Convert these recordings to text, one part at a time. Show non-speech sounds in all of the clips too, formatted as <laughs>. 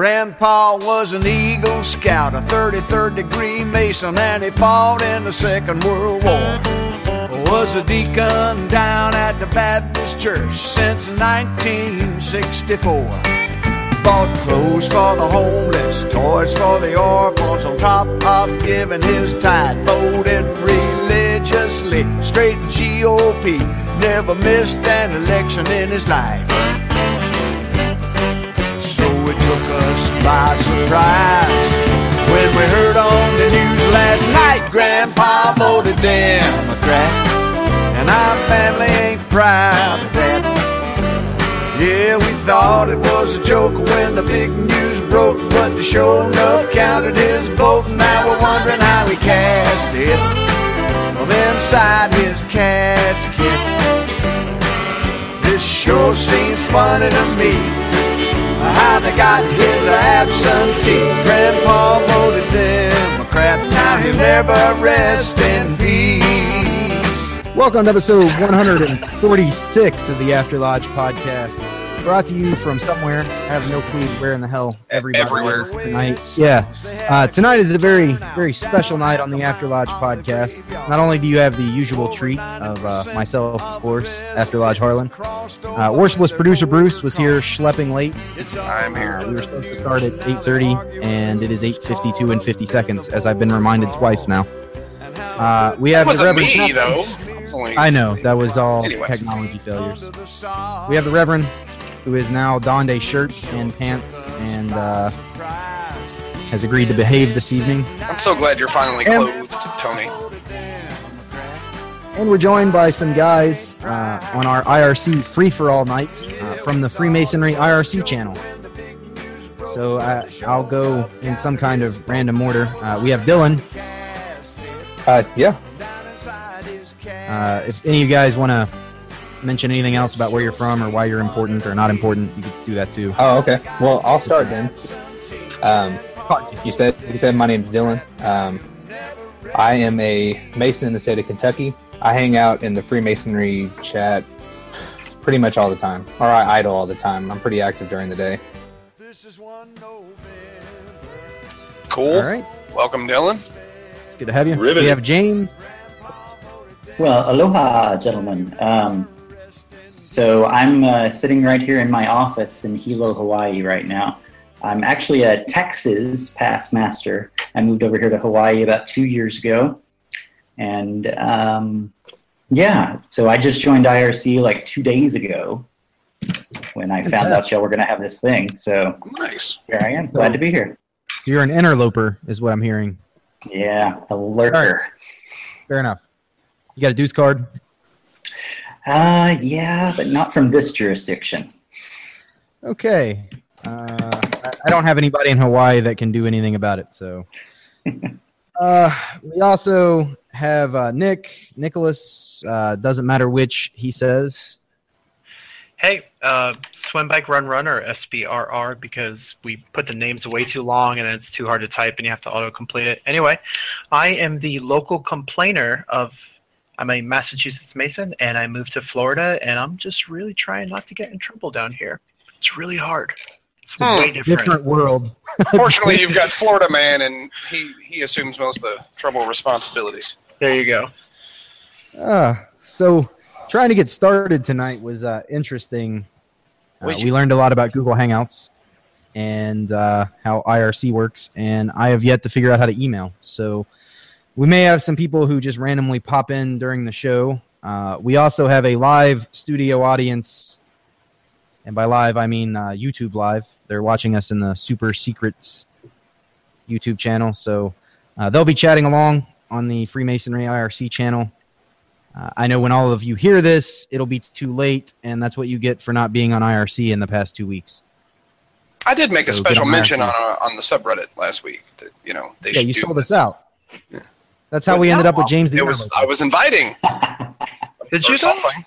Grandpa was an Eagle Scout, a 33rd degree Mason, and he fought in the Second World War. Was a deacon down at the Baptist Church since 1964. Bought clothes for the homeless, toys for the orphans, on top of giving his tithe. Voted religiously, straight GOP. Never missed an election in his life. By surprise. When we heard on the news last night Grandpa voted Democrat, and our family ain't proud of that. Yeah, we thought it was a joke when the big news broke, but the show enough counted his vote, and now we're wondering how he cast it. From inside his casket. This sure seems funny to me how they got his absentee. Grandpa voted Democrat, now he'll never rest in peace. Welcome to episode 146 of the After Lodge podcast. Brought to you from somewhere. I have no clue where in the hell everybody Everywhere. is tonight. Yeah. Uh, tonight is a very, very special night on the After Lodge podcast. Not only do you have the usual treat of uh, myself, of course, After Lodge Harlan. Uh, Worshipless producer Bruce was here schlepping late. I'm Uh, here. we were supposed to start at 8.30, and it is 8.52 and 50 seconds, as I've been reminded twice now. Uh, we have the Reverend me, though. I I know that was all Anyway. technology failures. We have the Reverend, who is now donned a shirt and pants and uh, has agreed to behave this evening. I'm so glad you're finally Em- clothed, Tony. And we're joined by some guys uh, on our IRC free for all night uh, from the Freemasonry IRC channel. So uh, I'll go in some kind of random order. Uh, we have Dylan. Uh, yeah. Uh, if any of you guys want to mention anything else about where you're from or why you're important or not important, you could do that too. Oh, okay. Well, I'll start then. Um, you said you said my name's Dylan. Um, I am a Mason in the state of Kentucky. I hang out in the Freemasonry chat pretty much all the time, or I idle all the time. I'm pretty active during the day. Cool. All right. Welcome, Dylan. It's good to have you. Riveting. We have James. Well, aloha, gentlemen. Um, so I'm uh, sitting right here in my office in Hilo, Hawaii, right now. I'm actually a Texas past master. I moved over here to Hawaii about two years ago, and um, yeah, so I just joined IRC like two days ago when I found out y'all were going to have this thing. So Nice. here I am, glad to be here. You're an interloper, is what I'm hearing. Yeah, a lurker. Fair enough. You got a deuce card? Uh, yeah, but not from this jurisdiction. Okay. Uh, I, I don't have anybody in Hawaii that can do anything about it. So, <laughs> uh, we also have uh, Nick Nicholas. Uh, doesn't matter which he says. Hey, uh, Swim Bike Run Run or SBRR because we put the names way too long and it's too hard to type and you have to auto-complete it. Anyway, I am the local complainer of. I'm a Massachusetts Mason and I moved to Florida and I'm just really trying not to get in trouble down here. It's really hard. It's Hmm. way different. Different world. <laughs> Fortunately, you've got Florida man, and he, he assumes most of the trouble responsibilities. There you go. Uh, so, trying to get started tonight was uh, interesting. Uh, Well, you- we learned a lot about Google Hangouts and uh, how IRC works, and I have yet to figure out how to email. So, we may have some people who just randomly pop in during the show. Uh, we also have a live studio audience, and by live I mean uh, YouTube live. They're watching us in the Super Secrets YouTube channel, so uh, they'll be chatting along on the Freemasonry IRC channel. Uh, I know when all of you hear this, it'll be too late, and that's what you get for not being on IRC in the past two weeks. I did make a special on mention IRC. on uh, on the subreddit last week that you know they Yeah, should you sold that. us out. Yeah. That's how But we ended up with James. the It was I was inviting <laughs> Did you? something.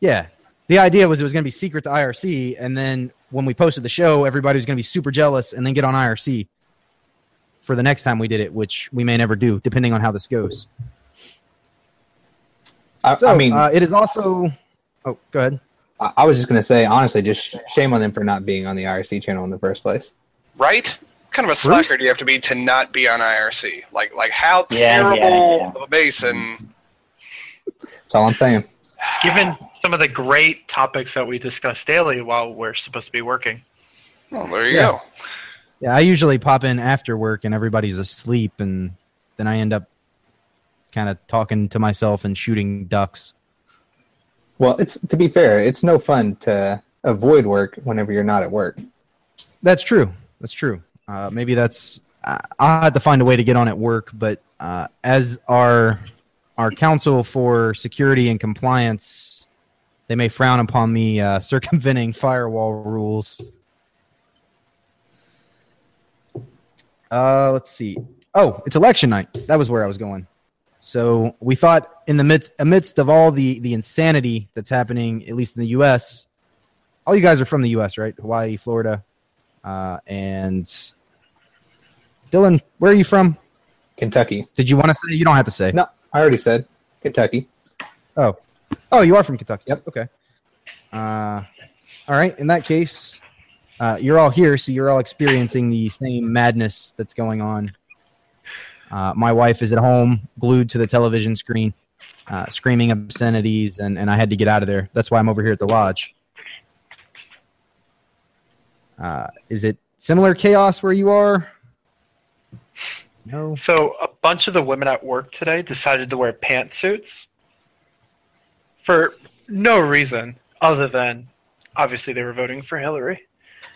Yeah. The idea was it was going to be secret to IRC, and then when we posted the show, everybody was going to be super jealous and then get on IRC for the next time we did it, which we may never do, depending on how this goes. I, So, I mean, uh, it is also. Oh, go ahead. I, I was just going to say, honestly, just shame on them for not being on the IRC channel in the first place. right? What kind of a slacker do you have to be to not be on IRC? Like, like how terrible yeah, yeah. of a Mason? That's all I'm saying. Given some of the great topics that we discuss daily while we're supposed to be working. Well, there you Yeah. go. Yeah, I usually pop in after work and everybody's asleep, and then I end up kind of talking to myself and shooting ducks. Well, it's to be fair, it's no fun to avoid work whenever you're not at work. That's true. That's true. Uh, maybe that's I I'll have to find a way to get on at work, but uh, as our our council for security and compliance, they may frown upon me uh, <laughs> circumventing firewall rules. Uh, let's see. Oh, it's election night. That was where I was going. So we thought, in the midst amidst of all the the insanity that's happening, at least in the U.S., all you guys are from the U.S., right? Hawaii, Florida, uh, and Dylan, where are you from? Kentucky. Did you want to say? You don't have to say. No, I already said Kentucky. Oh, oh, you are from Kentucky. Yep. Okay. Uh, all right. In that case, uh, you're all here, so you're all experiencing the same madness that's going on. Uh, my wife is at home, glued to the television screen, uh, screaming obscenities, and, and I had to get out of there. That's why I'm over here at the lodge. Uh, is it similar chaos where you are? No. So a bunch of the women at work today decided to wear pantsuits for no reason other than obviously they were voting for Hillary.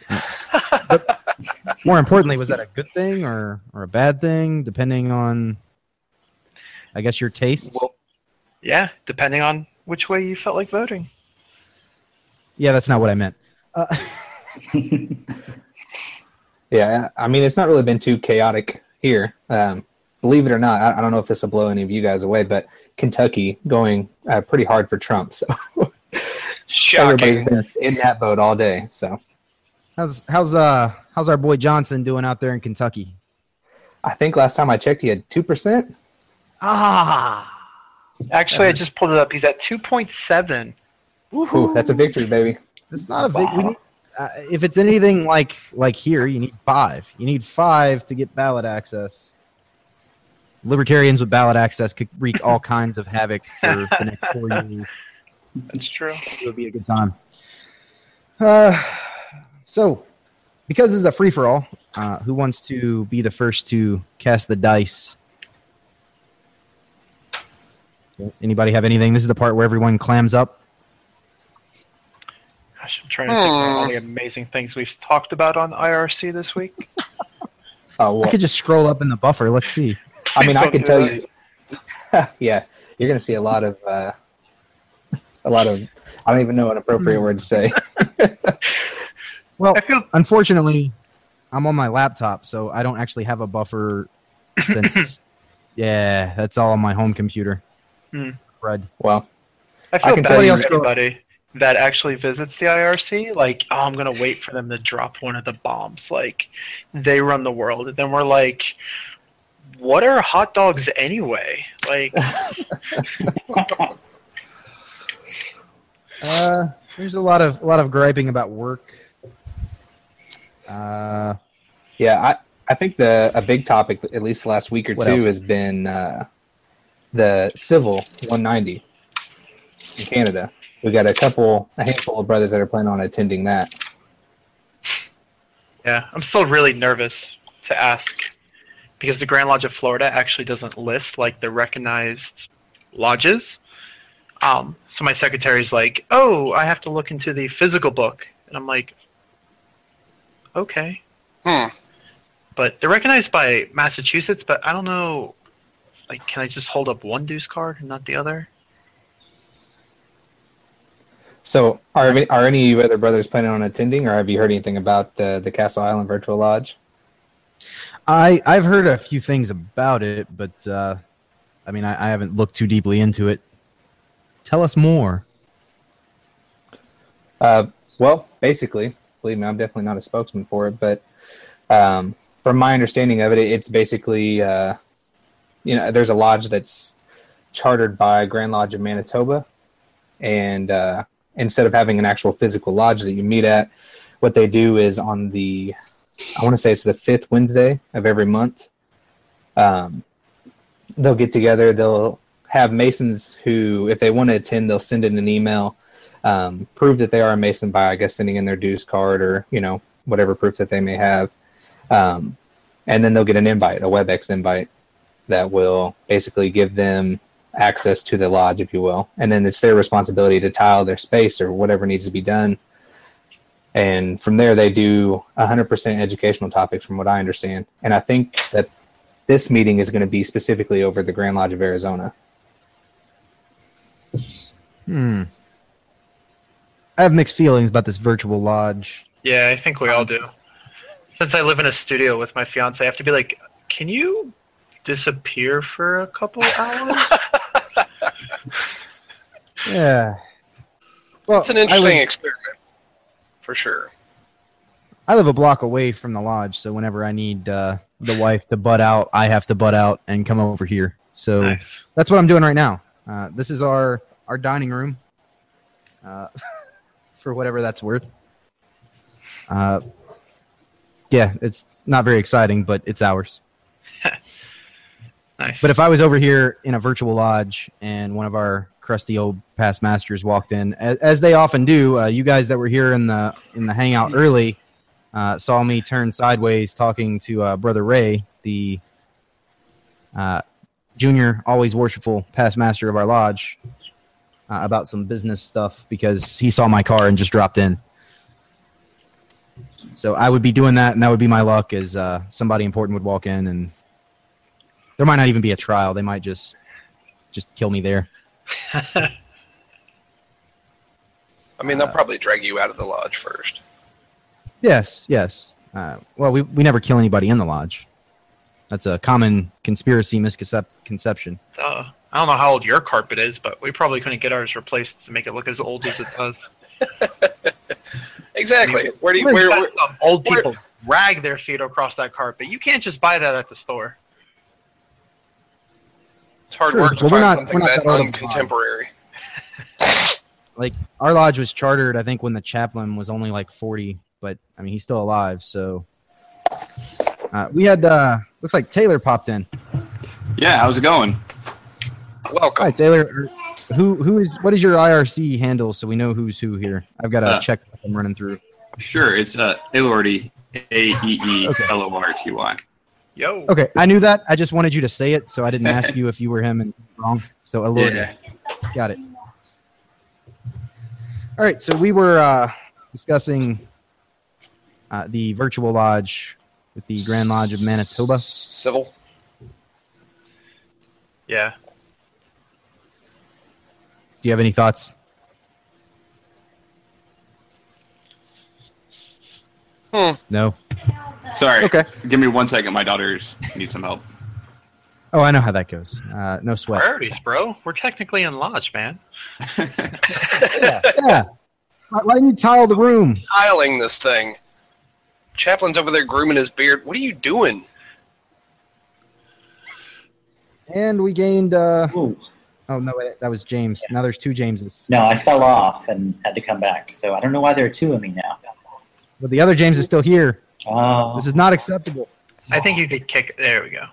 <laughs> More importantly, was that a good thing or, or a bad thing, depending on, I guess, your tastes? Well, yeah, depending on which way you felt like voting. yeah, that's not what I meant. Uh, <laughs> <laughs> Yeah, I mean, it's not really been too chaotic here. Um, believe it or not, I, I don't know if this will blow any of you guys away, but Kentucky going uh, pretty hard for Trump. So <laughs> everybody's Shocking. been in that boat all day. So how's how's uh how's our boy Johnson doing out there in Kentucky? I think last time I checked, he had two percent. Ah, Actually, I just pulled it up. He's at 2.7. Ooh, that's a victory, baby. it's not a big. We need, uh, if it's anything like like here, you need five. You need five to get ballot access. Libertarians with ballot access could wreak all <laughs> kinds of havoc for the next four years. That's true. it would be a good time. Uh, so, because this is a free for all, uh, who wants to be the first to cast the dice? Anybody have anything? This is the part where everyone clams up. Gosh, I'm trying to think of all the amazing things we've talked about on IRC this week. <laughs> Oh I could just scroll up in the buffer. Let's see. <laughs> I mean, I don't can tell that. you. <laughs> yeah, you're gonna see a lot of, uh, a lot of. I don't even know an appropriate word to say. Well, I feel unfortunately, I'm on my laptop, so I don't actually have a buffer. Since yeah, that's all on my home computer. Hmm. Crud. Well, I feel can bad tell for you- everybody that actually visits the IRC. Like, oh, I'm gonna wait for them to drop one of the bombs. Like, they run the world, and then we're like, what are hot dogs anyway? Like, <laughs> Uh, there's a lot of a lot of griping about work. Uh, Yeah, I, I think the a big topic, at least the last week or two, else? has been uh, the CIVL 190 in Canada. We got a couple, a handful of brothers that are planning on attending that. yeah, I'm still really nervous to ask because the Grand Lodge of Florida actually doesn't list like the recognized lodges. Um, so my secretary's like, "Oh, I have to look into the physical book," and I'm like, "Okay." Hmm. But they're recognized by Massachusetts, but I don't know. Like, can I just hold up one deuce card and not the other? So, are any- are any of you other brothers planning on attending, or have you heard anything about uh, the Castle Island Virtual Lodge? I I've heard a few things about it, but uh, I mean I, I haven't looked too deeply into it. Tell us more. Uh, well, basically, believe me, I'm definitely not a spokesman for it, but um, from my understanding of it, it's basically, uh, you know, there's a lodge that's chartered by Grand Lodge of Manitoba, and uh, instead of having an actual physical lodge that you meet at, what they do is on the, I want to say it's the fifth Wednesday of every month. Um, they'll get together. They'll have masons who, if they want to attend, they'll send in an email um, prove that they are a Mason by, I guess, sending in their dues card or you know whatever proof that they may have, um, and then they'll get an invite, a WebEx invite, that will basically give them access to the lodge, if you will, and then it's their responsibility to tile their space or whatever needs to be done. And from there, they do 100% educational topics, from what I understand. And I think that this meeting is going to be specifically over the Grand Lodge of Arizona. Hmm. I have mixed feelings about this virtual lodge. Yeah, I think we all do. Since I live in a studio with my fiance, I have to be like, "Can you disappear for a couple hours?" <laughs> Yeah. Well, It's an interesting live, experiment, for sure. I live a block away from the lodge, so whenever I need uh, the wife to butt out, I have to butt out and come over here. So nice. that's what I'm doing right now. Uh, this is our our dining room, uh, <laughs> for whatever that's worth. Uh, yeah, it's not very exciting, but it's ours. <laughs> Nice. But if I was over here in a virtual lodge and one of our crusty old past masters walked in, as, as they often do, uh, you guys that were here in the in the hangout early uh, saw me turn sideways talking to uh, brother Ray, the uh, junior, always worshipful past master of our lodge, uh, about some business stuff because he saw my car and just dropped in. So I would be doing that, and that would be my luck. Is uh, somebody important would walk in, and there might not even be a trial. They might just just kill me there. <laughs> I mean, they'll probably drag you out of the lodge first. Yes, yes. Uh, well, we we never kill anybody in the lodge. That's a common conspiracy misconception. uh, I don't know how old your carpet is, but we probably couldn't get ours replaced to make it look as old as it does. <laughs> Exactly. Where do you, We've where, where, some old where- people drag their feet across that carpet. You can't just buy that at the store. It's hard Sure. work to Well, we're find not- something we're not that that old of a lodge. uncontemporary. <laughs> Like our lodge was chartered, I think, when the chaplain was only like forty, but I mean he's still alive. So uh, we had uh, looks like Taylor popped in. Yeah, how's it going? Welcome. Hi, Taylor. Who who is what is your IRC handle so we know who's who here? I've got a Uh, check I'm running through. Sure, it's uh, Elorty, A E E L O R T Y. Yo. Okay, I knew that. I just wanted you to say it, so I didn't ask you if you were him and wrong. So Elorty. Yeah. Got it. All right, so we were uh, discussing uh, the virtual lodge with the Grand Lodge of Manitoba. Civil. Yeah. Do you have any thoughts? Hmm. No. Sorry. Okay. Give me one second. My daughters need some help. Oh, I know how that goes. Uh, no sweat. Priorities, bro. We're technically in lodge, man. Yeah. Why, why didn't you tile the room? Tiling this thing. Chaplain's over there grooming his beard. What are you doing? And we gained. Uh, Ooh. oh no, wait, that was James. Now there's two Jameses. No, I fell off and had to come back. So I don't know why there are two of me now. But the other James is still here. Oh, This is not acceptable. I think you could kick. There we go.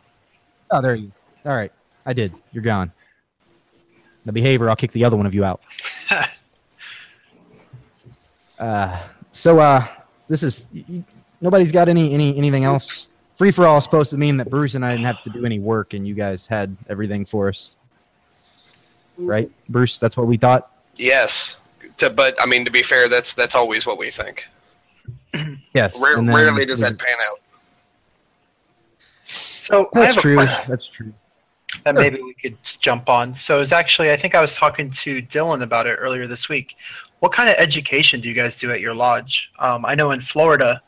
Oh, there you. All right, I did. You're gone. The behavior. I'll kick the other one of you out. <laughs> uh, so uh, this is y- y- nobody's got any any anything else free for all is supposed to mean that Bruce and I didn't have to do any work, and you guys had everything for us. Right, Bruce? That's what we thought. Yes, to, but I mean to be fair, that's that's always what we think. <clears throat> Yes. Rare, and then- rarely does that pan out. So That's true. That's true. that maybe we could jump on. So it's actually, I think I was talking to Dylan about it earlier this week. What kind of education do you guys do at your lodge? Um, I know in Florida,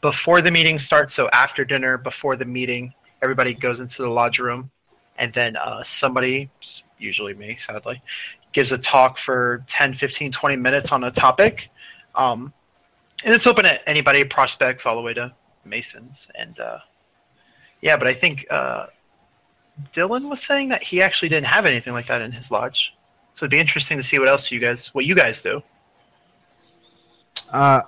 before the meeting starts, so after dinner, before the meeting, everybody goes into the lodge room, and then uh, somebody, usually me, sadly, gives a talk for 10, 15, 20 minutes on a topic. Um, and it's open to anybody, prospects, all the way to Masons. And uh, yeah, but I think uh, Dylan was saying that he actually didn't have anything like that in his lodge. So it'd be interesting to see what else you guys, what you guys do. Uh,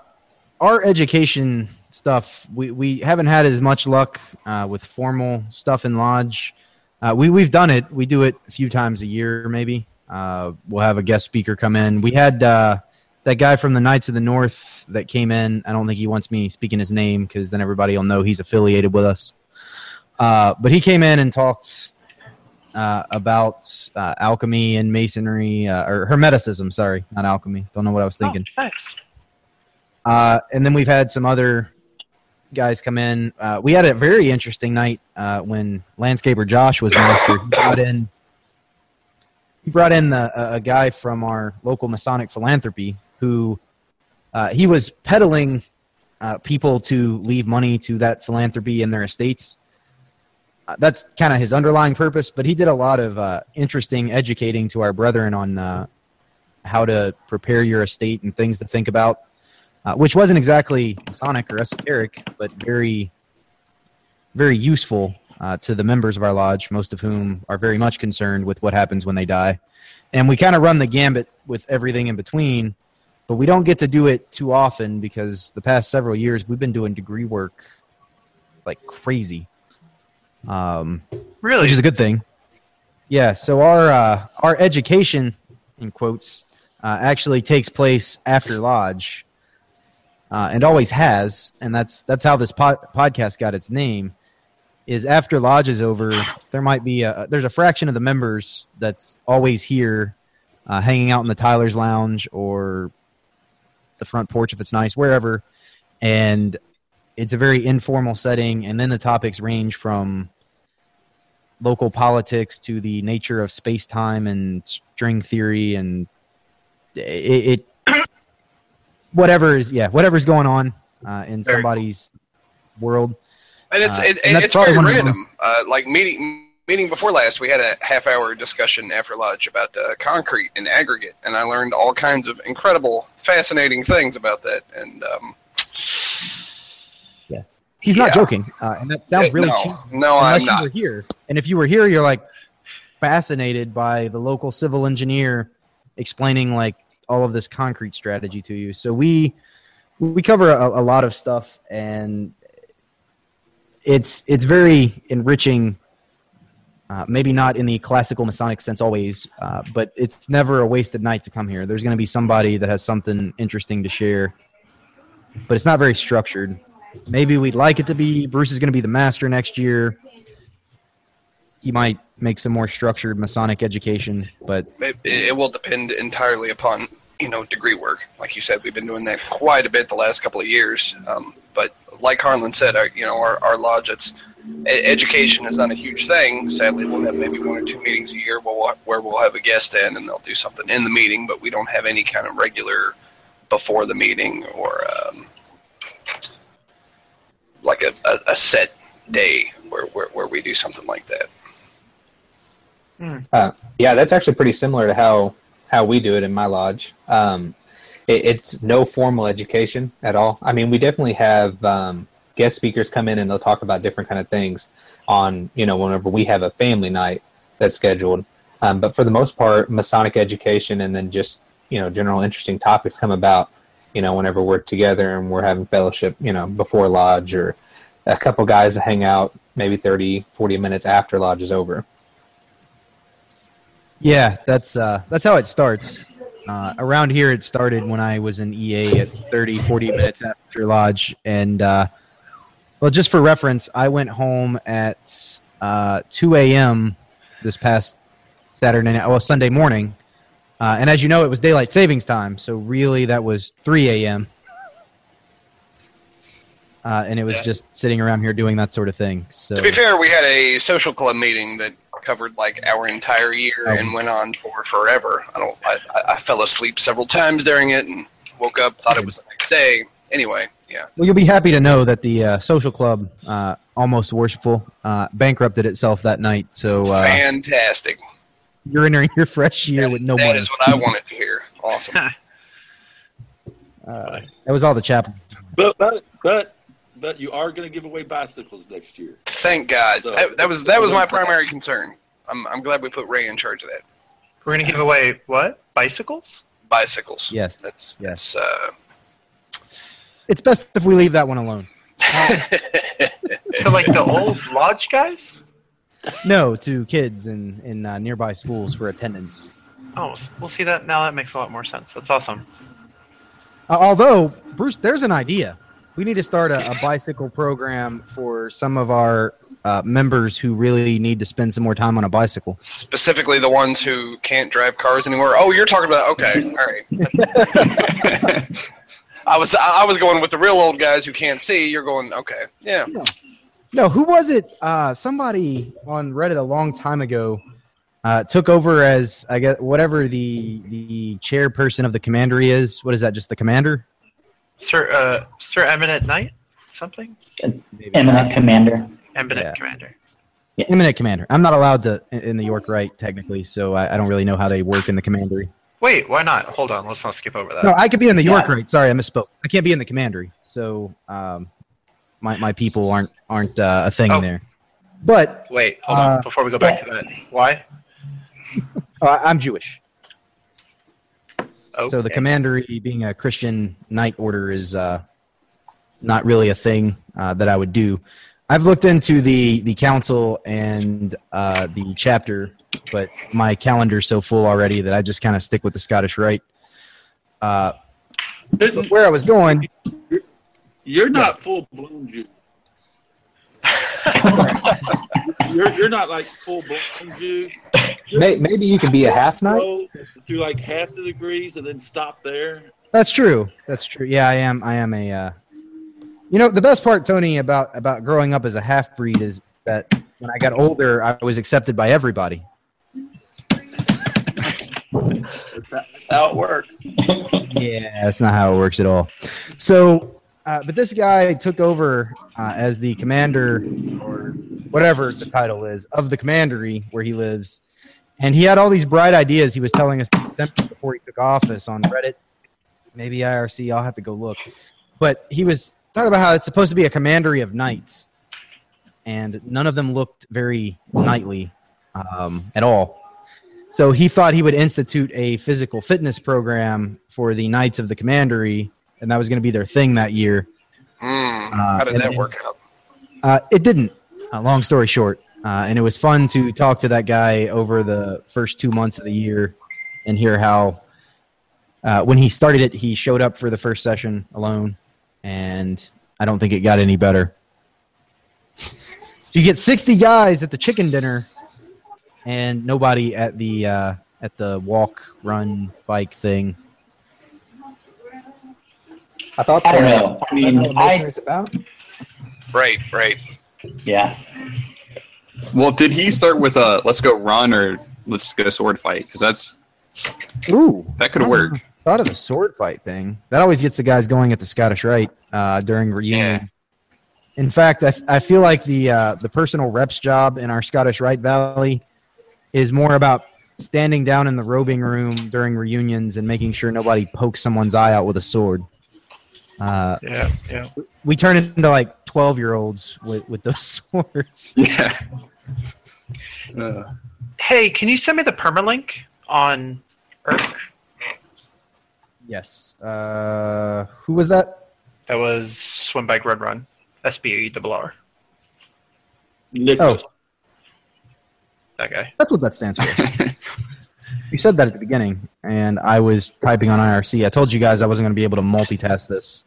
our education stuff, we, we haven't had as much luck uh, with formal stuff in lodge. Uh, we we've done it. We do it a few times a year, maybe. Uh, we'll have a guest speaker come in. We had uh, that guy from the Knights of the North that came in. I don't think he wants me speaking his name because then everybody will know he's affiliated with us. Uh, but he came in and talked uh, about uh, alchemy and masonry, uh, or hermeticism. Sorry, not alchemy. Don't know what I was thinking. Oh, nice. Uh, and then we've had some other guys come in. Uh, we had a very interesting night uh, when landscaper Josh was master. He brought in he brought in the, a guy from our local Masonic philanthropy who uh, he was peddling uh, people to leave money to that philanthropy in their estates. Uh, that's kind of his underlying purpose, but he did a lot of uh, interesting educating to our brethren on uh, how to prepare your estate and things to think about uh, which wasn't exactly Masonic or esoteric, but very, very useful to the members of our lodge, most of whom are very much concerned with what happens when they die. And we kind of run the gambit with everything in between, but we don't get to do it too often because the past several years we've been doing degree work like crazy, um, Really? which is a good thing. Yeah. So our uh, our education, in quotes, uh, actually takes place after lodge uh, and always has, and that's that's how this pod- podcast got its name. Is after lodge is over, there might be a there's a fraction of the members that's always here, uh, hanging out in the Tyler's Lounge or the front porch if it's nice, wherever, and it's a very informal setting. And then the topics range from local politics to the nature of space time and string theory and it, it whatever is yeah whatever's going on uh, in Very somebody's world And it's Uh, it, and it's very one of the random. Uh, like meeting meeting before last, we had a half hour discussion after lunch about uh, concrete and aggregate, and I learned all kinds of incredible, fascinating things about that. And um, yes. He's not joking uh, and that sounds really no, cheap. No, unless I'm you not. were here. And if you were here you're like fascinated by the local civil engineer explaining like all of this concrete strategy to you. So we we cover a, a lot of stuff and it's it's very enriching uh, maybe not in the classical masonic sense always uh, but it's never a wasted night to come here there's going to be somebody that has something interesting to share but it's not very structured maybe we'd like it to be bruce is going to be the master next year he might make some more structured masonic education but It, it will depend entirely upon you know degree work. Like you said, we've been doing that quite a bit the last couple of years. Um, but like Harlan said, our, you know, our, our lodge, education is not a huge thing. Sadly, we'll have maybe one or two meetings a year where we'll, have a guest in and they'll do something in the meeting, but we don't have any kind of regular before the meeting or um, like a, a, a set day where, where, where we do something like that. Uh, yeah, that's actually pretty similar to how how we do it in my lodge. Um, it, it's no formal education at all. I mean, we definitely have um, guest speakers come in and they'll talk about different kind of things on you know whenever we have a family night that's scheduled. Um, but for the most part, Masonic education and then just you know general interesting topics come about you know whenever we're together and we're having fellowship you know before lodge or a couple guys hang out maybe 30 40 minutes after lodge is over Yeah, that's uh, that's how it starts. Uh, around here, it started when I was in EA at 30, 40 minutes after Lodge, and uh, Well, just for reference, I went home at uh, 2 a.m. this past Saturday night, well, Sunday morning. Uh, and as you know, it was daylight savings time, so really that was 3 a.m. Uh, and it was Yeah. just sitting around here doing that sort of thing. So To be fair, we had a social club meeting that covered like our entire year Oh. and went on for forever. I don't. I, I- I fell asleep several times during it and woke up, thought it was the next day. Anyway, yeah. Well, you'll be happy to know that the uh, social club, uh, almost worshipful, uh, bankrupted itself that night. So uh, Fantastic. you're entering your fresh year That with is- no that money. is what I wanted to hear. Awesome. <laughs> Uh, that was all the chapel. But but but but you are going to give away bicycles next year. Thank God. So- that, that was that was my primary concern. I'm I'm glad we put Ray in charge of that. We're gonna give away what? Bicycles? Bicycles. Yes. That's Yes. that's uh, It's best if we leave that one alone. So like the old lodge guys? No, to kids in in uh, nearby schools for attendance. Oh, we'll see that now. That makes a lot more sense. That's awesome. Uh, although Bruce, there's an idea. We need to start a, a bicycle program for some of our uh, members who really need to spend some more time on a bicycle. specifically the ones who can't drive cars anymore. Oh, you're talking about okay, all right. <laughs> I was I was going with the real old guys who can't see. You're going okay, yeah. No, who was it? Uh, somebody on Reddit a long time ago uh, took over as I guess whatever the the chairperson of the commandery is. What is that? Just the commander? Sir uh Sir Eminent Knight? Something? Eminent Commander. Eminent Yeah. Commander. Eminent commander. I'm not allowed to in- in the York Rite technically, so I, I don't really know how they work in the commandery. Wait, why not? Hold on, let's not skip over that. No, I could be in the York Yeah. Rite. Sorry, I misspoke. I can't be in the commandery, so um, my my people aren't aren't uh, a thing Oh. there. But Wait, hold Uh, on. Before we go back to that. Why? <laughs> uh, I'm Jewish, Oh, so the commandery being a Christian knight order is uh, not really a thing uh, that I would do. I've looked into the the council and uh, the chapter, but my calendar's so full already that I just kind of stick with the Scottish Rite. Uh, but where I was going, You're not full blown Jew. you're you're not like full blown Jew. May, maybe you could be a half knight. Through like half the degrees and then stop there. That's true. That's true. Yeah, I am. I am a. Uh, you know, the best part, Tony, about about growing up as a half breed is that when I got older, I was accepted by everybody. That's how it works. Yeah, that's not how it works at all. So, uh, but this guy took over uh, as the commander, or whatever the title is, of the commandery where he lives, and he had all these bright ideas. He was telling us before he took office on Reddit, maybe IRC. I'll have to go look, but he was talking about how it's supposed to be a commandery of knights, and none of them looked very knightly um, at all. So he thought he would institute a physical fitness program for the Knights of the Commandery, and that was going to be their thing that year. Mm, Uh, how did and that work out? Uh, it didn't. Uh, long story short, uh, and it was fun to talk to that guy over the first two months of the year and hear how, uh, when he started it, he showed up for the first session alone, and I don't think it got any better. So you get sixty guys at the chicken dinner, and nobody at the uh, at the walk, run, bike thing. I thought I don't know. I mean, I about. Right, right. yeah. Well, did he start with a let's go run or let's go sword fight? Because that's Ooh, that could work. Thought of the sword fight thing. That always gets the guys going at the Scottish Rite uh, during reunion. In fact, I, I feel like the uh, the personal reps job in our Scottish Rite Valley is more about standing down in the robing room during reunions and making sure nobody pokes someone's eye out with a sword. Uh, Yeah, yeah. we turn into like twelve year olds with, with those <laughs> swords. <laughs> Yeah. Uh, Hey, can you send me the permalink on Irk? Yes. Uh, who was that? That was Swim Bike Run Run. S B E double R. Nicholas. That guy. That's what that stands for. <laughs> you said that at the beginning, and I was typing on IRC. I told you guys I wasn't going to be able to multitask this.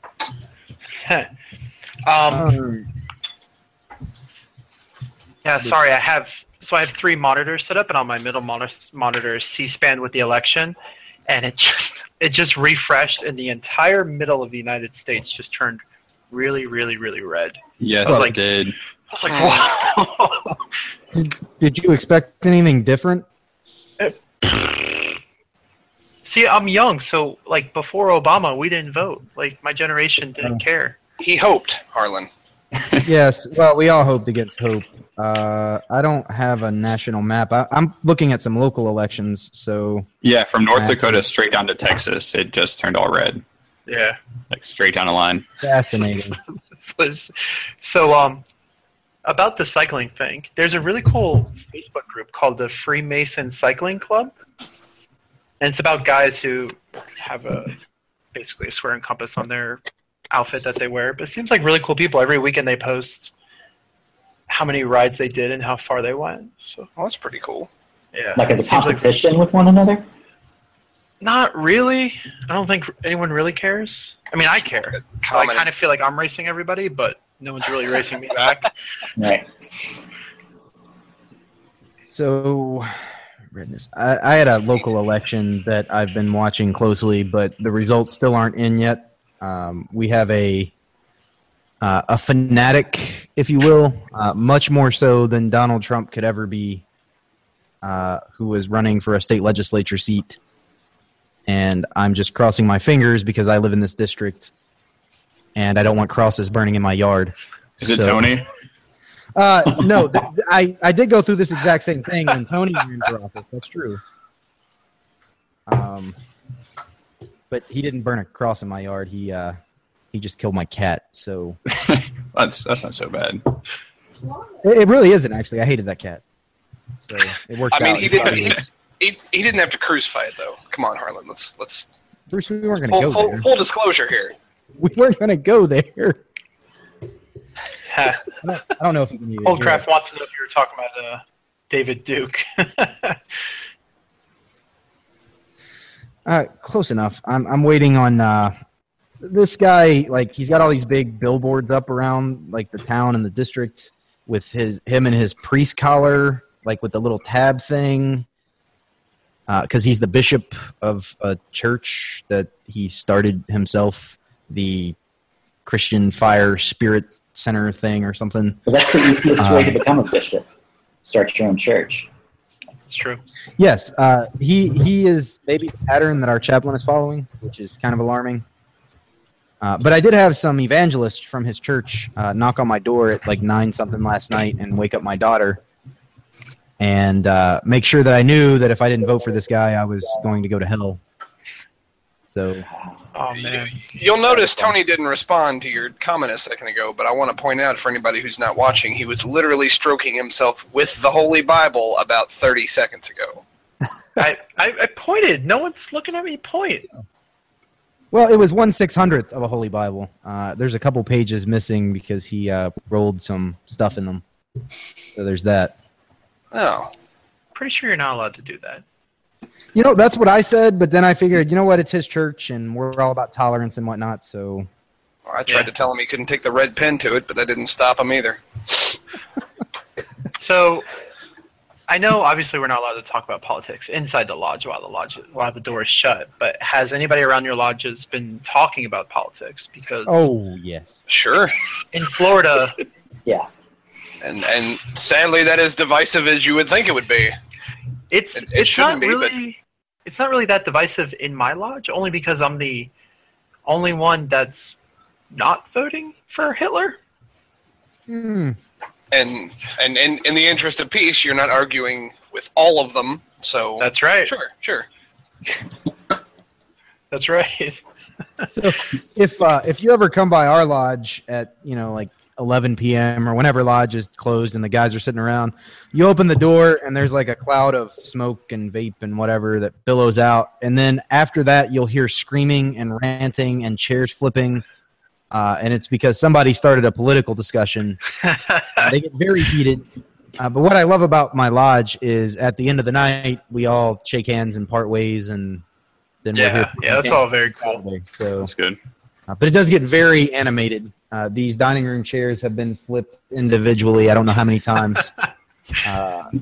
<laughs> um, Um, Yeah, sorry. I have so I have three monitors set up, and on my middle monitor, monitor is C-SPAN with the election, and it just it just refreshed, and the entire middle of the United States just turned really, really, really red. Yes, Well, I like- did. I was like, wow. Did, did you expect anything different? See, I'm young, so like before Obama, we didn't vote. Like my generation didn't Oh. care. He hoped, Harlan. yes. Well, we all hoped against hope. Uh, I don't have a national map. I, I'm looking at some local elections. So Yeah, from North Okay. Dakota straight down to Texas, it just turned all red, Yeah. like straight down the line. fascinating. <laughs> so um about the cycling thing there's a really cool facebook group called the freemason cycling club and it's about guys who have a basically a square and compass on their outfit that they wear but it seems like really cool people every weekend they post how many rides they did and how far they went so Well, that's pretty cool. yeah Like as a Seems like- competition with one another? not really i don't think anyone really cares i mean i care So i kind of feel like i'm racing everybody but no one's really racing me back <laughs> Right. So, redness. I, I had a local election that I've been watching closely, but the results still aren't in yet. Um, we have a uh, a fanatic, if you will, uh, much more so than Donald Trump could ever be, uh, who was running for a state legislature seat. And I'm just crossing my fingers because I live in this district, and I don't want crosses burning in my yard. Is it Tony? uh, no, th- I, I did go through this exact same thing when Tony ran for office. That's true. Um, but he didn't burn a cross in my yard. He uh, he just killed my cat. So <laughs> That's that's not so bad. it, it really isn't actually. I hated that cat. So it worked I mean, out. he didn't. He, he, he didn't have to crucify it though. Come on, Harlan. Let's let's Bruce, we weren't going to go full, there. full disclosure here. <laughs> We weren't going to go there. <laughs> Ha. I don't know if you can even Old hear Craft wants to know if you were talking about uh, David Duke. Uh, close enough. I'm I'm waiting on uh, this guy. Like he's got all these big billboards up around like the town and the district with his him and his priest collar, like with the little tab thing. Because he's the bishop of a church that he started himself, the Christian Fire Spirit Center thing or something. So that's the easiest way to become a bishop. Start your own church. It's true. Yes, uh, he he is maybe the pattern that our chaplain is following, which is kind of alarming. Uh, but I did have some evangelists from his church uh, knock on my door at like nine something last night and wake up my daughter, and uh, make sure that I knew that if I didn't vote for this guy, I was going to go to hell. So Oh man. You'll notice Tony didn't respond to your comment a second ago, but I want to point out for anybody who's not watching, he was literally stroking himself with the Holy Bible about 30 seconds ago. <laughs> I, I, I pointed. No one's looking at me point. Well, it was one six hundredth of a Holy Bible. Uh, there's a couple pages missing because he uh, rolled some stuff in them. So there's that. Oh, Pretty sure you're not allowed to do that. You know, that's what I said, but then I figured, you know what, it's his church, and we're all about tolerance and whatnot. So well, I tried Yeah. to tell him he couldn't take the red pen to it, but that didn't stop him either. <laughs> So, I know obviously we're not allowed to talk about politics inside the lodge while the lodge while the door is shut. But has anybody around your lodges been talking about politics? Because oh yes, Sure. in Florida, <laughs> Yeah. And and sadly, that is divisive as you would think it would be. it's It- it it's not shouldn't be, but- really it's not really that divisive in my lodge. Only because I'm the only one that's not voting for Hitler. Hmm. And and in, in the interest of peace, you're not arguing with all of them. So That's right. sure, sure. <laughs> That's right. <laughs> So if uh, if you ever come by our lodge at you know like 11 p.m. or whenever lodge is closed and the guys are sitting around, you open the door and there's like a cloud of smoke and vape and whatever that billows out, and then after that you'll hear screaming and ranting and chairs flipping. Uh, and it's because somebody started a political discussion <laughs> they get very heated. Uh, but what I love about my lodge is at the end of the night, we all shake hands and part ways, and then we're here. yeah, yeah, that's all very cool. Saturday. So, That's good. uh, but it does get very animated. Uh, these dining room chairs have been flipped individually. I don't know how many times. Uh, <laughs>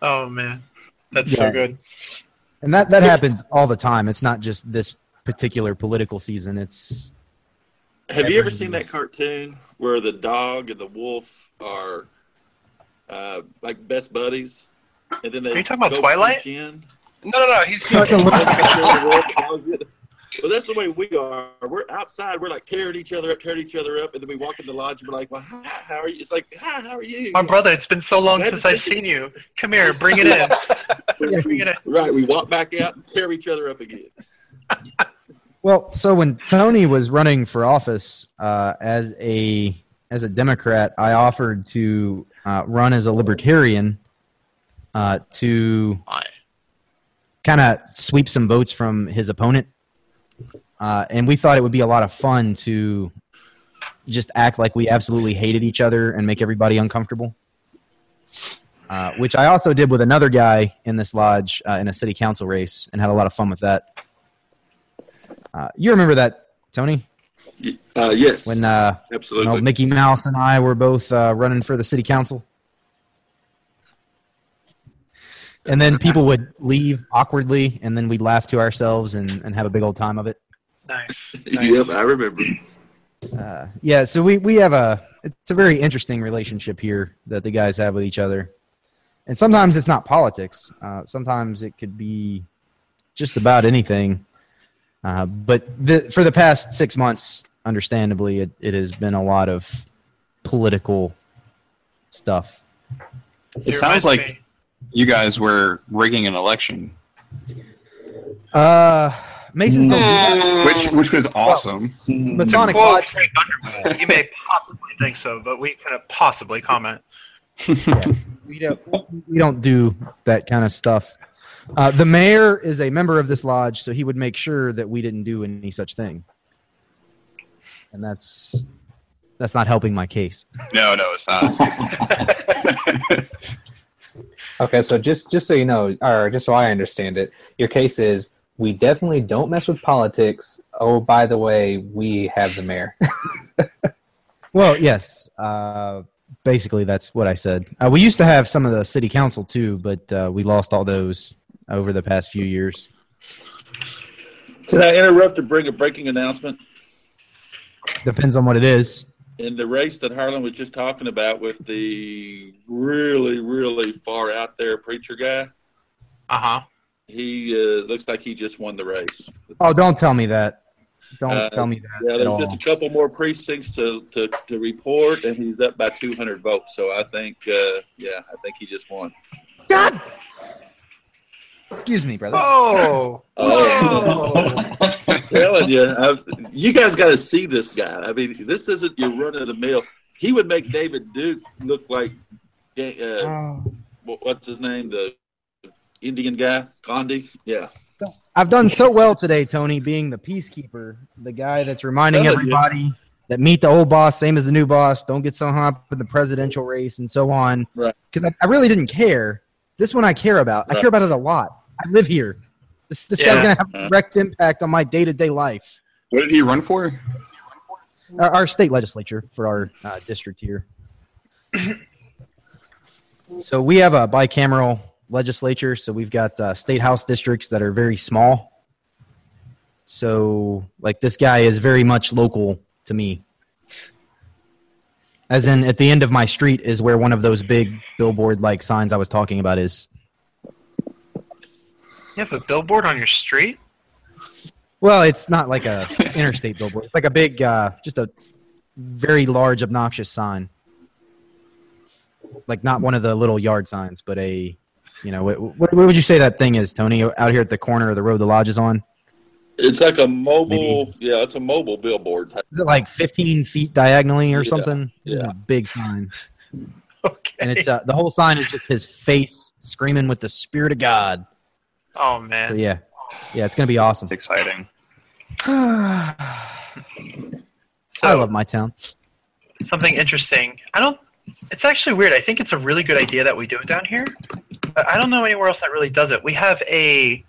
Oh man, that's Yeah. so good. and that that happens all the time. It's not just this particular political season. It's Have you ever seen that cartoon where the dog and the wolf are uh, like best buddies? And then they Are you talking about go Twilight? punch No, no, no. He's, <laughs> That's <laughs> the wolf, the dog's it. Well, that's the way we are. We're outside. We're like tearing each other up, tearing each other up, and then we walk in the lodge and we're like, "Well, hi, how are you?" It's like, "Hi, how are you?" My brother, it's been so long Glad since I've see you. seen you. Come here, bring it in. <laughs> bring it in. Right. We walk back out and tear each other up again. Well. So when Tony was running for office uh, as a as a Democrat, I offered to uh, run as a Libertarian uh, to kind of sweep some votes from his opponent. Uh, and we thought it would be a lot of fun to just act like we absolutely hated each other and make everybody uncomfortable. Uh, which I also did with another guy in this lodge uh, in a city council race and had a lot of fun with that. Uh, you remember that, Tony? Uh, yes, When uh, you absolutely. know, Mickey Mouse and I were both uh, running for the city council. And then people would leave awkwardly, and then we'd laugh to ourselves and, and have a big old time of it. Nice. <laughs> yep, I remember. Uh, yeah, so we, we have a it's a very interesting relationship here that the guys have with each other, and sometimes it's not politics. Uh, sometimes it could be just about anything. Uh, but the, for the past six months, understandably, it, it has been a lot of political stuff. It sounds like you guys were rigging an election, Uh, Mason's don't do that. which which was awesome. Masonic Quote Lodge. <laughs> You may possibly think so, but we couldn't possibly comment. <laughs> we don't we don't do that kind of stuff. Uh, the mayor is a member of this lodge, so he would make sure that we didn't do any such thing. And that's that's not helping my case. <laughs> No, no, it's not. <laughs> Okay, so just just so you know, or just so I understand it, your case is we definitely don't mess with politics. Oh, by the way, we have the mayor. <laughs> Well, yes, uh, basically that's what I said. Uh, we used to have some of the city council too, but uh, we lost all those over the past few years. Can I interrupt to bring a breaking announcement? Depends on what it is. In the race that Harlan was just talking about with the really, really far out there preacher guy, Uh huh. he uh, looks like he just won the race. Oh, don't tell me that. Don't Uh, tell me that Yeah, at there's all. just a couple more precincts to, to, to report, and he's up by 200 votes. So I think, uh, yeah, I think he just won. God. Excuse me, brother. Oh. Oh, I'm <laughs> telling you, I, you guys got to see this guy. I mean, this isn't your run of the mill. He would make David Duke look like, uh, Oh. what's his name, the Indian guy, Gandhi. Yeah, I've done so well today, Tony, being the peacekeeper, the guy that's reminding Telling you. everybody that meet the old boss, same as the new boss. Don't get so hung up in the presidential race and so on. Right. Because I, I really didn't care. This one I care about. I care about it a lot. I live here. This, this Yeah. guy's going to have a direct impact on my day to day life. What did he run for? Our, our state legislature for our uh, district here. <clears throat> so we have a bicameral legislature. So we've got uh, state house districts that are very small. So like this guy is very much local to me. As in, at the end of my street is where one of those big billboard like signs I was talking about is. You have a billboard on your street? Well, it's not like a <laughs> interstate billboard. It's like a big, uh, just a very large, obnoxious sign. Like not one of the little yard signs, but a, you know, what, what would you say that thing is, Tony? Out here at the corner of the road the lodge is on. it's like a mobile. Yeah, it's a mobile billboard. Is it like 15 feet diagonally or Yeah, something? It's yeah. a big sign, <laughs> Okay. and it's uh, the whole sign is just his face screaming with the spirit of God. Oh So man. yeah, yeah, it's gonna be awesome. It's exciting. <sighs> So I love my town. something interesting. I don't. It's actually weird. I think it's a really good idea that we do it down here, but I don't know anywhere else that really does it. We have a.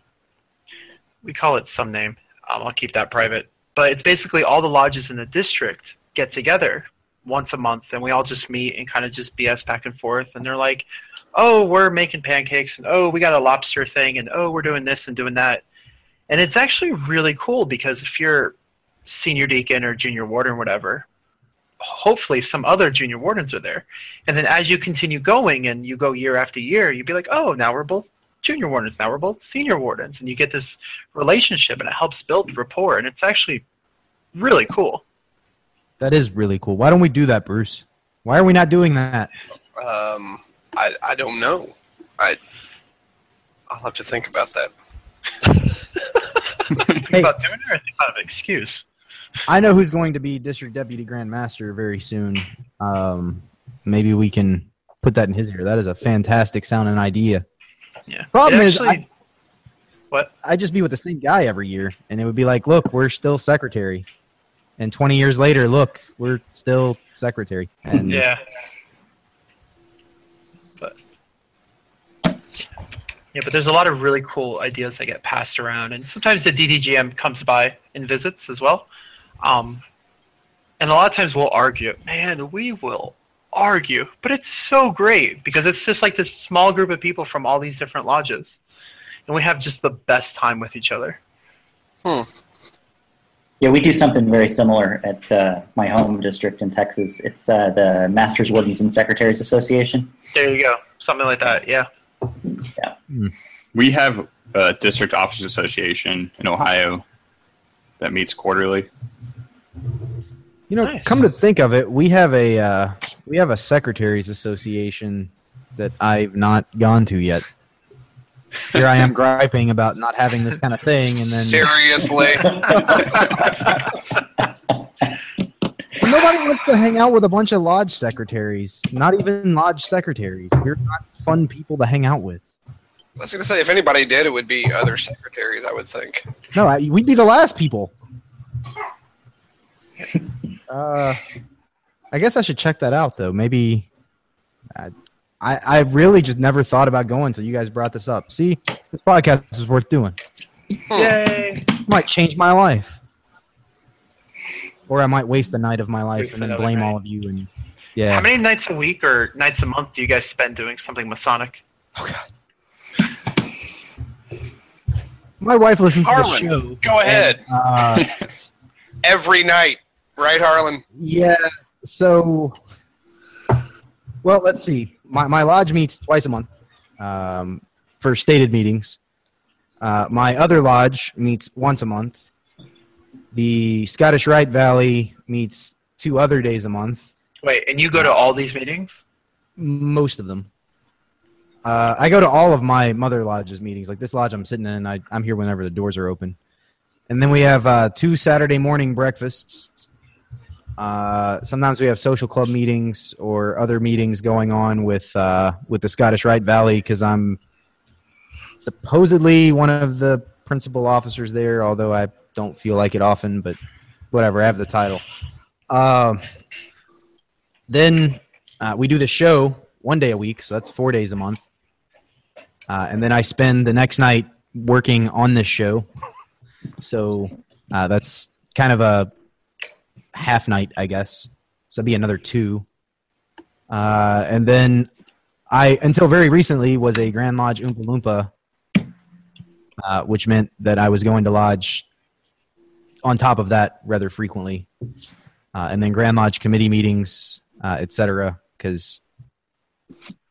We call it some name. Um, I'll keep that private. But it's basically all the lodges in the district get together once a month, and we all just meet and kind of just BS back and forth. And they're like, "Oh, we're making pancakes," and "Oh, we got a lobster thing," and "Oh, we're doing this and doing that." And it's actually really cool because if you're senior deacon or junior warden or whatever, hopefully some other junior wardens are there. And then as you continue going and you go year after year, you'd be like, oh, now we're both junior wardens. Now we're both senior wardens. And you get this relationship and it helps build rapport. And it's actually really cool. That is really cool. Why don't we do that, Bruce? Why are we not doing that? Um, I, I don't know. I, I'll have to think about that. <laughs> Hey. about doing it or think about an excuse. I know who's going to be district deputy grand master very soon. Um, maybe we can put that in his ear. That is a fantastic sounding idea. Yeah. Problem It is, actually- what? I'd just be with the same guy every year, and it would be like, look, we're still secretary, and 20 years later, look, we're still secretary. And Yeah. Yeah, but there's a lot of really cool ideas that get passed around, and sometimes the DDGM comes by and visits as well. Um, and a lot of times we'll argue. Man, we will argue, but it's so great because it's just like this small group of people from all these different lodges, and we have just the best time with each other. Hmm. Yeah, we do something very similar at uh, my home district in Texas. It's uh, the Masters, Wardens, and Secretaries Association. There you go, something like that. Yeah. We have a district officers association in Ohio that meets quarterly. You know, Nice. come to think of it, we have a uh, we have a secretaries association that I've not gone to yet. Here I am <laughs> griping about not having this kind of thing, and then Seriously, <laughs> nobody wants to hang out with a bunch of lodge secretaries. Not even lodge secretaries. We're not fun people to hang out with. I was going to say if anybody did, it would be other secretaries. I would think. No, I, we'd be the last people. <laughs> Uh, I guess I should check that out though. Maybe I, I, I really just never thought about going until you guys brought this up. See, this podcast is worth doing. Yay! might change my life, or I might waste the night of my life Waste and then blame night. all of you. And How many nights a week or nights a month do you guys spend doing something Masonic? oh god. My wife listens to the show. Harlan, go ahead. Uh, <laughs> Every night, right, Harlan? Yeah. So, well, let's see. My my lodge meets twice a month um, for stated meetings. Uh, my other lodge meets once a month. The Scottish Rite Valley meets two other days a month. Wait, and you go to all these meetings? Most of them. Uh, I go to all of my mother lodge's meetings. Like this lodge I'm sitting in, I, I'm here whenever the doors are open. And then we have uh, two Saturday morning breakfasts. Uh, sometimes we have social club meetings or other meetings going on with uh, with the Scottish Rite Valley because I'm supposedly one of the principal officers there, although I don't feel like it often. But whatever, I have the title. Then uh, we do the show one day a week, so that's four days a month. Uh, and then I spend the next night working on this show. <laughs> so uh, that's kind of a half night, I guess. So that'd be another two. Uh, and then I, until very recently, was a Grand Lodge Oompa Loompa, uh, which meant that I was going to Lodge on top of that rather frequently. Uh, and then Grand Lodge committee meetings, uh, et cetera, because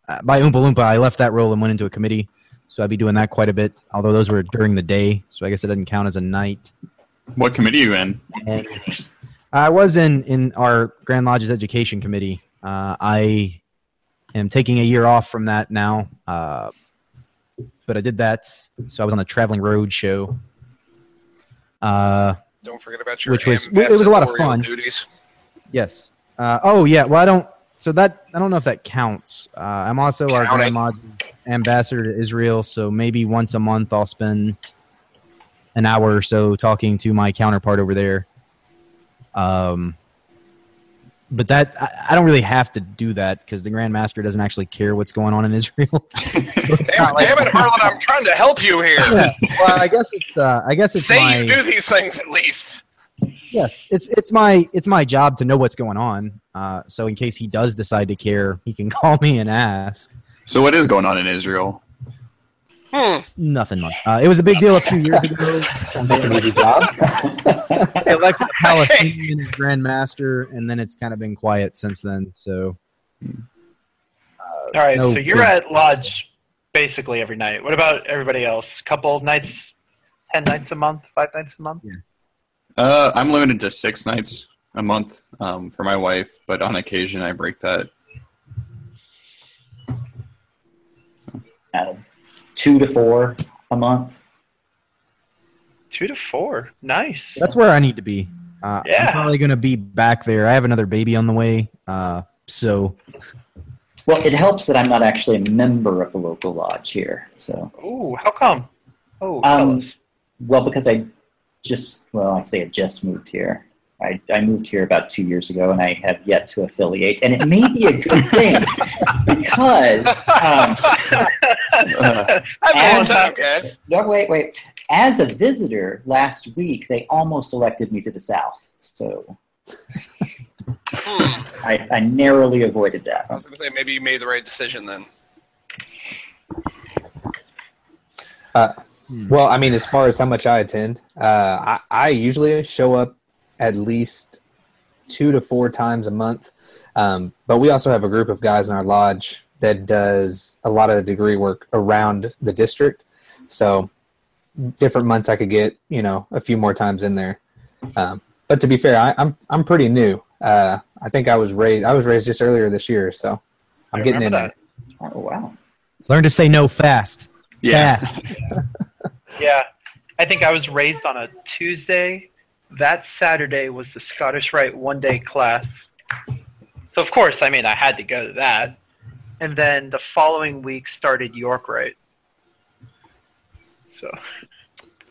uh, by Oompa Loompa, I left that role and went into a committee. So I'd be doing that quite a bit, although those were during the day. So I guess it doesn't count as a night. What committee are you in? And I was in, in our Grand Lodge's education committee. Uh, I am taking a year off from that now. Uh, but I did that. So I was on the Traveling Road show. Uh, Don't forget about your Which was- it was a lot of fun. Duties. Yes. Uh, oh yeah. Well, I don't. So that I don't know if that counts. Uh, I'm also our Counting. Grand Lodge ambassador to Israel, so maybe once a month I'll spend an hour or so talking to my counterpart over there. Um, but that I, I don't really have to do that because the Grand Master doesn't actually care what's going on in Israel. <laughs> <laughs> Damn it, damn it, Harlan! I'm trying to help you here. well, I guess it's uh, I guess it's Say my you do these things at least. Yeah, it's it's my it's my job to know what's going on. Uh, so in case he does decide to care, he can <laughs> call me and ask. So what is going on in Israel? Hmm. Nothing much. Uh, it was a big deal a few years ago. Sounds like an easy job. <laughs> They elected a Palestinian as Grand Master, and then it's kind of been quiet since then. So All right, No so you're big- at lodge basically every night. What about everybody else? Couple nights, ten nights a month, five nights a month. Uh, I'm limited to six nights a month um, for my wife, but on occasion I break that. Uh, two to four a month. Two to four. Nice. that's where I need to be. Uh, Yeah. I'm probably going to be back there. I have another baby on the way. Uh, so Well, it helps that I'm not actually a member of the local lodge here. So, Ooh, how come? Oh, Um, tell us. well, because I just, well, I say I just moved here. I, I moved here about two years ago, and I have yet to affiliate. And it may be a good <laughs> thing because, um, I've And- time, guys. no, wait, wait. As a visitor last week, they almost elected me to the south. So Hmm. I, I narrowly avoided I that. was going to say maybe you made the right decision then. Well, I mean, as far as how much I attend, uh, I, I usually show up at least two to four times a month. Um, but we also have a group of guys in our lodge that does a lot of the degree work around the district. So different months I could get, you know, a few more times in there. Um, but to be fair, I, I'm I'm pretty new. Uh, I think I was raised I was raised just earlier this year, so I'm getting in remember there. Oh, wow. learn to say no fast. Yeah. Fast. <laughs> Yeah, I think I was raised on a Tuesday. That Saturday was the Scottish Rite one day class. So, of course, I mean, I had to go to that. And then the following week started York Rite. So,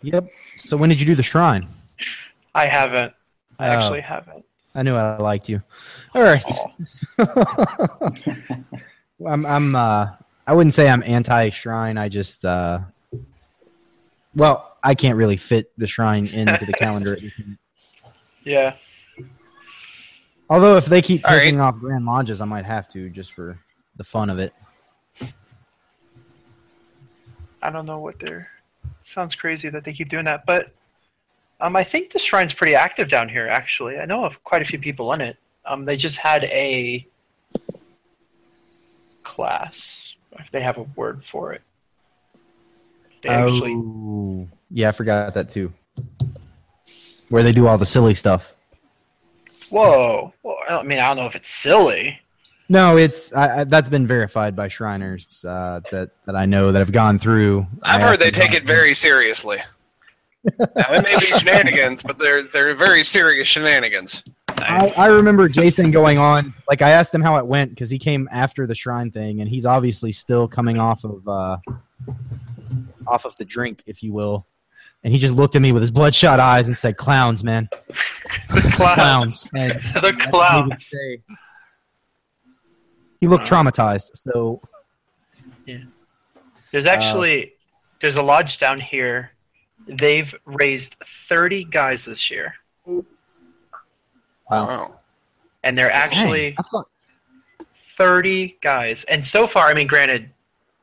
Yep. So when did you do the shrine? I haven't. I Oh. actually haven't. I knew I liked you. All right. <laughs> I'm I'm uh I wouldn't say I'm anti shrine. I just uh well, I can't really fit the shrine into the calendar. <laughs> Yeah. Although if they keep All right. pissing off grand lodges, I might have to just for the fun of it. I don't know what they're. Sounds crazy that they keep doing that, but um, I think the shrine's pretty active down here. Actually, I know of quite a few people in it. Um, they just had a class. If they have a word for it, they actually. Oh, yeah, I forgot that too. Where they do all the silly stuff. Whoa! Well, I mean, I don't know if it's silly. No, it's I, I, that's been verified by Shriners uh, that that I know that have gone through. I I've heard they take it very seriously. now, it may be <laughs> shenanigans, but they're they're very serious shenanigans. I, I remember Jason going on. Like I asked him how it went because he came after the shrine thing, and he's obviously still coming off of uh, off of the drink, if you will. And he just looked at me with his bloodshot eyes and said, "Clowns, man, The clowns. clowns." <laughs> And the that's what he clowns. say. He looked uh-huh. traumatized. So Yeah. There's uh, actually there's a lodge down here. They've raised 30 guys this year, Wow. Wow. and they're actually I thought 30 guys. And so far, I mean, granted,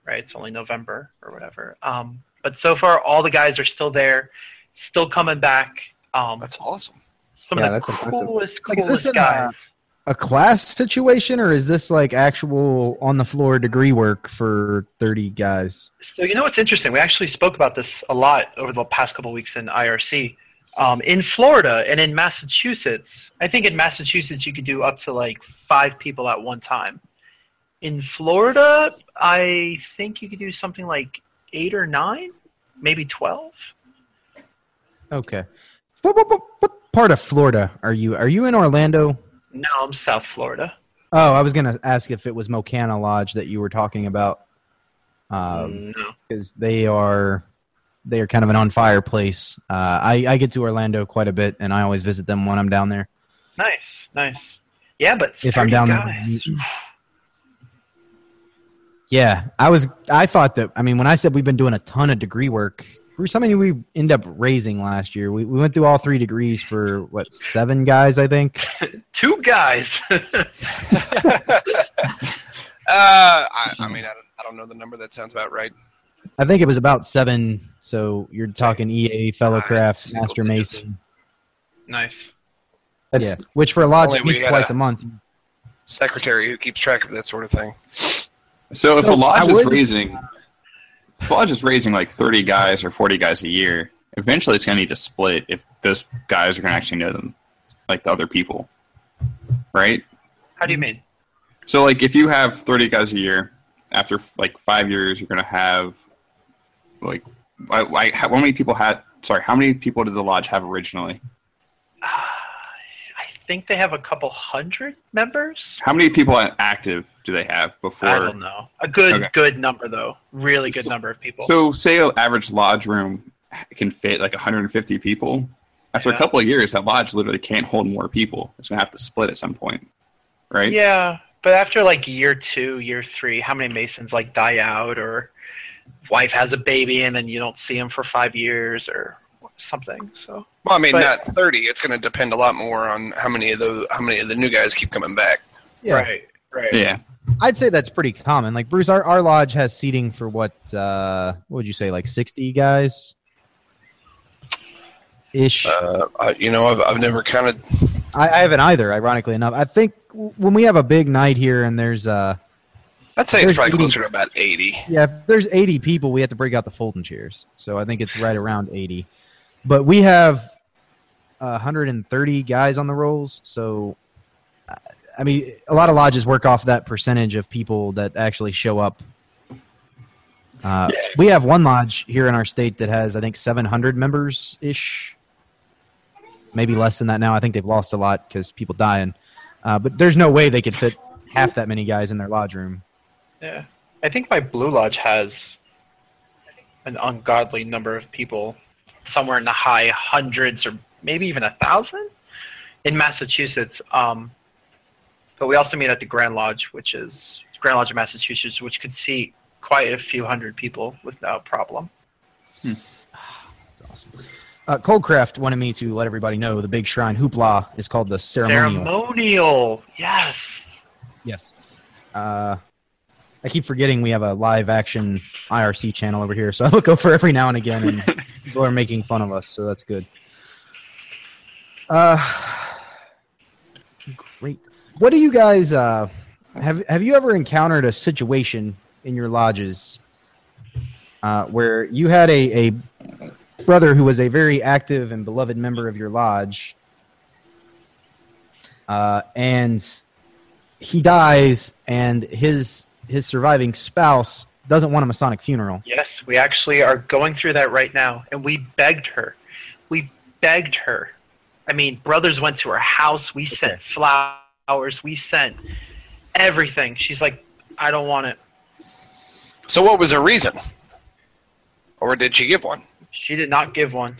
right, it's only November or whatever. Um, but so far, all the guys are still there, still coming back. Um, That's awesome. some Yeah, of the that's impressive. coolest, Like, is coolest this in, guys. a class situation, or is this like actual on the floor degree work for thirty guys? So you know what's interesting? We actually spoke about this a lot over the past couple of weeks in IRC. Um, in Florida and in Massachusetts, I think in Massachusetts you could do up to like five people at one time. In Florida, I think you could do something like eight or nine, maybe twelve. Okay. What, what, what, part of Florida are you? Are you in Orlando? No, I'm South Florida. Oh, I was gonna ask if it was Mocana Lodge that you were talking about, no. because they are they are kind of an on fire place. Uh, I I get to Orlando quite a bit, and I always visit them when I'm down there. Nice, nice. Yeah, but If I'm 30 down there, guys. Yeah, I was. I thought that. I mean, when I said we've been doing a ton of degree work, Bruce, how many we end up raising last year? We we went through all three degrees for what seven guys, I think. <laughs> Two guys. <laughs> <laughs> Uh, I, I mean, I don't, I don't know the number. That sounds about right. I think it was about seven. So you're talking EA, Fellowcraft, single Master. Mason. nice. That's yeah, which for a lodge Only we meets twice a- a month. Secretary who keeps track of that sort of thing. So if So a lodge is raising, if a lodge is raising like thirty guys or forty guys a year, eventually it's going to need to split if those guys are going to actually know them, like the other people, right? How do you mean? So like if you have thirty guys a year, after like five years, you're going to have like, I, I, how many people had? Sorry, how many people did the lodge have originally? Think they have a couple hundred members. How many people active do they have before? I don't know. A good Okay. good number though. Really good number of people. So, say an average lodge room can fit like 150 people. After Yeah. a couple of years, that lodge literally can't hold more people. It's gonna have to split at some point, right? Yeah, but after like year two, year three, how many Masons like die out or wife has a baby and then you don't see him for five years or something? So Well, I mean, But- not thirty. It's going to depend a lot more on how many of the how many of the new guys keep coming back. Yeah, right, right. Yeah. I'd say that's pretty common. Like Bruce, our, our lodge has seating for what? Uh, what would you say? Like sixty guys, ish. Uh, I, you know, I've, I've never counted. I, I haven't either. Ironically enough, I think when we have a big night here and there's uh, I'd say it's There's probably 80 closer to about eighty. yeah, if there's eighty people, we have to break out the folding chairs. So I think it's right around eighty. But we have uh, 130 guys on the rolls. So I- mean, a lot of lodges work off that percentage of people that actually show up. Uh, we have one lodge here in our state that has, I think, 700 members ish. Maybe less than that now. I think they've lost a lot because people dying. Uh, but there's no way they could fit half that many guys in their lodge room. Yeah. I think my Blue Lodge has an ungodly number of people, somewhere in the high hundreds or maybe even a thousand in Massachusetts. Um, but we also meet at the Grand Lodge, which is Grand Lodge of Massachusetts, which could seat quite a few hundred people without problem. Uh, Coldcraft wanted me to let everybody know the big shrine hoopla is called the ceremonial. Ceremonial, yes. Yes. Uh, I keep forgetting we have a live action IRC channel over here, so I look over every now and again, and <laughs> people are making fun of us, so that's good. Uh, great. What do you guys uh, have? Have you ever encountered a situation in your lodges uh, where you had a, a brother who was a very active and beloved member of your lodge, uh, and he dies, and his his surviving spouse doesn't want a Masonic funeral. Yes, we actually are going through that right now, and we begged her. We begged her. I mean, brothers went to her house. We sent flowers. We sent everything. She's like, I don't want it. So, what was her reason? Or did she give one? She did not give one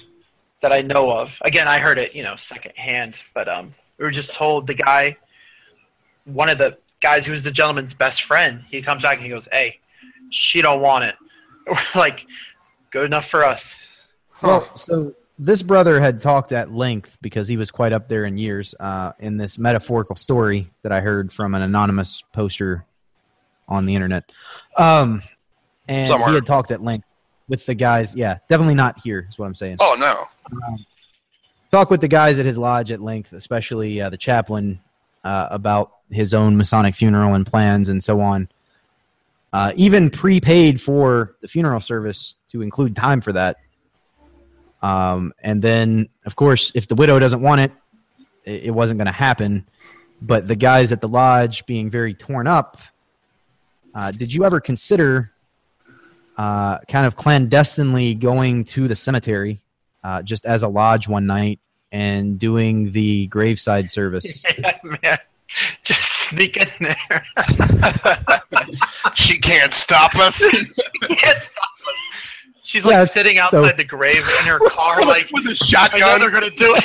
that I know of. Again, I heard it, you know, secondhand, but um, we were just told the guy, one of the guys who was the gentleman's best friend, he comes back and he goes, "Hey, she don't want it." <laughs> Like, good enough for us. Well, so this brother had talked at length because he was quite up there in years uh, in this metaphorical story that I heard from an anonymous poster on the internet. Um, and Somewhere. he had talked at length with the guys. Yeah, definitely not here is what I'm saying. Oh no. Talk with the guys at his lodge at length, especially uh, the chaplain, uh, about his own Masonic funeral and plans and so on. Uh, even prepaid for the funeral service to include time for that. Um, and then, of course, if the widow doesn't want it, it, it wasn't going to happen. But the guys at the lodge being very torn up, uh, did you ever consider uh, kind of clandestinely going to the cemetery uh, just as a lodge one night and doing the graveside service? <laughs> Yeah, man. Just sneak in there. she can't stop us. <laughs> Can't stop us. She's like it's- sitting so- outside the grave in her car, like with a I know shotgun. they're gonna do it.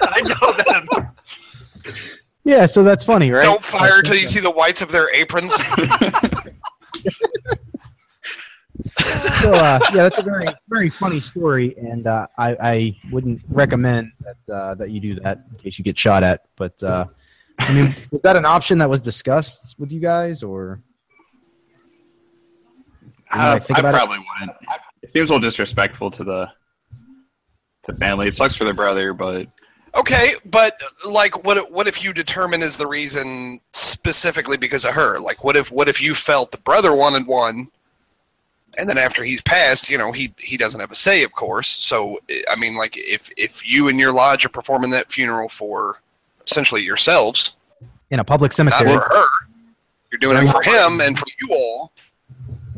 I know them. yeah, so that's funny, right? Don't fire till you <laughs> see the whites of their aprons. <laughs> So uh, yeah, that's a very very funny story, and uh, I, I wouldn't recommend that uh, that you do that in case you get shot at. But uh, I mean, was that an option that was discussed with you guys, or? Uh, think I about it? probably wouldn't. It seems a little disrespectful to the to family. It sucks for their brother, but Okay, but like, what? What if you determine is the reason specifically because of her? Like, what if what if you felt the brother wanted one, and then after he's passed, you know, he he doesn't have a say, of course. So, I mean, like, if if you and your lodge are performing that funeral for essentially yourselves, in a public not cemetery. for her, you're doing it for him and for you all.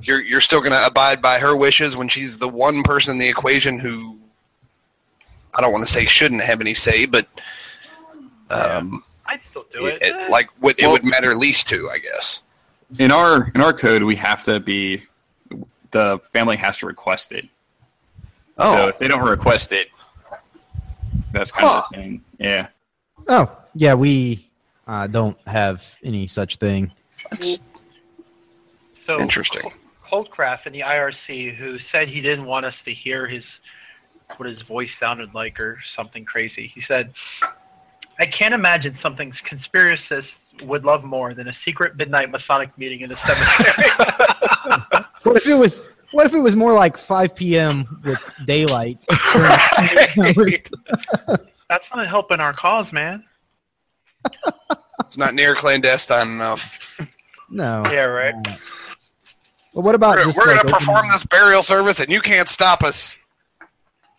You're you're still going to abide by her wishes when she's the one person in the equation who I don't want to say shouldn't have any say, but um, I'd still do it. it, like what it would matter least to, I guess. in our in our code, we have to be the family has to request it. Oh. So if they don't request it, that's kind of the thing. Yeah. Oh yeah, we uh, don't have any such thing. So Interesting. Holdcraft in the IRC, who said he didn't want us to hear his what his voice sounded like or something crazy. He said, "I can't imagine something conspiracists would love more than a secret midnight Masonic meeting in a cemetery." <laughs> What if it was? What if it was more like 5 p.m. with daylight? <laughs> <laughs> That's not helping our cause, man. It's not near clandestine enough. no. Yeah, right. But what about We're, we're like going to perform this burial service, and you can't stop us.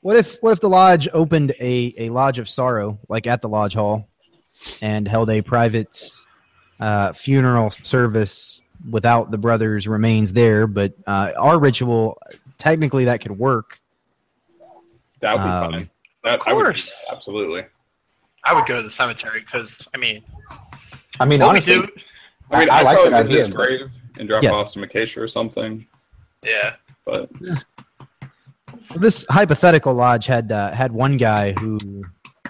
What if what if the lodge opened a, a lodge of sorrow, like at the lodge hall, and held a private uh, funeral service without the brothers' remains there, but uh, our ritual technically that could work. That would be Um, fine. That, of I would- course. absolutely. I would go to the cemetery because I mean, I mean, honestly, do, I mean, I I, like probably that visit his idea, but- grave and drop Yes. off some acacia or something. yeah. But This hypothetical lodge had uh, had one guy who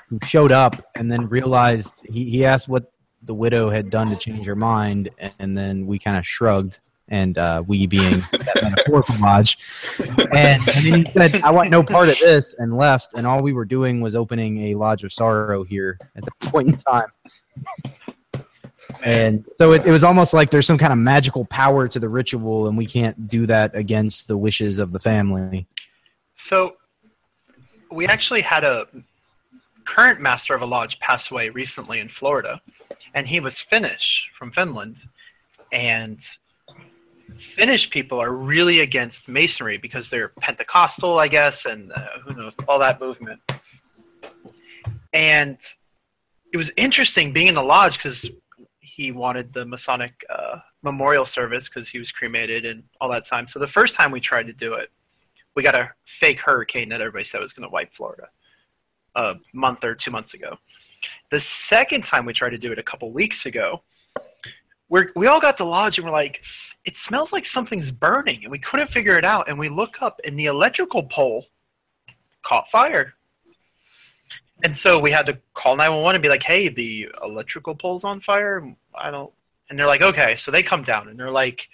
who showed up and then realized he, he asked what the widow had done to change her mind, and then we kind of shrugged. And uh, we being <laughs> that metaphorical lodge, and, and then he said, "I want no part of this," and left. And all we were doing was opening a lodge of sorrow here at the <laughs> point in time. And so it, it was almost like there's some kind of magical power to the ritual, and we can't do that against the wishes of the family. So we actually had a current master of a lodge pass away recently in Florida, and he was Finnish from Finland. And Finnish people are really against masonry because they're Pentecostal, I guess, and uh, who knows, all that movement. And it was interesting being in the lodge because he wanted the Masonic uh, memorial service because he was cremated and all that time. So the first time we tried to do it, we got a fake hurricane that everybody said was going to wipe Florida a month or two months ago. The second time we tried to do it a couple weeks ago, we're, we all got to lodge and we're like, it smells like something's burning, and we couldn't figure it out. And we look up, and the electrical pole caught fire. And so we had to call 911 and be like, hey, the electrical pole's on fire. I don't. And they're like, okay. So they come down and they're like,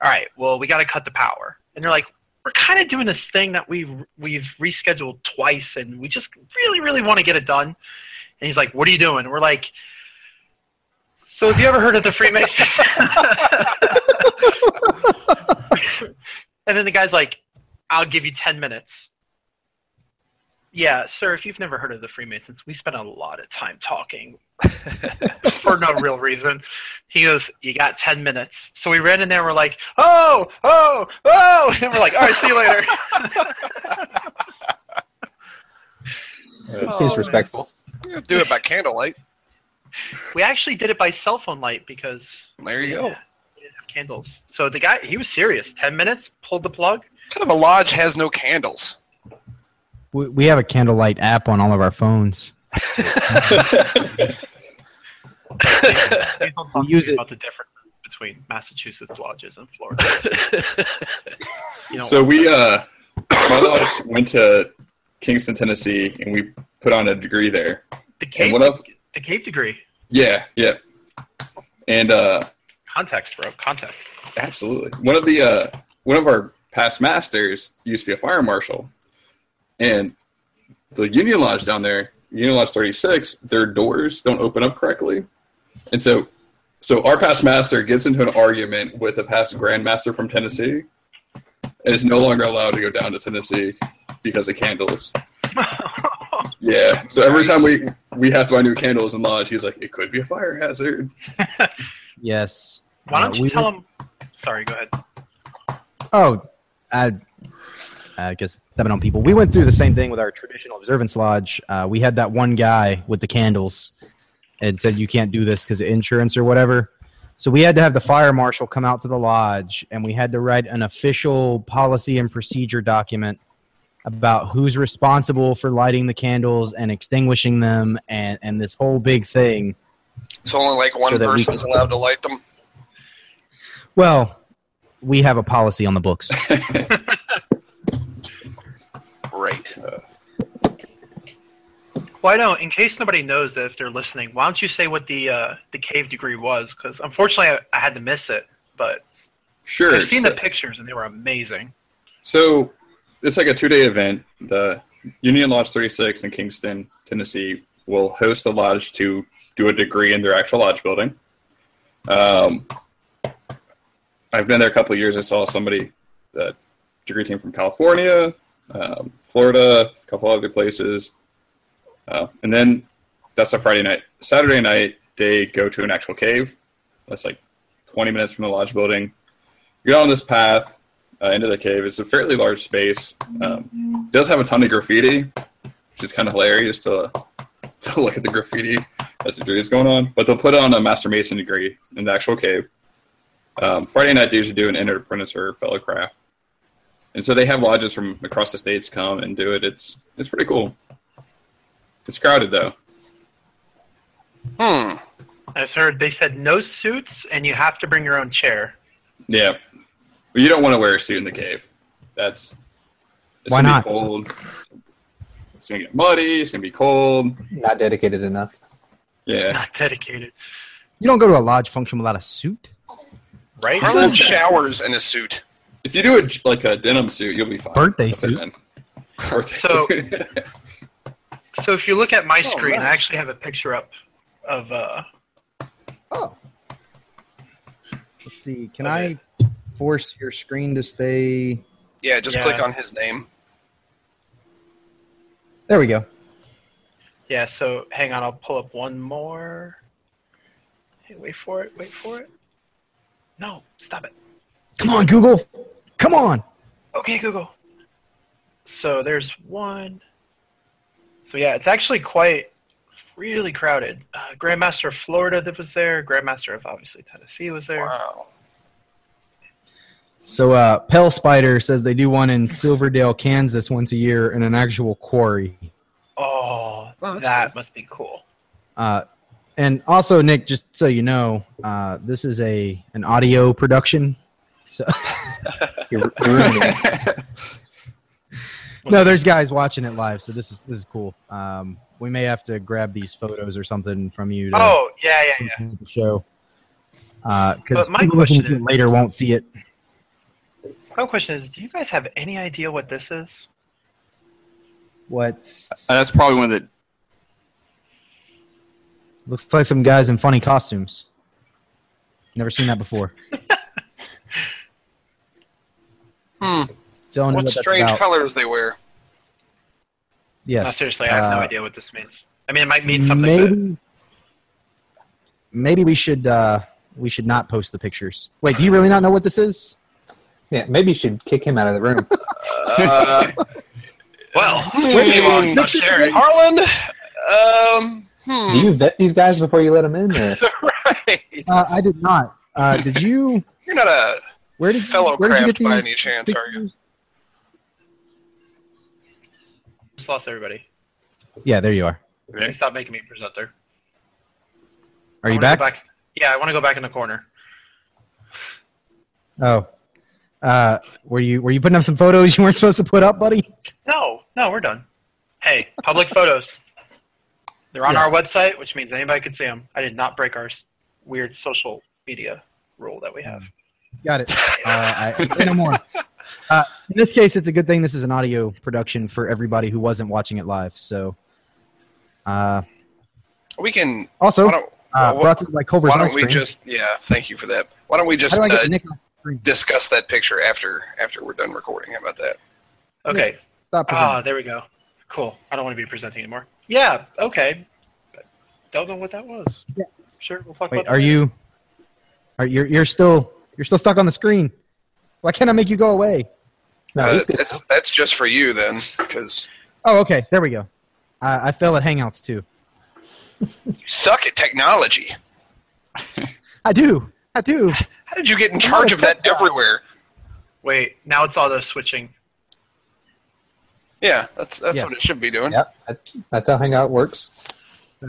all right, well, we got to cut the power. And they're like, we're kind of doing this thing that we've we've rescheduled twice, and we just really, really want to get it done. And he's like, "What are you doing?" And we're like, "So have you ever heard of the Freemasons?" <laughs> and then the guy's like, "I'll give you ten minutes." Yeah, sir. If you've never heard of the Freemasons, we spent a lot of time talking <laughs> for no real reason. He goes, "You got ten minutes." So we ran in there. and We're like, "Oh, oh, oh!" And then we're like, "All right, see you later." <laughs> it seems Oh, respectful. Do it by candlelight. We actually did it by cell phone light because There you yeah, go. we didn't have candles. So the guy, he was serious. Ten minutes, pulled the plug. What kind of a lodge has no candles? We, we have a candlelight app on all of our phones. Please don't talk to use it- about the difference between Massachusetts lodges and Florida. <laughs> You know, so we uh my lodge went to Kingston, Tennessee, and we put on a degree there. the cave, what up- the cave degree. Yeah, yeah. And uh Context, bro. Context. absolutely. One of the uh one of our past masters used to be a fire marshal, and the Union Lodge down there, Union Lodge 36, their doors don't open up correctly, and so so our past master gets into an argument with a past grandmaster from Tennessee, and is no longer allowed to go down to Tennessee because of candles. <laughs> Yeah. So every time we we have to buy new candles in lodge, he's like, it could be a fire hazard. <laughs> Yes. Why don't Uh, you we tell were- him? Sorry, go ahead. Oh, I, I guess stepping on people. We went through the same thing with our traditional observance lodge. Uh, we had that one guy with the candles and said you can't do this because of insurance or whatever. So we had to have the fire marshal come out to the lodge, and we had to write an official policy and procedure document about who's responsible for lighting the candles and extinguishing them, and and this whole big thing. So only like one So that we person can- allowed to light them. Well, we have a policy on the books. <laughs> Right. Why don't, in case nobody knows that if they're listening, why don't you say what the uh, the cave degree was? Because unfortunately, I, I had to miss it, but Sure. I've seen so, the pictures and they were amazing. so it's like a two day event. The Union Lodge 36 in Kingston, Tennessee, will host a lodge to do a degree in their actual lodge building. Um, I've been there a couple years. I saw somebody, the degree team from California, um, Florida, a couple other places. Uh, and then that's a Friday night. Saturday night, they go to an actual cave. That's like 20 minutes from the lodge building. You go on this path uh, into the cave. It's a fairly large space. Um, it does have a ton of graffiti, which is kind of hilarious to, to look at the graffiti as the degree is going on. But they'll put on a Master Mason degree in the actual cave. Um, Friday night, they usually do an Entered Apprentice or Fellow Craft. And so they have lodges from across the states come and do it. It's it's pretty cool. It's crowded though. Hmm. I just heard they said no suits and you have to bring your own chair. Yeah, but you don't want to wear a suit in the cave. That's it's Why gonna not? Be cold. It's gonna get muddy. It's gonna be cold. Not dedicated enough. Yeah, Not dedicated, You don't go to a lodge function without a suit. right? Harlan showers in a suit. if you do a like a denim suit, you'll be fine. Birthday suit. man. Birthday So- suit. <laughs> So if you look at my Oh, screen, nice. I actually have a picture up of uh, Oh. Let's see. Can I force your screen to stay? Yeah, just Yeah. click on his name. There we go. yeah. So hang on, I'll pull up one more. Hey, wait for it. Wait for it. No, stop it. Come on, Google. Come on. Okay, Google. So there's one. So yeah, it's actually quite really crowded. Uh, Grandmaster of Florida that was there. Grandmaster of obviously Tennessee was there. Wow. So, uh, Pale Spider says they do one in Silverdale, Kansas, once a year in an actual quarry. Oh, Wow, that's that must be cool. Uh, and also, Nick, just so you know, uh, this is a an audio production. So, <laughs> You're ruining it. <laughs> no, there's guys watching it live, so this is this is cool. Um, we may have to grab these photos or something from you to Oh yeah, yeah, yeah. the show. Because But my people listening to it is- later won't see it. My question is, do you guys have any idea what this is? What And that's probably one of the looks like some guys in funny costumes. Never seen that before. <laughs> Hmm. Don't know What what that's strange about. colors they wear. Yes. No, seriously, I have no Uh, idea what this means. I mean, it might mean something. But Maybe, maybe we should uh, we should not post the pictures. Wait, do you really not know what this is? Yeah, maybe you should kick him out of the room. <laughs> Uh, well, hmm, not sharing. Harlan. Um. Hmm. Do you vet these guys before you let them in? Or? <laughs> right. Uh, I did not. Uh, did you? You're not a Where did fellow where did you craft get by any chance, are you? just lost everybody. Yeah, there you are. Hey, Stop making me presenter. Are I you wanna back? Yeah, I want to go back in the corner. Oh, uh, were you were you putting up some photos you weren't supposed to put up, buddy? No, no, we're done. Hey, public <laughs> photos. They're on our website, which means anybody can see them. I did not break our weird social media rule that we have. Got it. Uh, I, say no more. Uh, in this case, it's a good thing this is an audio production for everybody who wasn't watching it live. So, uh, We can also Why don't- uh, wh- brought to you by Culver's Why don't we just? Yeah, thank you for that. Why don't we just How do I get uh, Nick? Discuss that picture after after we're done recording? How about that? Okay. Stop. Ah, presenting. there we go. Cool. I don't want to be presenting anymore. Yeah. Okay. But don't know what that was. Yeah. Sure. We'll talk Wait, about. that are later. you? Are you're you're still you're still stuck on the screen? Why can't I make you go away? No, Uh, he's good. that's that's just for you then, because Oh, okay. There we go. I I fail at Hangouts too. <laughs> you suck at technology. <laughs> I do. I do. <laughs> How did you get in charge of that tech everywhere? Wait. Now it's auto switching. Yeah, that's that's Yes. what it should be doing. Yep, that, that's how Hangout works.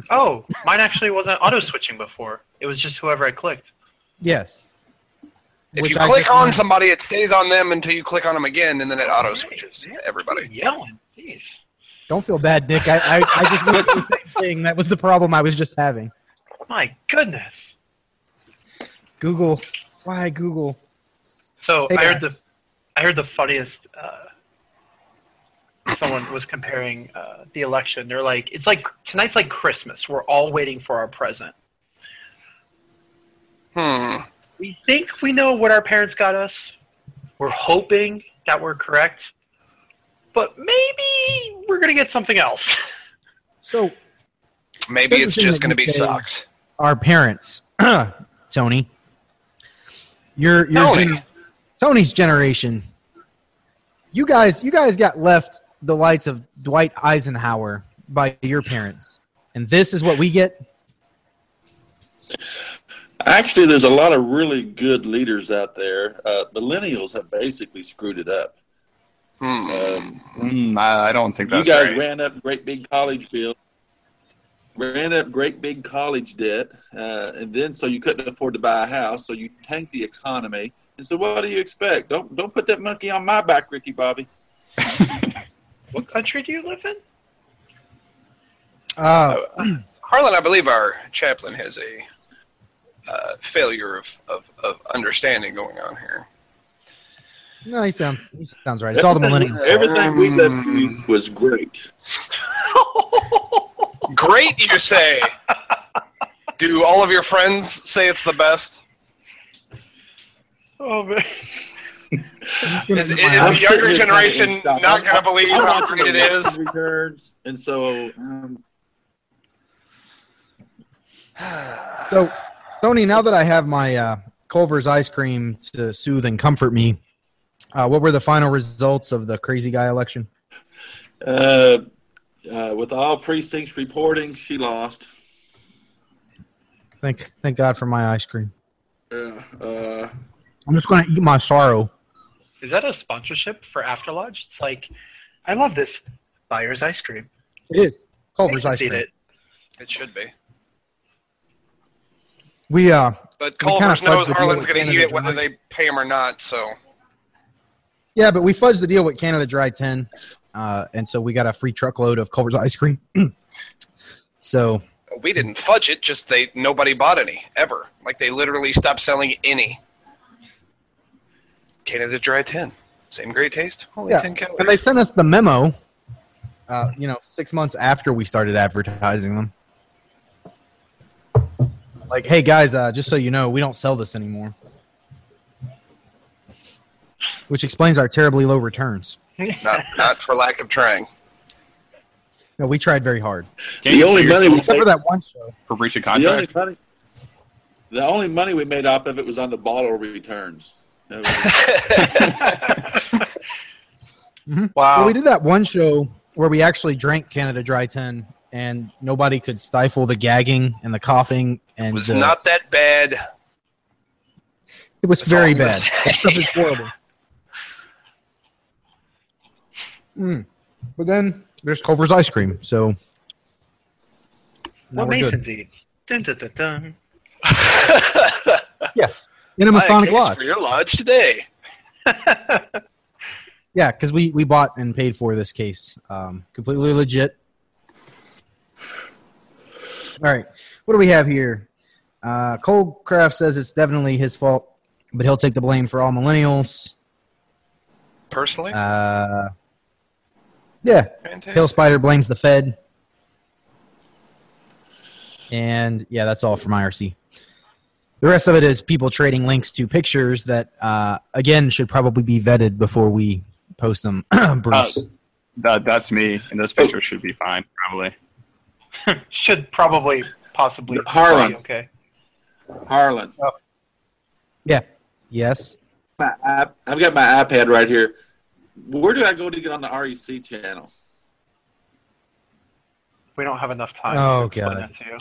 Oh, mine actually wasn't auto switching before. It was just whoever I clicked. Yes. If Which you I click just on learned. somebody, it stays on them until you click on them again, and then it auto switches to everybody. Yelling. Jeez. Don't feel bad, Nick. I I, I just did the same <laughs> thing. That was the problem I was just having. My goodness. Google. Why Google? So Hey, I guy. heard the, I heard the funniest. Uh, someone was comparing uh, the election. They're like, it's like tonight's like Christmas. We're all waiting for our present. Hmm. We think we know what our parents got us. We're hoping that we're correct, but maybe we're gonna get something else. So Maybe it's just going to be socks. our parents, <clears throat> Tony. Your your Tony. gen- Tony's generation. You guys, you guys got left the lights of Dwight Eisenhower by your parents, and this is what we get. Actually, there's a lot of really good leaders out there. Uh, millennials have basically screwed it up. Hmm. Um, Mm, I, I don't think you guys right. ran up great big college bill, ran up great big college debt, uh, and then so you couldn't afford to buy a house, so you tanked the economy. And so, what do you expect? Don't don't put that monkey on my back, Ricky Bobby. <laughs> what country do you live in? Uh, Harlan, I believe our chaplain has a uh, failure of, of, of understanding going on here. no, he sounds he sounds right. It's all the millennials. Everything we lived through was great. <laughs> <laughs> Great, you say. Do all of your friends say it's the best? Oh man. Is, is I'm the younger generation not going to believe I'm how great it the and so um, So, Tony, now that I have my uh, Culver's ice cream to soothe and comfort me, uh, what were the final results of the crazy guy election? uh, uh, with all precincts reporting, she lost. Thank thank God for my ice cream. Uh, uh, I'm just going to eat my sorrow. Is that a sponsorship for After Lodge? It's like, I love this buyer's ice cream. It is Culver's ice can cream. eat it. It should be. We uh But We Culver's fudged knows the Harlan's going to eat it whether Dry. they pay him or not, so. yeah, but we fudged the deal with Canada Dry 10, uh, and so we got a free truckload of Culver's ice cream. <clears throat> so We didn't fudge it, just they nobody bought any, ever. Like they literally stopped selling any. Canada Dry 10. Same great taste, only Yeah. 10 calories. and they sent us the memo. Uh, you know, six months after we started advertising them. Like, hey guys, uh, just so you know, we don't sell this anymore. Which explains our terribly low returns. Not, not for lack of trying. No, we tried very hard, Can't you The only money yourself we- except for that one show. for breach of the only contract. money, the only money we made off of it was on the bottle returns. That was- <laughs> Wow. Well, we did that one show where we actually drank Canada Dry 10, and nobody could stifle the gagging and the coughing, and It was uh, not that bad. It was That's very bad. That stuff is horrible. Mm. But then there's Culver's ice cream, so What we're. Masons eat? Dun, dun, dun, dun. <laughs> Yes, in a Masonic case lodge. for your lodge today. <laughs> Yeah, because we we bought and paid for this case, um, completely legit. All right, what do we have here? Uh, Coldcraft says it's definitely his fault, but he'll take the blame for all millennials. personally. Uh, yeah, Fantastic. Hill Spider blames the Fed. And yeah, that's all from IRC. The rest of it is people trading links to pictures that, uh, again, should probably be vetted before we post them. <clears throat> Bruce. Uh, that, that's me, and those pictures should be fine, probably. <laughs> Should probably, possibly. Harlan. be Okay. Harlan, yeah. Yes. my iP- I've got my iPad right here. Where do I go to get on the IRC channel? We don't have enough time Oh, to explain God. that to you.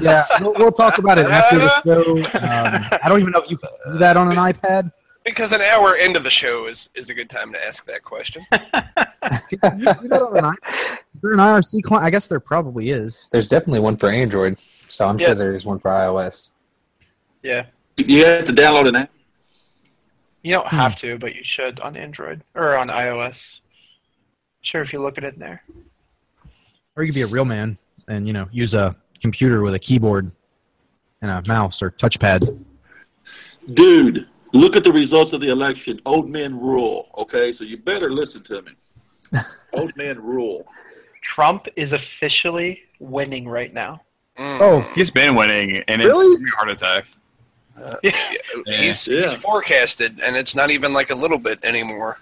<laughs> Yeah, we'll, we'll talk about it after the show. Um, I don't even know if you can do that on an iPad. Because an hour into the show is, is a good time to ask that question. <laughs> Can you do that on an iPad? Is there an IRC client? I guess there probably is. There's definitely one for Android, so I'm Yeah. sure there's one for iOS. Yeah. You have to download an app. You don't have to, but you should on Android or on iOS. Sure, if you look at it in there. Or you could be a real man and you know use a computer with a keyboard and a mouse or touchpad. Dude, look at the results of the election. Old men rule, okay? So you better listen to me. <laughs> Old men rule. Trump is officially winning right now. Mm. Oh, He's been winning, and Really? it's a heart attack. He's, Yeah. he's forecasted, and it's not even like a little bit anymore.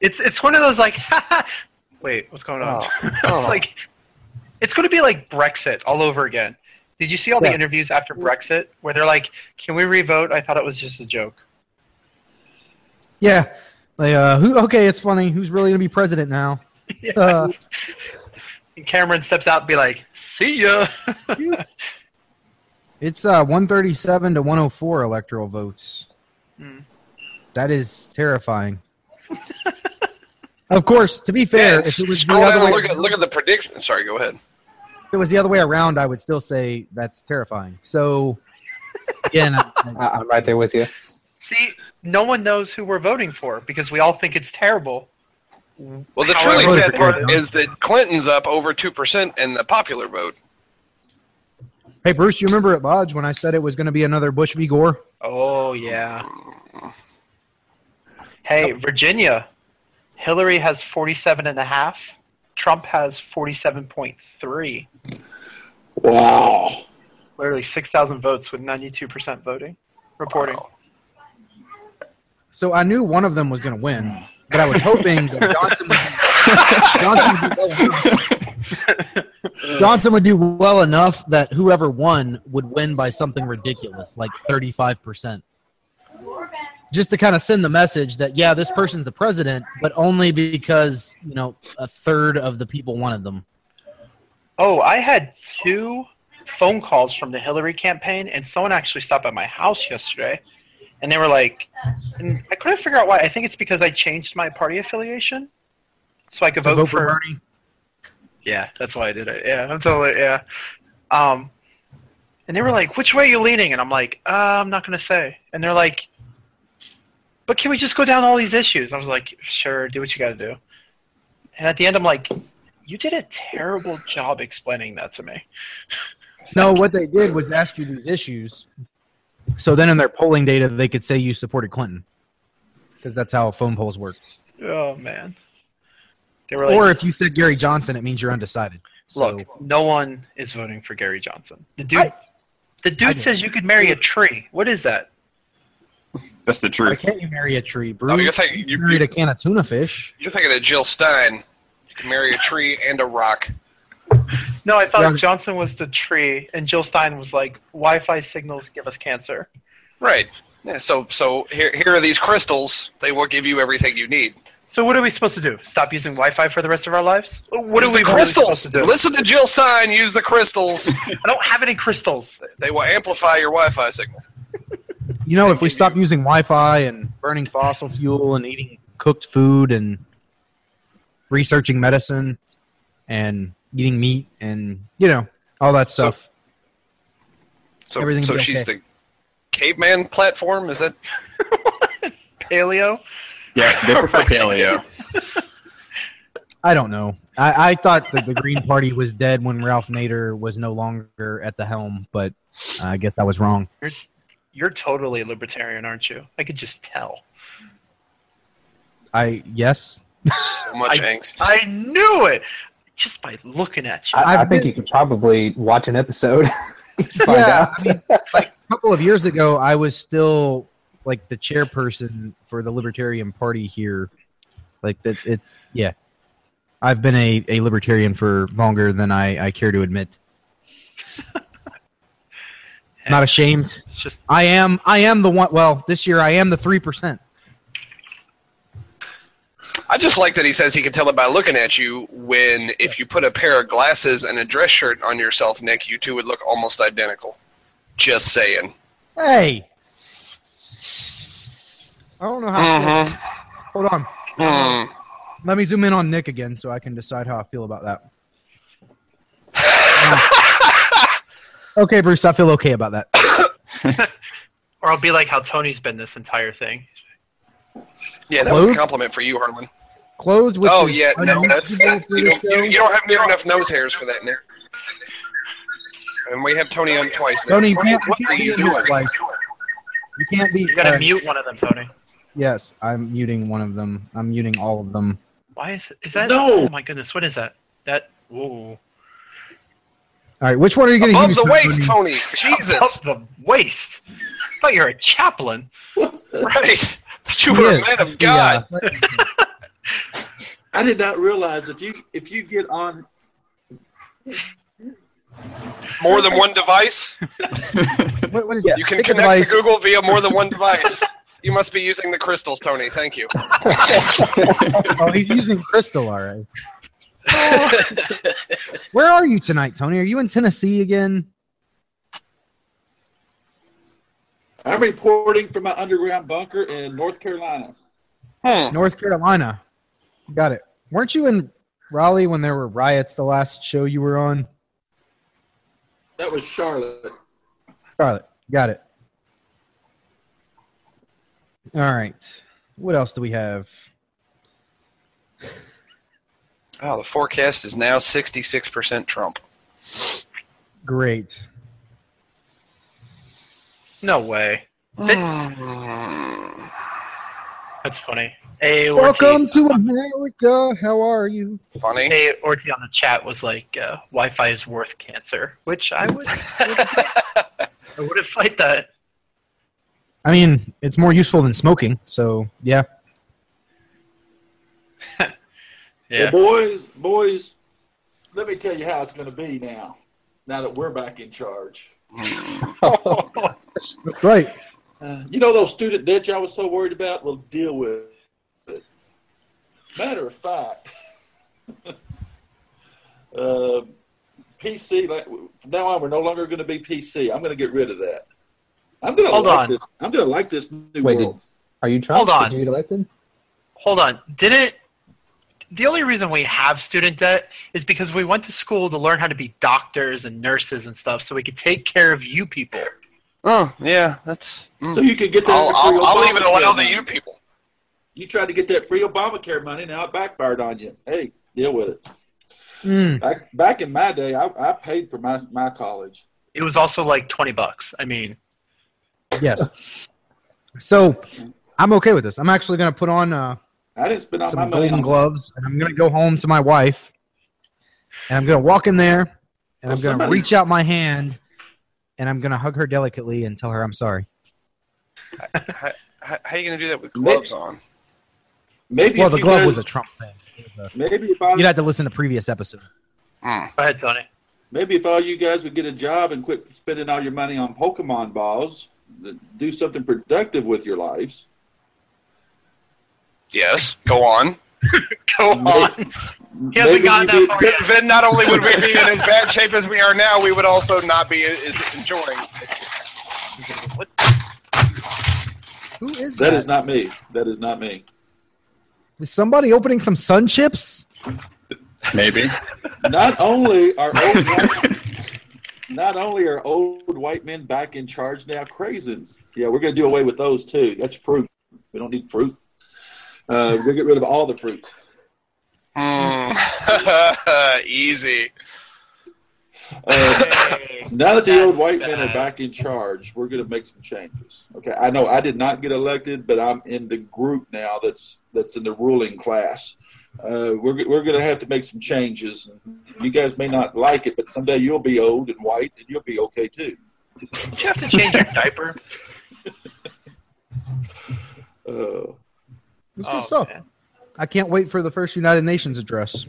It's it's one of those like, <laughs> wait, what's going on? <laughs> it's like, it's going to be like Brexit all over again. Did you see all the interviews after Brexit where they're like, "Can we revote?" I thought it was just a joke. yeah. Like, uh, who? Okay, it's funny. Who's really gonna be president now? <laughs> Yeah. Uh, And Cameron steps out and be like, "See ya." It's uh 137 to 104 electoral votes. Hmm. That is terrifying. of course, to be fair, Yeah, if it was the other way, and look at, look at the prediction. Sorry, go ahead. if it was the other way around, I would still say that's terrifying. So, again, I- <laughs> I- I'm right there with you. See, no one knows who we're voting for because we all think it's terrible. Well, the However- truly sad part is that Clinton's up over 2% in the popular vote. Hey Bruce, you remember at Lodge when I said it was going to be another Bush v. Gore? Oh yeah. Hey, Virginia. Hillary has 47 and a half. Trump has 47.3. Wow. Literally 6,000 votes with 92% voting. Reporting. So I knew one of them was going to win, but I was hoping that Johnson would, <laughs> Johnson, would do well enough, <laughs> Johnson would do well enough that whoever won would win by something ridiculous, like 35%. Just to kind of send the message that, yeah, this person's the president, but only because, you know, a third of the people wanted them. Oh, I had two phone calls from the Hillary campaign, and someone actually stopped at my house yesterday, and they were like, and I couldn't figure out why. I think it's because I changed my party affiliation, so I could vote, vote for for. Bernie. Yeah, that's why I did it. Yeah, I'm totally yeah. Um, and they were like, "Which way are you leaning?" And I'm like, uh, "I'm not gonna say." And they're like, "But can we just go down all these issues?" I was like, "Sure, do what you got to do." And at the end, I'm like, "You did a terrible job explaining that to me." No, what they did was ask you these issues. So then in their polling data, they could say you supported Clinton. Because that's how phone polls work. Oh man. They were like, Or if you said Gary Johnson, it means you're undecided. So, "Look, no one is voting for Gary Johnson." The dude, I- the dude says you could marry a tree. What is that? That's the why truth. can't you marry a tree, Bruce? Oh, you're thinking you you, married you, a can of tuna fish. you're thinking of Jill Stein. You can marry a tree and a rock. No, I thought Yeah. Johnson was the tree, and Jill Stein was like, "Wi-Fi signals give us cancer." Right. Yeah, so so here here are these crystals. They will give you everything you need. So what are we supposed to do? Stop using Wi-Fi for the rest of our lives? What Use are we the really crystals? supposed to do? Listen to Jill Stein. Use the crystals. <laughs> I don't have any crystals. they will amplify your Wi-Fi signal. You know, if we stop using Wi-Fi and burning fossil fuel and eating cooked food and researching medicine and eating meat and you know all that stuff. So Everything will so she's okay. the caveman platform. Is that? <laughs> Paleo. Yeah, <laughs> they prefer paleo. I don't know. I, I thought that the Green Party was dead when Ralph Nader was no longer at the helm, but uh, I guess I was wrong. You're totally libertarian, aren't you? I could just tell. I yes. So much <laughs> I- angst. I knew it just by looking at you. I, I think been- you could probably watch an episode. <laughs> find Yeah, out. I mean, like a couple of years ago, I was still like the chairperson for the Libertarian Party here. Like that, it's yeah. I've been a, a libertarian for longer than I, I care to admit. <laughs> Not ashamed. It's just I am. I am the one. Well, this year I am the three percent. I just like that he says he can tell it by looking at you when if you put a pair of glasses and a dress shirt on yourself, Nick, you two would look almost identical. Just saying. Hey, I don't know how. Hold on. Mm. Let me zoom in on Nick again so I can decide how I feel about that. <laughs> okay, Bruce, I feel okay about that. <coughs> or I'll be like how Tony's been this entire thing. Yeah, that was a compliment for you, Harlan. Clothed, which Oh yeah, no, that's unusual you don't, you, you don't have near enough nose hairs for that, Nick. And we have Tony on twice. Now. Tony, you can't, what you are can't you doing? twice. You can't be. You gotta uh, mute one of them, Tony. Yes, I'm muting one of them. I'm muting all of them. Why is is that? No. Oh my goodness, what is that? That ooh. All right, which one are you going to Above use? the waist, Tony? Tony. Jesus. Above the waist. I thought you were a chaplain. right. That you He were a man of God. uh, I did not realize if you if you get on More than one device. what, what is Yeah, that? You can Pick connect device. to Google via more than one device. <laughs> You must be using the crystals, Tony. Thank you. <laughs> Oh, he's using crystal. All right. <laughs> Where are you tonight, Tony? Are you in Tennessee again? I'm reporting from my underground bunker in North Carolina. Hmm. North Carolina. Got it. Weren't you in Raleigh when there were riots the last show you were on? That was Charlotte. Charlotte. Got it. All right. What else do we have? <laughs> Oh, the forecast is now 66% Trump. Great. No way. Hmm. That's funny. Hey, Welcome to America. How are you? Funny. A Orty on the chat was like, uh, "Wi-Fi is worth cancer," which I would, I would have fight that. <laughs> I mean, it's more useful than smoking. So, yeah. <laughs> Yeah. Well, boys, boys, let me tell you how it's going to be now. Now that we're back in charge. That's <laughs> right. Uh, you know those student debts I was so worried about? We'll deal with it. Matter of fact, <laughs> uh, PC. Like from now on, we're no longer going to be PC. I'm going to get rid of that. I'm going to Hold like on. this. I'm going to like this new Wait, world. did, are you Trump? Hold on. Did you get elected? Hold on. Didn't the only reason we have student debt is because we went to school to learn how to be doctors and nurses and stuff, so we could take care of you people. Oh, yeah, that's. mm. So you could get that. I'll, free I'll, I'll leave it Obamacare allow the you people. You tried to get that free Obamacare money. Now it backfired on you. Hey, deal with it. Mm. Back back in my day, I, I paid for my my college. It was also like twenty bucks. I mean, Yes. So, I'm okay with this. I'm actually going to put on uh, I didn't spend all my some money golden gloves and I'm going to go home to my wife and I'm going to walk in there and Well, I'm going to reach out my hand and I'm going to hug her delicately and tell her I'm sorry. How, how, how are you going to do that with gloves on? Maybe Well, the glove guys- was a Trump thing. A- Maybe if I You'd have to listen to previous episode. Mm. go ahead, Tony. maybe if all you guys would get a job and quit spending all your money on Pokemon balls, th- do something productive with your lives. Yes, go on. <laughs> Go on. He hasn't gotten that far yet. Then not only would we be in as bad shape as we are now, we would also not be as enjoying. What? Who is That that? is not me. That is not me. Is somebody opening some sun chips? Maybe. Not only are old <laughs> white, not only are old white men back in charge now, craisins. Yeah, we're going to do away with those too. That's fruit. We don't need fruit. Uh, we're going to get rid of all the fruits. Mm. <laughs> Easy. Uh, Hey, now that the old that's white men are back in charge, we're going to make some changes. Okay, I know I did not get elected, but I'm in the group now that's that's in the ruling class. Uh, we're we're going to have to make some changes. You guys may not like it, but someday you'll be old and white, and you'll be okay too. Did you have to change your diaper? <laughs> Uh, It's good Oh, stuff. man. I can't wait for the first United Nations address.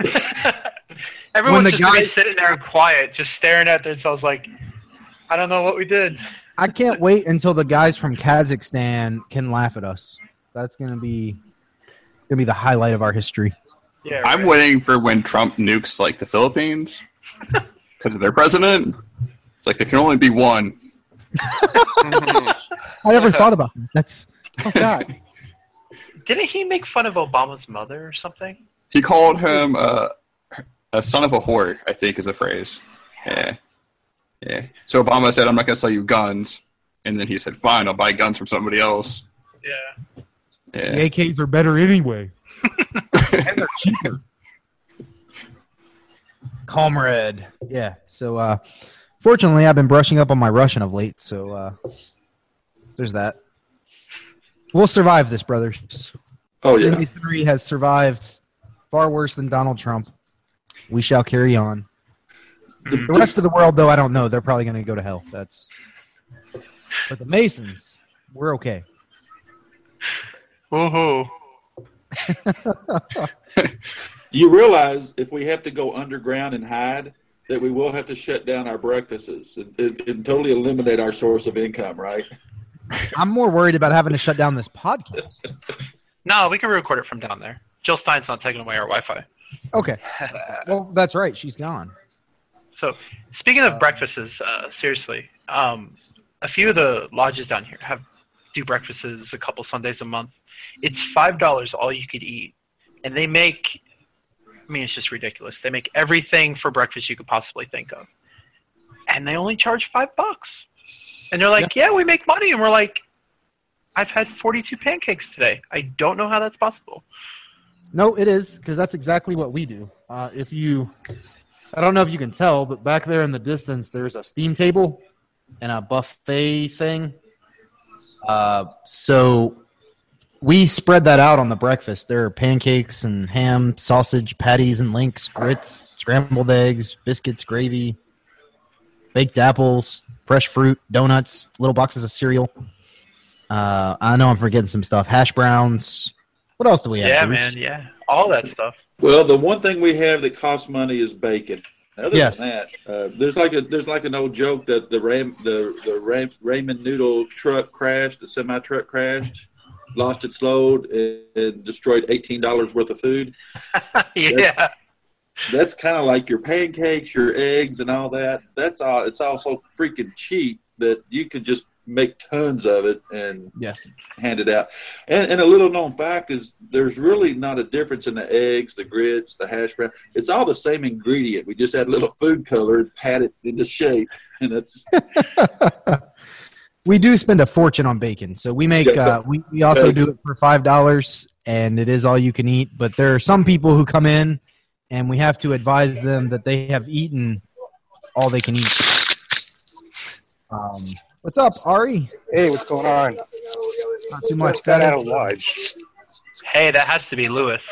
<laughs> Everyone's the just guys- sitting there quiet, just staring at themselves like, I don't know what we did. I can't wait until the guys from Kazakhstan can laugh at us. That's gonna be it's gonna be the highlight of our history. Yeah, I'm waiting for when Trump nukes like the Philippines <laughs> because of their president. It's like there can only be one. <laughs> I never thought about that. That's oh god. <laughs> Didn't he make fun of Obama's mother or something? He called him uh, a son of a whore. I think is a phrase. Yeah, yeah. So Obama said, "I'm not going to sell you guns," and then he said, "Fine, I'll buy guns from somebody else." Yeah. Yeah. The AKs are better anyway. <laughs> and they're cheaper. Comrade. Yeah. So uh fortunately I've been brushing up on my Russian of late, so uh there's that. We'll survive this, brothers. oh yeah, Masonry has survived far worse than Donald Trump. We shall carry on. The rest of the world, though, I don't know. They're probably going to go to hell. That's. But the Masons, we're okay. Woohoo. <laughs> you realize if we have to go underground and hide, that we will have to shut down our breakfasts and, and, and totally eliminate our source of income, right? I'm more worried about having to shut down this podcast. <laughs> No, we can record it from down there. Jill Stein's not taking away our Wi-Fi. Okay. <laughs> Well, that's right. She's gone. So, speaking of breakfasts, uh, seriously, um, a few of the lodges down here have do breakfasts a couple Sundays a month. It's five dollars all you could eat, and they make. I mean, it's just ridiculous. They make everything for breakfast you could possibly think of, and they only charge five bucks. And they're like, "Yeah, we make money," and we're like, "I've had forty-two pancakes today. I don't know how that's possible." No, it is because that's exactly what we do. Uh, if you, I don't know if you can tell, but back there in the distance, there's a steam table and a buffet thing. Uh, so we spread that out on the breakfast. There are pancakes and ham, sausage, patties and links, grits, scrambled eggs, biscuits, gravy, baked apples, fresh fruit, donuts, little boxes of cereal. Uh, I know I'm forgetting some stuff. Hash browns. What else do we have? yeah, Bruce? man. Yeah, all that stuff. Well, the one thing we have that costs money is bacon. Other Yes. than that, uh, there's like a there's like an old joke that the Ram the the Ram, Ramen Noodle truck crashed, the semi truck crashed, lost its load, and, and destroyed eighteen dollars worth of food. <laughs> yeah. That's kind of like your pancakes, your eggs, and all that. That's all. It's all so freaking cheap that you could just make tons of it and Yes. hand it out. And, and a little known fact is there's really not a difference in the eggs, the grits, the hash brown. It's all the same ingredient. We just add a little food color and pat it into shape, and that's <laughs> we do spend a fortune on bacon, so we make Yeah, uh, we, we also do it for five dollars, and it is all you can eat. But there are some people who come in, and we have to advise them that they have eaten all they can eat. Um, what's up, Ari? Hey, what's going on? Not too much. Got That out is- of lodge. Hey, that has to be Lewis.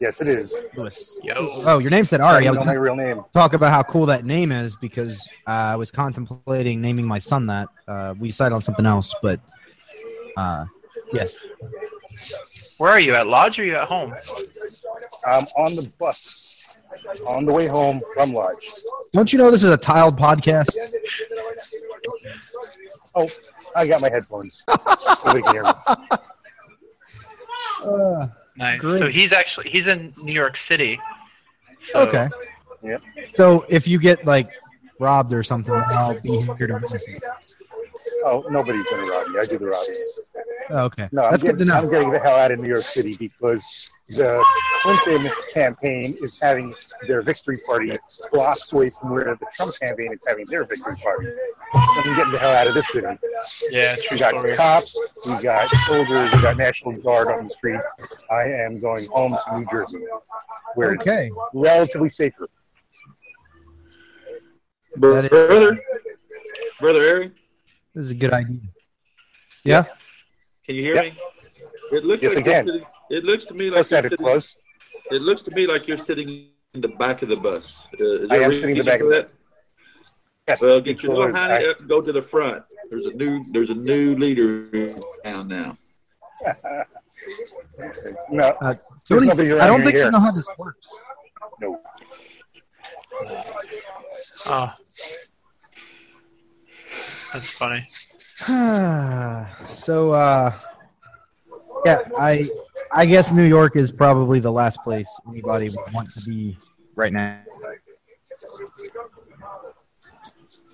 Yes, it is. Lewis. Yo. Oh, your name said Ari. I I was my real name. talk about how cool that name is because uh, I was contemplating naming my son that. Uh, we decided on something else, but uh, yes. Where are you? At lodge or are you at home? I'm on the bus on the way home from lodge. Don't you know this is a tiled podcast? Oh, I got my headphones. <laughs> Nobody can hear me. Nice. Great. So he's actually he's in New York City. So, okay. Yep. So if you get like robbed or something, I'll be here to witness it. Oh, nobody's gonna rob me. I do the robbing. Oh, okay. No, I'm That's good to getting, I'm getting the hell out of New York City because the Clinton campaign is having their victory party blocks away from where the Trump campaign is having their victory party. I'm getting the hell out of this city. yeah, true We got story. cops, we got soldiers, we got National Guard on the streets. I am going home to New Jersey, where Okay. it's relatively safer. Br- That is- brother, brother Aaron, This is a good idea. Yeah. can you hear Yep. me? It looks Yes, like I you're can. sitting, it looks to me like Close you're sitting, close. it looks to me like you're sitting in the back of the bus. Uh, is I there am sitting in the back for of the bus. Yes. Well, get your little because honey I- up and go to the front. There's a new there's a new leader in town now. <laughs> no, Uh, Tony, I don't here think you know how this works. no. Oh. That's funny. <sighs> so uh yeah i i guess new york is probably the last place anybody would want to be right now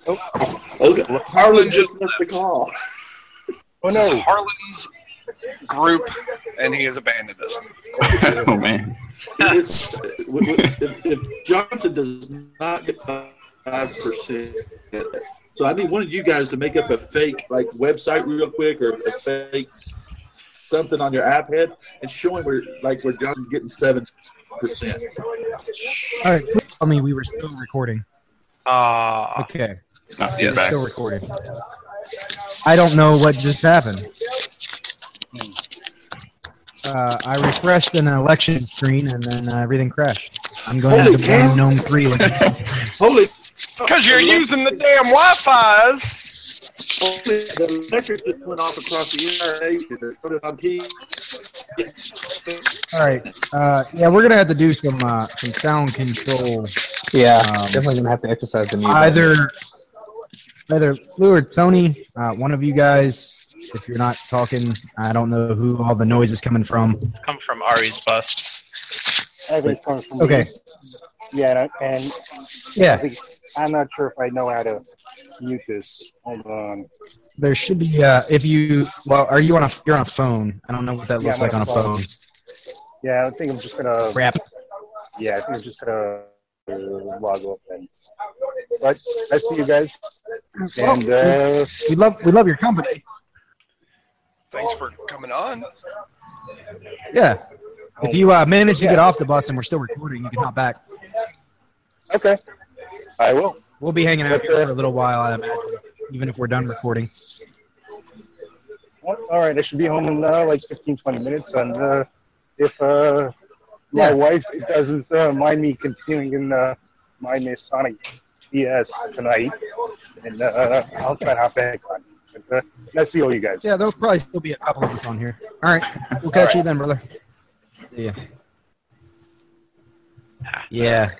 oh. oh, Okay, Harlan just missed the call. <laughs> Oh This is no. Harlan's group, and he has abandoned us. <laughs> oh man. If, if Johnson does not get five percent, so I need one of you guys to make up a fake like website real quick or a fake something on your iPad and showing him where like where Johnson's getting seven percent. all right please tell me we were still recording Ah. okay Not Yes. still recording i don't know what just happened uh, I refreshed an election screen and then uh, everything crashed. I'm going Holy to cow. Blame Gnome 3. <laughs> Holy, Because you're using the damn Wi-Fi's. holy, the electric just went off across the entire nation. They put on TV. all right. Uh, yeah, we're going to have to do some uh, some sound control Yeah, Um, definitely gonna have to exercise the mute. button. either either Lou or Tony, uh, one of you guys. If you're not talking, I don't know who all the noise is coming from. It's come from Ari's bus. I think it's coming from Okay. Yeah, and, and yeah, I'm not sure if I know how to mute this. Hold on. there should be. Uh, if you well, are you on a you're on a phone? I don't know what that Yeah, looks I'm like on on a a phone. phone. Yeah, I think I'm just gonna. Crap. Yeah, I think I'm just gonna uh, log off then. But I see you guys, and uh, We love we love your company. Thanks for coming on. Yeah. If you uh, manage to get off the bus and we're still recording, you can hop back. okay, I will. We'll be hanging out here for a little while, I imagine, even if we're done recording. All right, I should be home in uh, like 15, 20 minutes, and uh, if uh, my Yeah. wife doesn't uh, mind me continuing in uh, my Masonic BS tonight, and uh, I'll try to hop back on. But, uh, let's see all you guys. Yeah, there'll probably still be a couple of us on here. All right. We'll catch you then, brother. See ya. Yeah.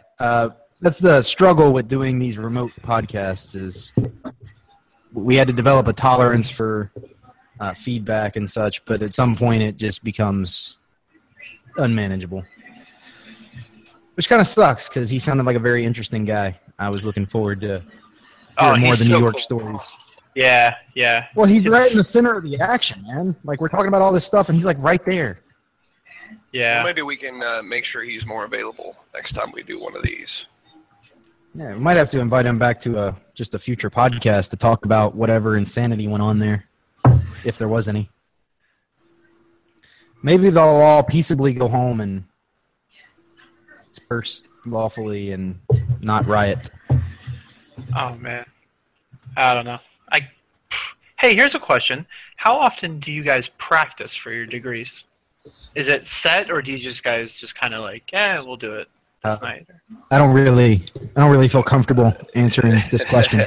That's the struggle with doing these remote podcasts is we had to develop a tolerance for uh, feedback and such, but at some point it just becomes unmanageable. Which kind of sucks because he sounded like a very interesting guy. I was looking forward to Oh, hearing more of he's the New York cool. stories. Yeah, yeah. Well, he's It's- right in the center of the action, man. Like we're talking about all this stuff, and he's like right there. Yeah. Well, maybe we can uh, make sure he's more available next time we do one of these. Yeah, we might have to invite him back to a just a future podcast to talk about whatever insanity went on there, if there was any. Maybe they'll all peaceably go home and disperse lawfully and not riot. Oh man, I don't know. I. Hey, here's a question: How often do you guys practice for your degrees? Is it set, or do you just guys just kind of like, yeah, we'll do it Uh, night? I don't really, I don't really feel comfortable answering this question. <laughs> uh,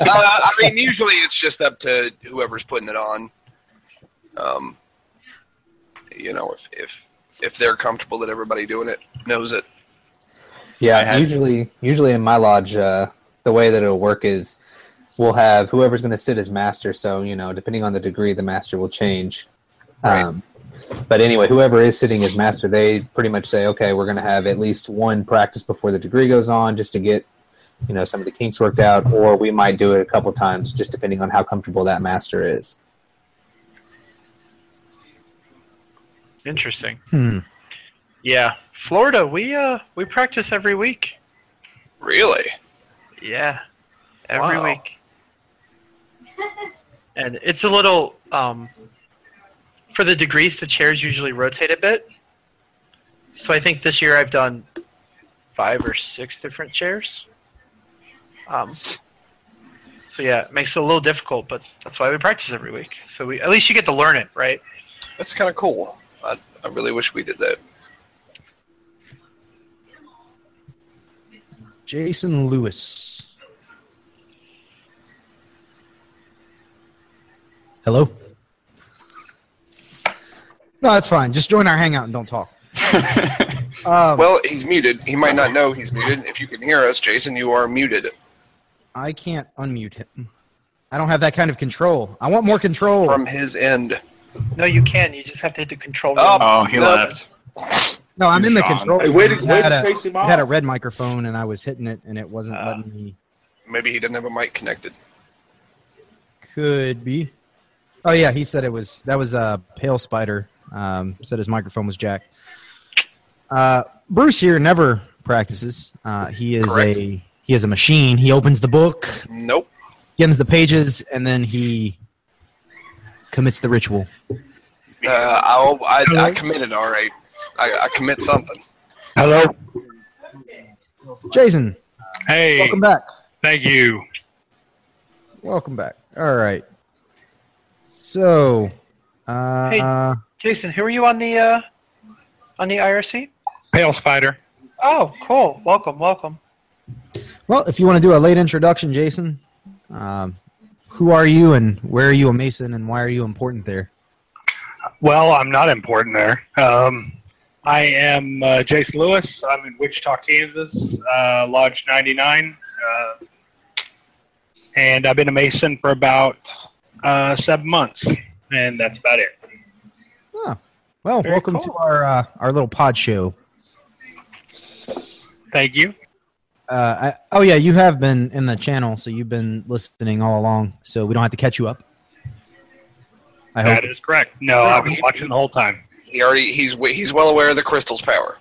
I mean, usually it's just up to whoever's putting it on. Um, you know, if if if they're comfortable that everybody doing it knows it. Yeah, had- usually, usually in my lodge, uh, the way that it'll work is we'll have whoever's going to sit as master. So you know, depending on the degree, the master will change. Right. Um, but anyway, whoever is sitting as master, they pretty much say, okay, we're going to have at least one practice before the degree goes on, just to get you know some of the kinks worked out, or we might do it a couple times, just depending on how comfortable that master is. Interesting. Hmm. Yeah, Florida, we uh we practice every week. Really? Yeah, every Wow. week. and it's a little um, for the degrees. The chairs usually rotate a bit. So I think this year I've done five or six different chairs. Um, so yeah, it makes it a little difficult, but that's why we practice every week. So we at least you get to learn it, right? That's kind of cool. I, I really wish we did that. Jason Lewis. Hello? No, that's fine. Just join our hangout and don't talk. <laughs> um, Well, he's muted. He might not know he's muted. If you can hear us, Jason, you are muted I can't unmute him. I don't have that kind of control. I want more control. from his end. No, you can. You just have to hit the control. Oh, Oh, he no. left. no, I'm he's in the gone. control. Hey, way to, room. Had to a- chase him it off. had a red microphone and I was hitting it and it wasn't Ah. letting me. Maybe he didn't have a mic connected. Could be. Oh yeah, he said it was that was a uh, pale spider. Um, said his microphone was jacked. Uh, Bruce here never practices. Uh, he is Correct. a he is a machine. He opens the book, Nope. skims the pages, and then he commits the ritual. Uh, I, I, I committed, all right. I, I commit something. Hello. Jason, Hey. welcome back. Thank you. Welcome back. All right. So, uh, Hey. Jason, who are you on the uh, on the IRC? Pale Spider. Oh, cool. Welcome, welcome. well, if you want to do a late introduction, Jason, um, who are you and where are you a Mason and why are you important there? Well, I'm not important there. Um, I am uh, Jason Lewis. I'm in Wichita, Kansas, uh, Lodge 99. Uh, and I've been a Mason for about uh, seven months. And that's about it. Well, Very welcome to our uh, our little pod show. Thank you. Uh, I, oh yeah, you have been in the channel, so you've been listening all along. So we don't have to catch you up. I hope. That is correct. No, I've been watching the whole time. He already he's he's well aware of the crystal's power.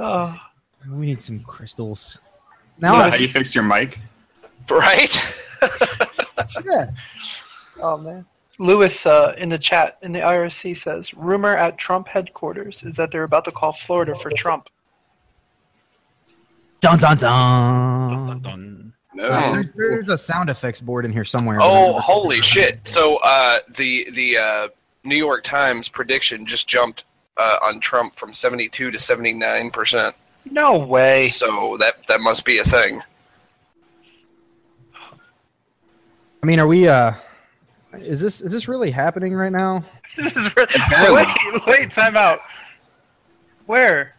Oh, <laughs> <laughs> We need some crystals. Is Now, that how I, you fixed your mic? Right? <laughs> yeah. oh man. Lewis uh, in the chat in the IRC says rumor at Trump headquarters is that they're about to call Florida for Trump. Dun dun dun. No. Uh, there's, there's a sound effects board in here somewhere. Oh, holy shit! So uh, the the uh, New York Times prediction just jumped uh, on Trump from seventy two to seventy nine percent. No way. So that that must be a thing. I mean, are we? uh Is this is this really happening right now? <laughs> This is re- <laughs> wait, wait, time out. Where?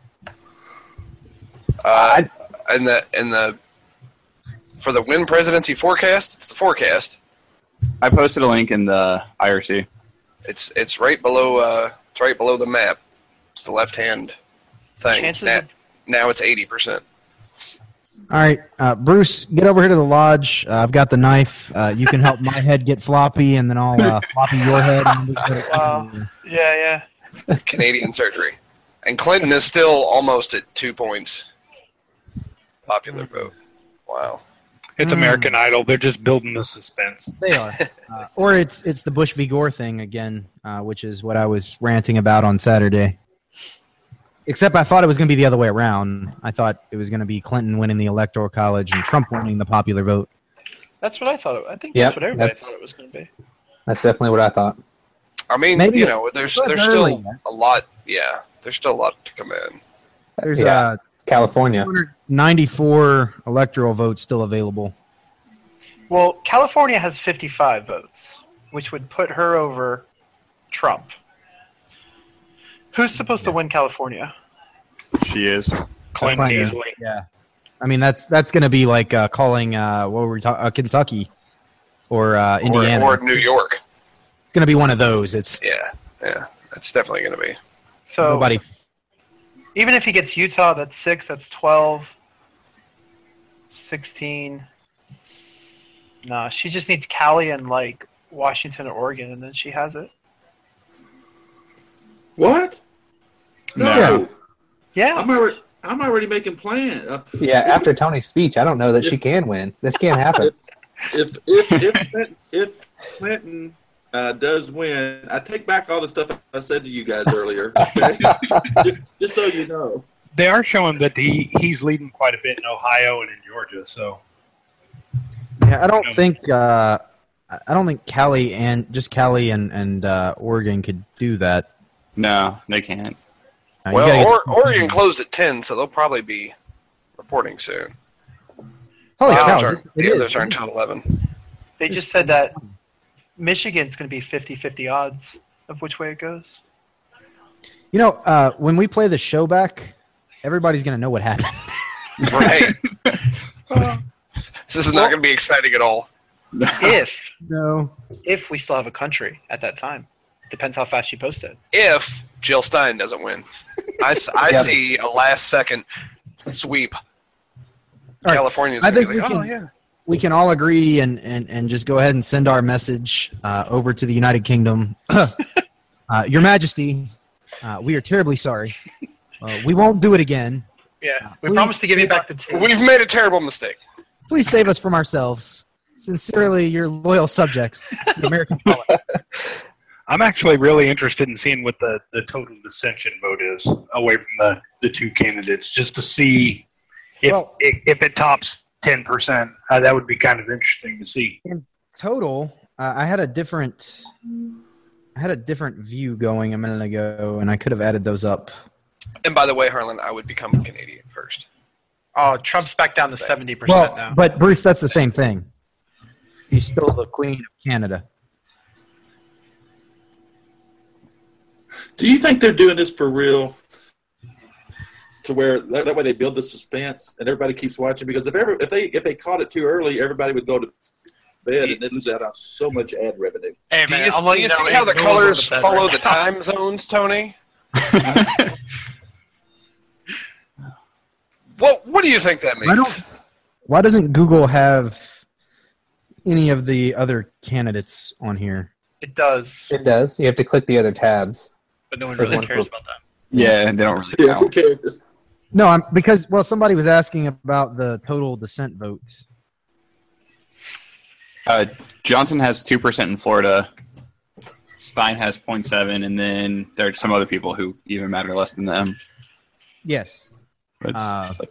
Uh, and the and the for the win presidency forecast, it's the forecast. I posted a link in the IRC. It's it's right below uh it's right below the map. It's the left hand thing. Chances Now, of- now it's eighty percent. All right, uh, Bruce, get over here to the lodge. Uh, I've got the knife. Uh, you can help my head get floppy, and then I'll uh, floppy your head. <laughs> And we can- Wow. Yeah, yeah. Canadian surgery. And Clinton is still almost at two points. Popular vote. Wow. It's Hmm. American Idol. They're just building the suspense. They are, <laughs> uh, or it's it's the Bush v Gore thing again, uh, which is what I was ranting about on Saturday. Except I thought it was going to be the other way around. I thought it was going to be Clinton winning the electoral college and Trump winning the popular vote. That's what I thought. It, I think Yep, that's what everybody that's- thought it was going to be. That's definitely what I thought. I mean, Maybe you know, there's there's early. still a lot yeah, there's still a lot to come in. There's Yeah. uh, California. 94 electoral votes still available. Well, California has 55 votes, which would put her over Trump. Who's supposed to win California? She is. Clinton Clinton. easily. Yeah, I mean that's that's going to be like uh, calling uh, what were we talking? Uh, Kentucky or uh, Indiana. Or, or New York. it's going to be one of those. It's Yeah. Yeah. That's definitely gonna be. So nobody. even if he gets Utah, that's six. That's 12. 16. Nah, she just needs Cali and like Washington or Oregon, and then she has it. What? No. Yeah. I'm already, I'm already making plans. Uh, Yeah, after Tony's speech, I don't know that she can win. This can't <laughs> happen. if if if Clinton, if Clinton uh, does win, I take back all the stuff I said to you guys earlier. okay? <laughs> just, <laughs> just so you know. they are showing that he he's leading quite a bit in Ohio and in Georgia. So Yeah, I don't think uh, I don't think Cali and just Cali and and uh, Oregon could do that. No, they can't. Uh, Well, or, Oregon closed at 10, so they'll probably be reporting soon. Holy the cow! others it- aren't, it the is. others aren't until 11. They just said that Michigan's going to be 50-50 odds of which way it goes. You know, uh, when we play the show back, everybody's gonna know what happened. <laughs> Right. <laughs> this is not going to be exciting at all. if no. if we still have a country at that time, depends how fast you post it. If Jill Stein doesn't win. I Yeah. see a last second sweep. All right. California's I going to think be we like, oh, can- yeah. we can all agree and, and, and just go ahead and send our message uh, over to the United Kingdom. <clears throat> uh, Your Majesty, uh, we are terribly sorry. Uh, we won't do it again. Yeah, we Please promise to give you give back us- the two. We've made a terrible mistake. Please save us from ourselves. Sincerely, your loyal subjects, the American colony. <laughs> I'm actually really interested in seeing what the, the total dissension vote is away from the, the two candidates, just to see if Well- if, if it tops ten percent. Uh, that would be kind of interesting to see. In total, uh, I had a different, I had a different view going a minute ago, and I could have added those up. And by the way, Harlan, I would become a Canadian first. Oh, Trump's back down to seventy percent Well, now. but Bruce, that's the same thing. He's still the Queen of Canada. Do you think they're doing this for real? To where that, that way they build the suspense and everybody keeps watching because if ever if they if they caught it too early, everybody would go to bed and they'd lose out on so much ad revenue. hey Do man, you, do you know see how the Angel will go colors to bed follow right the time zones, Tony? <laughs> What What do you think that I means? don't. Why doesn't Google have any of the other candidates on here? It does, It does. You have to click the other tabs. But no one There's really one cares for- about that. Yeah, and they don't really Yeah, who cares? No, I'm because well, somebody was asking about the total dissent votes. Uh, Johnson has two percent in Florida. Stein has 0.7, and then there are some other people who even matter less than them. Yes, It's Uh, like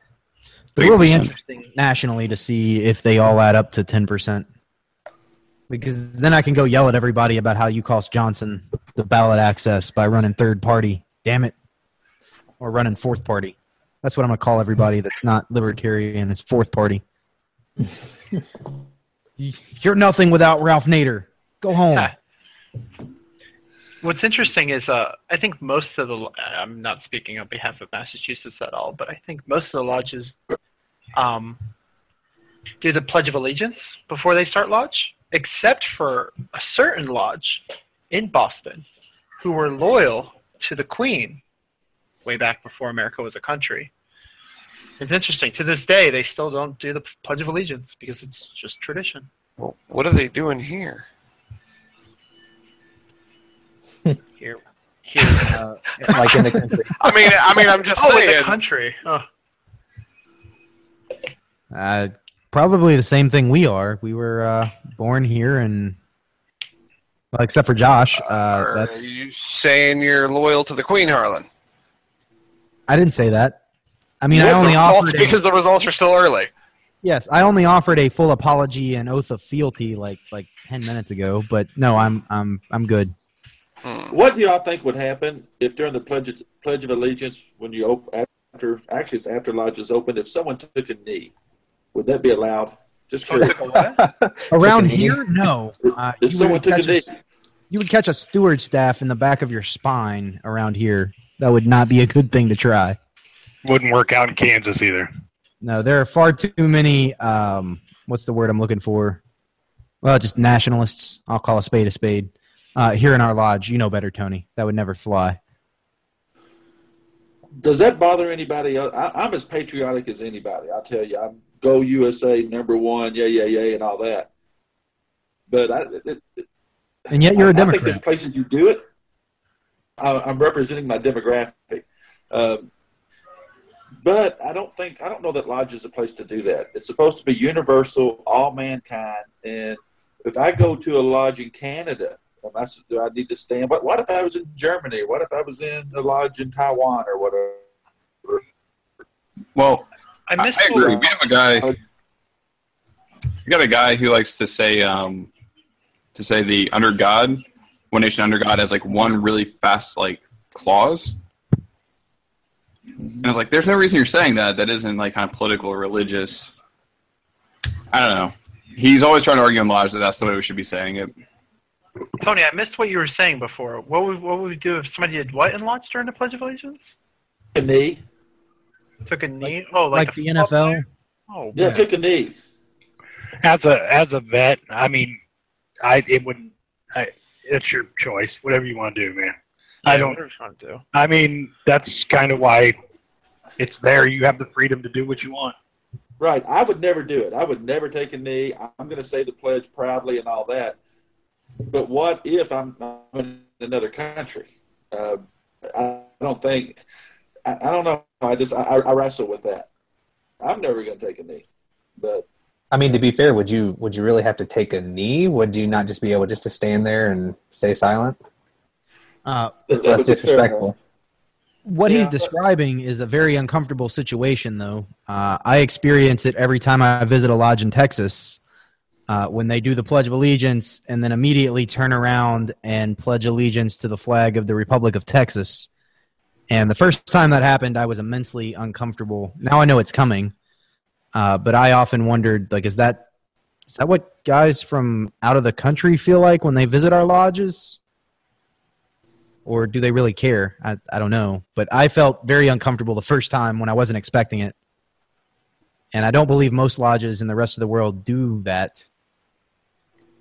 it will be 3%. interesting nationally to see if they all add up to ten percent. Because then I can go yell at everybody about how you cost Johnson the ballot access by running third party. Damn it, or running fourth party. That's what I'm gonna call everybody that's not libertarian. It's fourth party. <laughs> You're nothing without Ralph Nader. Go home. What's interesting is, uh, I think most of the, I'm not speaking on behalf of Massachusetts at all, but I think most of the lodges um, do the Pledge of Allegiance before they start lodge, except for a certain lodge in Boston who were loyal to the Queen way back before America was a country. It's interesting. To this day, they still don't do the Pledge of Allegiance because it's just tradition. Well, what are they doing here? <laughs> Here, here. Uh, Like in the country. I mean, I mean, I'm just oh, in the country. Oh. Uh, probably the same thing we are. We were uh, born here, and well, except for Josh, uh, Are that's you saying you're loyal to the Queen, Harlan? I didn't say that. I mean, I Yes, the only results, offered a, because the results are still early. yes, I only offered a full apology and oath of fealty like like ten minutes ago. But no, I'm I'm I'm good. Hmm. What do y'all think would happen if during the pledge of, pledge of allegiance, when you op- after actually it's after lodges opened, if someone took a knee, would that be allowed? Just curious. took a what? <laughs> Around here, no. Uh, if you, someone would took a catch knee, a, you would catch a steward staff in the back of your spine around here. That would not be a good thing to try. Wouldn't work out in Kansas either. No, there are far too many. Um, what's the word I'm looking for? Well, just nationalists. I'll call a spade a spade. Uh, here in our lodge, you know better, Tony. That would never fly. does that bother anybody else? I, I'm as patriotic as anybody. I tell you, I'm go USA number one, yeah, yeah, yeah, and all that. But I, it, it- And yet you're a I, I think there's places you do it. I, I'm representing my demographic, um, but I don't think I don't know that lodge is a place to do that. It's supposed to be universal, all mankind. And if I go to a lodge in Canada, am I, do I need to stand? What What if I was in Germany? What if I was in a lodge in Taiwan or whatever? Well, I I, missed I agree. We have a guy. We got a guy who likes to say, um, to say the under God, one nation under God has like one really fast like clause. And I was like, there's no reason you're saying that. That isn't like kind of political or religious. I don't know. He's always trying to argue in Lodge that that's the way we should be saying it. Tony, I missed what you were saying before. What would what would we do if somebody did what in launch during the Pledge of Allegiance? A knee. Took a knee. Oh, like, like a the NFL. player? Oh, Yeah, took a knee. As a as a vet, I mean, I it wouldn't. I, it's your choice. Whatever you want to do, man. I don't. Want to do. I mean, that's kind of why it's there. You have the freedom to do what you want. Right. I would never do it. I would never take a knee. I'm going to say the pledge proudly and all that. But what if I'm, I'm in another country? Uh, I don't think. I, I don't know. I just I, I wrestle with that. I'm never going to take a knee. But I mean, to be fair, would you would you really have to take a knee? Would you not just be able just to stand there and stay silent? Uh, that, that Less would be fair disrespectful. what Yeah, he's but- describing is a very uncomfortable situation, though. Uh, I experience it every time I visit a lodge in Texas. Uh, when they do the Pledge of Allegiance and then immediately turn around and pledge allegiance to the flag of the Republic of Texas. And the first time that happened, I was immensely uncomfortable. Now I know it's coming, uh, but I often wondered, like, is that is that what guys from out of the country feel like when they visit our lodges? or do they really care? I, I don't know. But I felt very uncomfortable the first time when I wasn't expecting it. And I don't believe most lodges in the rest of the world do that.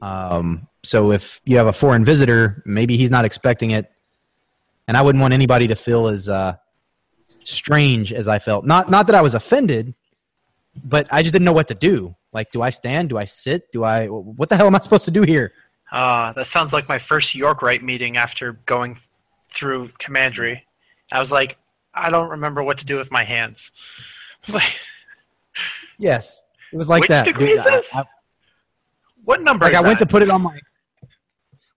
Um, so if you have a foreign visitor, maybe he's not expecting it. And I wouldn't want anybody to feel as uh, strange as I felt. Not not that I was offended, but I just didn't know what to do. Like, do I stand? Do I sit? Do I? What the hell am I supposed to do here? Uh, that sounds like my first York Rite meeting after going through Commandery. I was like, I don't remember what to do with my hands. <laughs> Like, Yes, it was like Which that. degree dude. is this? I- what number? like I went to put it on my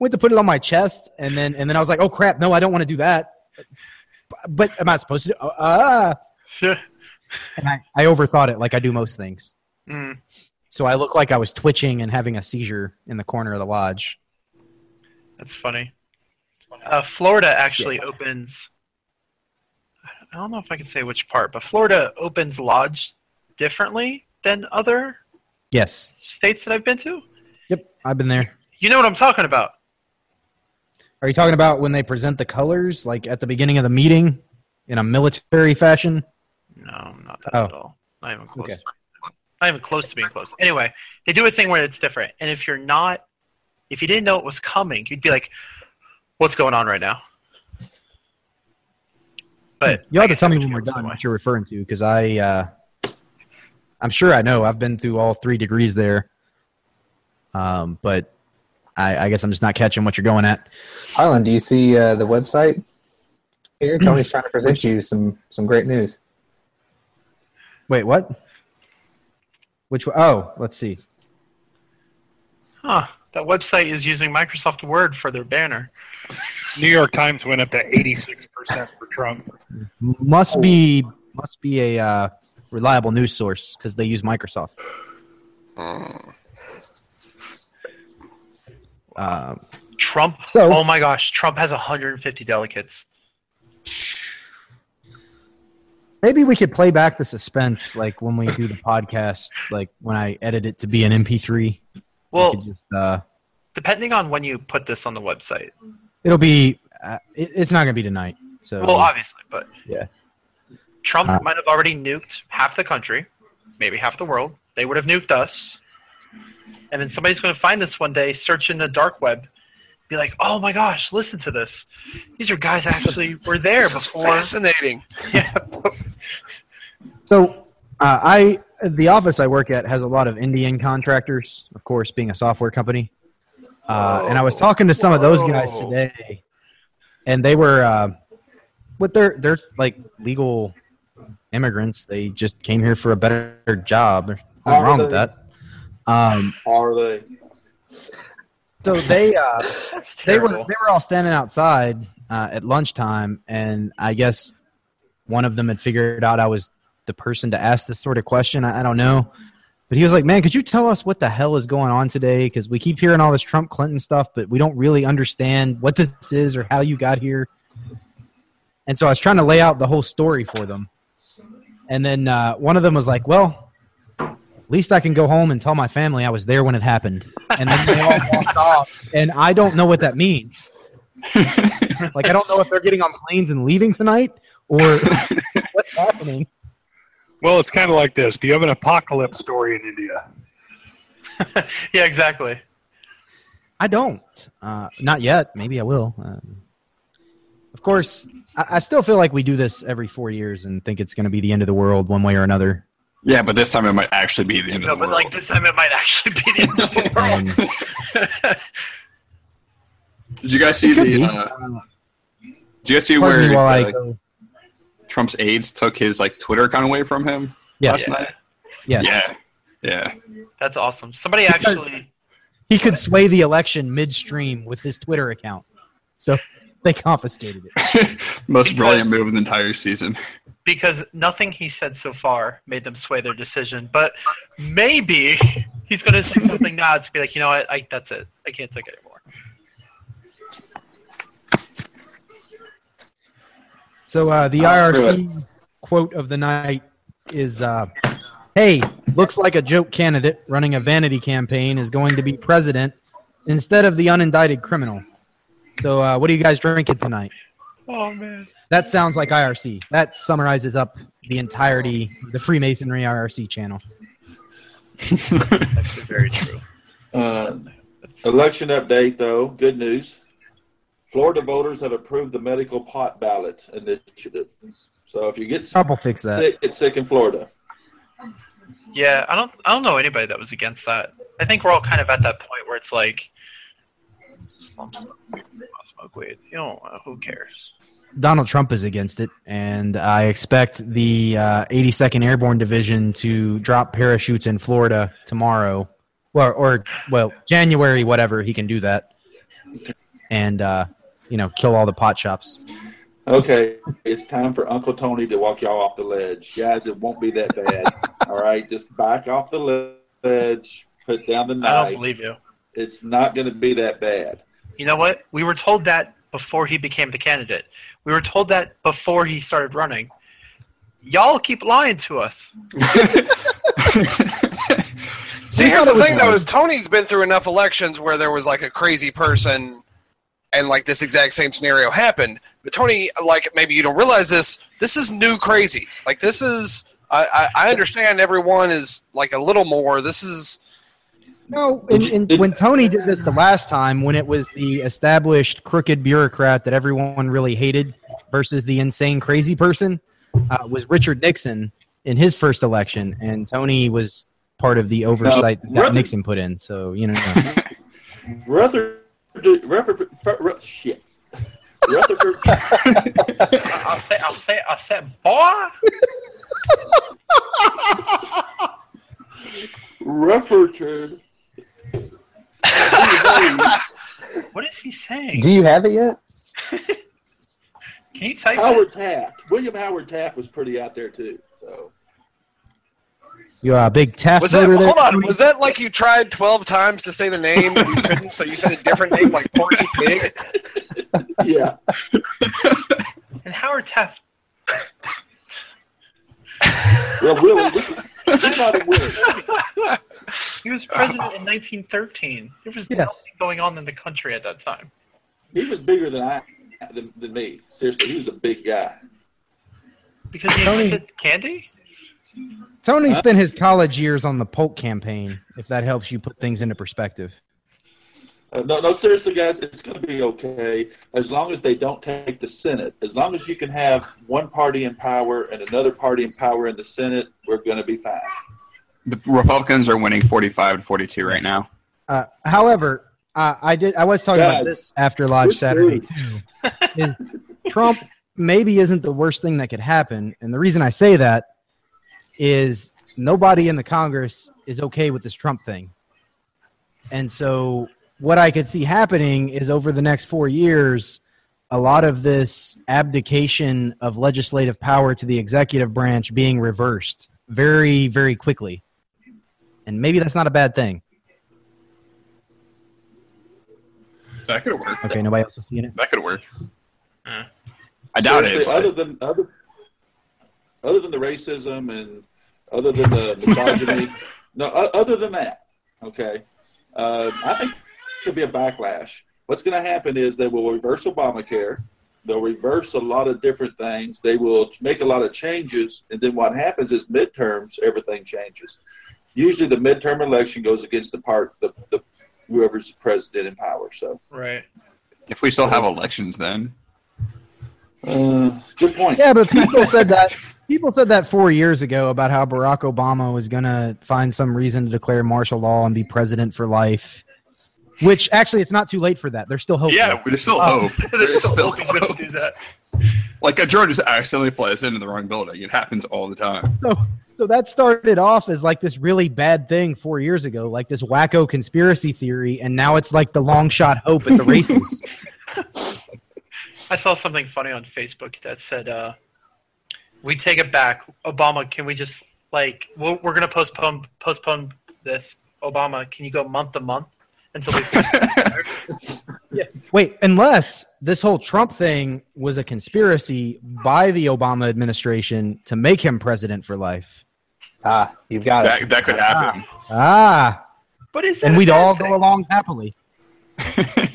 went to put it on my chest and then and then I was like, "Oh crap, no, I don't want to do that." But am I supposed to do uh and I, I overthought it like I do most things. Mm, So I looked like I was twitching and having a seizure in the corner of the lodge. that's funny. Uh, Florida actually opens. I don't know if I can say which part, but Florida opens lodge differently than other Yes. states that I've been to. Yep, I've been there. You know what I'm talking about? Are you talking about when they present the colors like at the beginning of the meeting in a military fashion? No, not that Oh. at all. Not even close. Okay. Not even close to being close. Anyway, they do a thing where it's different, and if you're not, if you didn't know it was coming, you'd be like, "What's going on right now?" But You'll have to tell me when we're done what you're referring to because I uh, I'm sure I know. I've been through all three degrees there. Um, but I, I guess I'm just not catching what you're going at. Harlan, do you see uh, the website? Here, Tony's trying to present you some some great news. Wait, what? Which? Oh, let's see. Huh? That website is using Microsoft Word for their banner. New York Times went up to 86% for Trump. Must be must be a uh, reliable news source because they use Microsoft. Um, Trump. So- oh my gosh, Trump has 150 delegates. maybe we could play back the suspense, like when we do the podcast, like when I edit it to be an MP3. Well, we just, uh, depending on when you put this on the website. it'll be. Uh, it, it's not going to be tonight. So Well, obviously, but yeah. Trump Uh, might have already nuked half the country, maybe half the world. They would have nuked us. And then somebody's going to find this one day, search in the dark web, be like, "Oh my gosh, listen to this! These are guys actually were there This is before." fascinating. Yeah. <laughs> So uh, I the office I work at has a lot of Indian contractors, of course, being a software company. Uh, and I was talking to some of those guys today, and they were, uh, what they're they're like legal immigrants. They just came here for a better job. There's nothing Are wrong with that. Um, Are they? so they uh, <laughs> they were they were all standing outside uh, at lunchtime, and I guess one of them had figured out I was the person to ask this sort of question. I, I don't know. But he was like, "Man, could you tell us what the hell is going on today? Because we keep hearing all this Trump Clinton stuff, but we don't really understand what this is or how you got here." And so I was trying to lay out the whole story for them. And then uh, one of them was like, "Well, at least I can go home and tell my family I was there when it happened." And then they all walked <laughs> off, and I don't know what that means. <laughs> like I don't know if they're getting on planes and leaving tonight or <laughs> what's happening. Well, it's kind of like this. Do you have an apocalypse story in India? yeah, exactly. I don't. Uh, not yet. Maybe I will. Um, of course, I, I still feel like we do this every four years and think it's going to be the end of the world one way or another. Yeah, but this time it might actually be the end No, of the world. No, but like this time it might actually be the end of the <laughs> world. Did you guys see the? Uh, did you guys see pardon where me uh. Trump's aides took his like Twitter account away from him Yes. last night? Yes. Yeah, yeah. That's awesome. Somebody Because- actually He could sway the election midstream with his Twitter account. So they confiscated it. <laughs> Most Because- brilliant move of the entire season. Because nothing he said so far made them sway their decision. But maybe <laughs> he's going to say something now to be like, you know what, I, that's it. I can't take it anymore. So uh, the IRC quote of the night is, uh, "Hey, looks like a joke candidate running a vanity campaign is going to be president instead of the unindicted criminal." So, uh, what are you guys drinking tonight? Oh man. That sounds like IRC. That summarizes up the entirety the Freemasonry IRC channel. <laughs> Actually, very true. Uh, election update, though. Good news. Florida voters have approved the medical pot ballot initiative. So if you get sick, Trouble fix that. get sick in Florida. Yeah, I don't. I don't know anybody that was against that. I think we're all kind of at that point where it's like, smoke, smoke. You know, uh, who cares? Donald Trump is against it, and I expect the uh, 82nd Airborne Division to drop parachutes in Florida tomorrow, well, or well, January, whatever. He can do that, and uh, you know, kill all the pot shops. Okay, it's time for Uncle Tony to walk y'all off the ledge. Guys, it won't be that bad. All right, just back off the ledge, put down the knife. I don't believe you. It's not going to be that bad. You know what? We were told that before he became the candidate. We were told that before he started running. Y'all keep lying to us. <laughs> See, here's the thing, though, is Tony's been through enough elections where there was like a crazy person, and like this exact same scenario happened. But Tony, like maybe you don't realize this. This is new crazy. Like this is. I, I, I understand everyone is like a little more. This is. No, in, Did you- in, did- when Tony did this the last time, when it was the established crooked bureaucrat that everyone really hated versus the insane crazy person, uh, was Richard Nixon in his first election, and Tony was part of the oversight that Ruther- Nixon put in. So you know, Rutherford, Rutherford, Rutherford shit. Rutherford, <laughs> I'll say, I'll say, I'll say, boy. <laughs> Rutherford. <laughs> What is he saying? Do you have it yet? <laughs> Can you type it? Howard Taft. William Howard Taft was pretty out there too. So you are a big Taft Was that? voter there? Hold on. Was that like you tried twelve times to say the name and you couldn't? So you said a different name, like Porky Pig. <laughs> yeah, And Howard Taft. well, Willie, we, we thought it would. He was president in 1913. There was Yes. nothing going on in the country at that time. He was bigger than I than, than me. Seriously, he was a big guy. Because he Tony- invented candy? Tony spent his college years on the Polk campaign. If that helps you put things into perspective. Uh, no, no, seriously, guys, it's going to be okay as long as they don't take the Senate. As long as you can have one party in power and another party in power in the Senate, we're going to be fine. The Republicans are winning 45 to 42 right now. Uh, however, uh, I did. I was talking about this after Lodge Saturday too. Is Trump maybe isn't the worst thing that could happen, and the reason I say that is nobody in the Congress is okay with this Trump thing, and so what I could see happening is over the next four years, a lot of this abdication of legislative power to the executive branch being reversed very, very quickly. And maybe that's not a bad thing. That could work. Okay, nobody else is seeing it. That could work. Uh. I doubt Seriously, it. but- Other than other, other than the racism and other than the misogyny, <laughs> no, other than that, okay, uh, I think there'll be a backlash. What's going to happen is they will reverse Obamacare. They'll reverse a lot of different things. They will make a lot of changes, and then what happens is midterms, everything changes. Usually, the midterm election goes against the part the, the whoever's the president in power. So, Right. if we still have elections, then uh, good point. Yeah, but people <laughs> said that people said that four years ago about how Barack Obama was going to find some reason to declare martial law and be president for life. Which actually, it's not too late for that. There's still hope. yeah, there's still Oh, hope. They're <laughs> There's still <laughs> still hoping to hope. do that. Like a drone just accidentally flies into the wrong building. It happens all the time. So, so that started off as like this really bad thing four years ago, like this wacko conspiracy theory, and now it's like the long shot hope at the races. <laughs> I saw something funny on Facebook that said, uh, "We take it back, Obama. Can we just like we're, we're going to postpone postpone this? Obama, can you go month to month until we?" <laughs> Wait, unless this whole Trump thing was a conspiracy by the Obama administration to make him president for life. Ah, you've got it. That that could happen. Ah, but is that and we'd all thing? go along happily. <laughs> and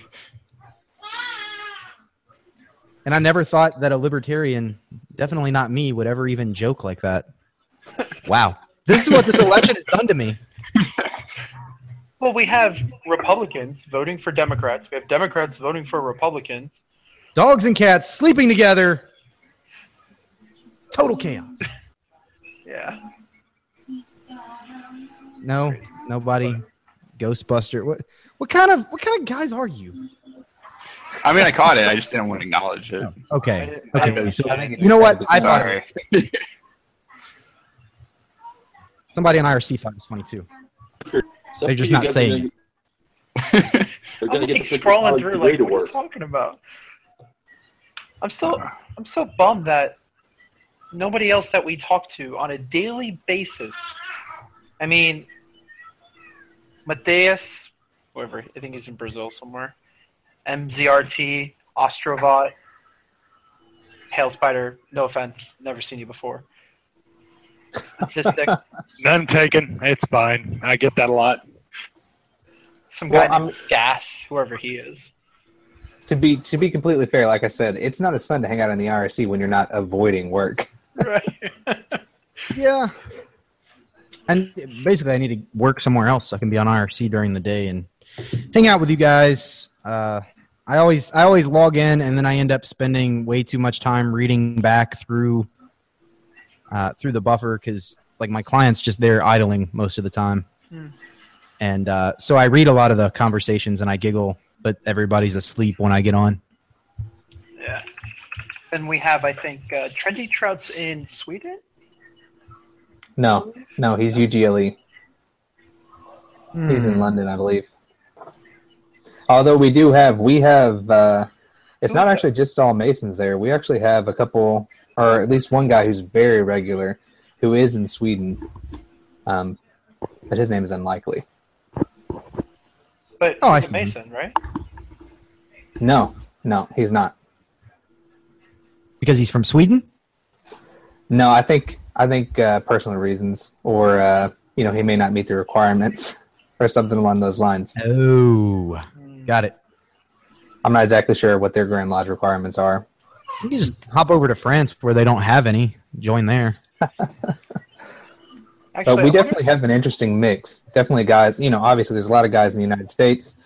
I never thought that a libertarian, definitely not me, would ever even joke like that. Wow. This is what this election has done to me. <laughs> Well, we have Republicans voting for Democrats. We have Democrats voting for Republicans. Dogs and cats sleeping together. Total chaos. Yeah. No, nobody. Ghostbuster. What what kind of what kind of guys are you? I mean, I caught it. I just didn't want to acknowledge it. Oh, okay. Okay. so- I think it you know what? I thought Sorry. somebody on IRC thought it was funny too. Some They're just not saying gonna- They're I'm going to like get the scrolling through, like, what are you talking about? I'm still, uh-huh. I'm so bummed that nobody else that we talk to on a daily basis. I mean, Mateus, whoever, I think he's in Brazil somewhere. MZRT, Ostrovot, Hail Spider. No offense, never seen you before. Statistic. <laughs> None taken. It's fine. I get that a lot. Some guy I'm- named Gas, whoever he is. To be to be completely fair, like I said, it's not as fun to hang out in the IRC when you're not avoiding work. Right. <laughs> Yeah. And basically, I need to work somewhere else so I can be on IRC during the day and hang out with you guys. Uh, I always I always log in and then I end up spending way too much time reading back through uh, through the buffer because like my client's just there idling most of the time, Hmm. and uh, so I read a lot of the conversations and I giggle, but everybody's asleep when I get on. Yeah. And we have, I think, uh, Trendy Trout's in Sweden. No, no, he's UGLE. He's Hmm. in London, I believe. Although we do have, we have. Uh, it's not actually just all Masons there. We actually have a couple, or at least one guy who's very regular, who is in Sweden. Um, but his name is unlikely. But Oh, I he's a see him. Mason, right? No, no, he's not. because he's from Sweden. No, I think I think uh, personal reasons, or uh, you know, he may not meet the requirements, <laughs> or something along those lines. Oh, got it. I'm not exactly sure what their Grand Lodge requirements are. You can just hop over to France where they don't have any. Join there. <laughs> Actually, But we definitely have an interesting mix. Definitely, guys. You know, obviously, there's a lot of guys in the United States.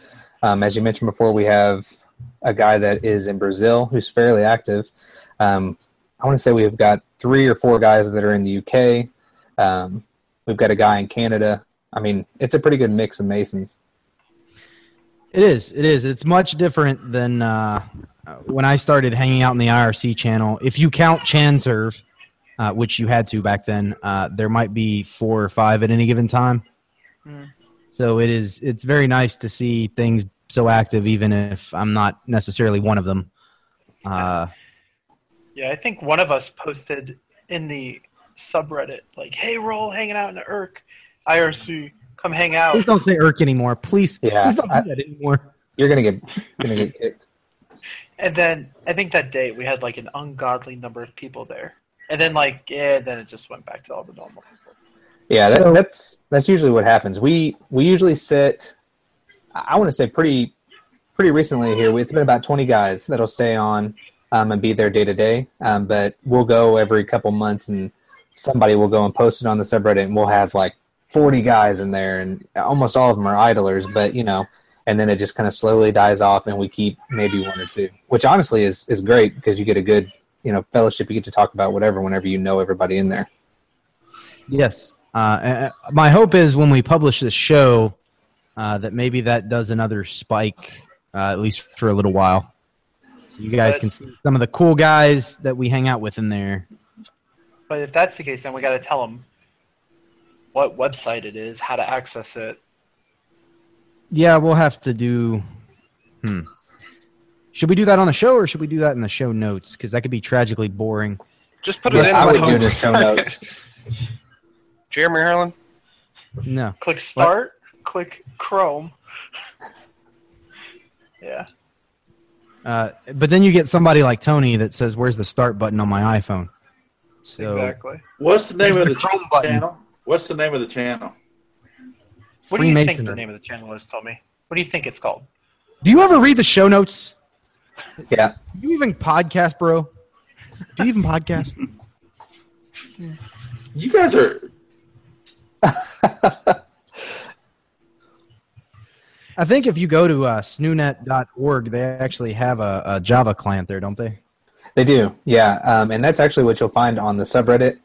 Um, as you mentioned before, we have a guy that is in Brazil who's fairly active. Um, I want to say we've got three or four guys that are in the UK. Um, we've got a guy in Canada. I mean, it's a pretty good mix of Masons. It is. It is. It's much different than uh, when I started hanging out in the IRC channel. If you count ChanServ, uh, which you had to back then, uh, there might be four or five at any given time. Hmm. So it is. It's very nice to see things so active, even if I'm not necessarily one of them. Uh, Yeah, I think one of us posted in the subreddit like, "Hey, we're all hanging out in the IRC, come hang out." please don't say irk anymore. Please, Yeah, please don't do that anymore. You're gonna get gonna get kicked. <laughs> And then I think that day we had like an ungodly number of people there. And then like yeah, then it just went back to all the normal people. Yeah, that, So- that's that's usually what happens. We we usually sit. I want to say pretty pretty recently here. It's been about twenty guys that'll stay on um, and be there day to day. Um, But we'll go every couple months, and somebody will go and post it on the subreddit, and we'll have like forty guys in there, and almost all of them are idlers. But you know, and then it just kind of slowly dies off, and we keep maybe one or two, which honestly is is great because you get a good you know fellowship. You get to talk about whatever whenever you know everybody in there. Yes. Uh, uh, my hope is when we publish this show uh, that maybe that does another spike, uh, at least for a little while. So you guys can see some of the cool guys that we hang out with in there. But if that's the case, then we got to tell them what website it is, how to access it. Yeah, we'll have to do. Hmm. Should we do that on the show or should we do that in the show notes? Because that could be tragically boring. Just put Yes, it in I the would do post. show notes. <laughs> Jeremy Harlan. No. Click start, click Chrome. <laughs> Yeah. Uh, but then you get somebody like Tony that says, "Where's the start button on my iPhone?" So Exactly. What's the name of the <laughs> Chrome button. channel? What's the name of the channel? What do you think the name of the channel is, Tommy? What do you think it's called? Do you ever read the show notes? Yeah. Do you even podcast, bro? Do you even podcast? <laughs> You guys are. I think if you go to uh, snoonet.org, they actually have a, a Java client there, don't they? They do, yeah, um, and that's actually what you'll find on the subreddit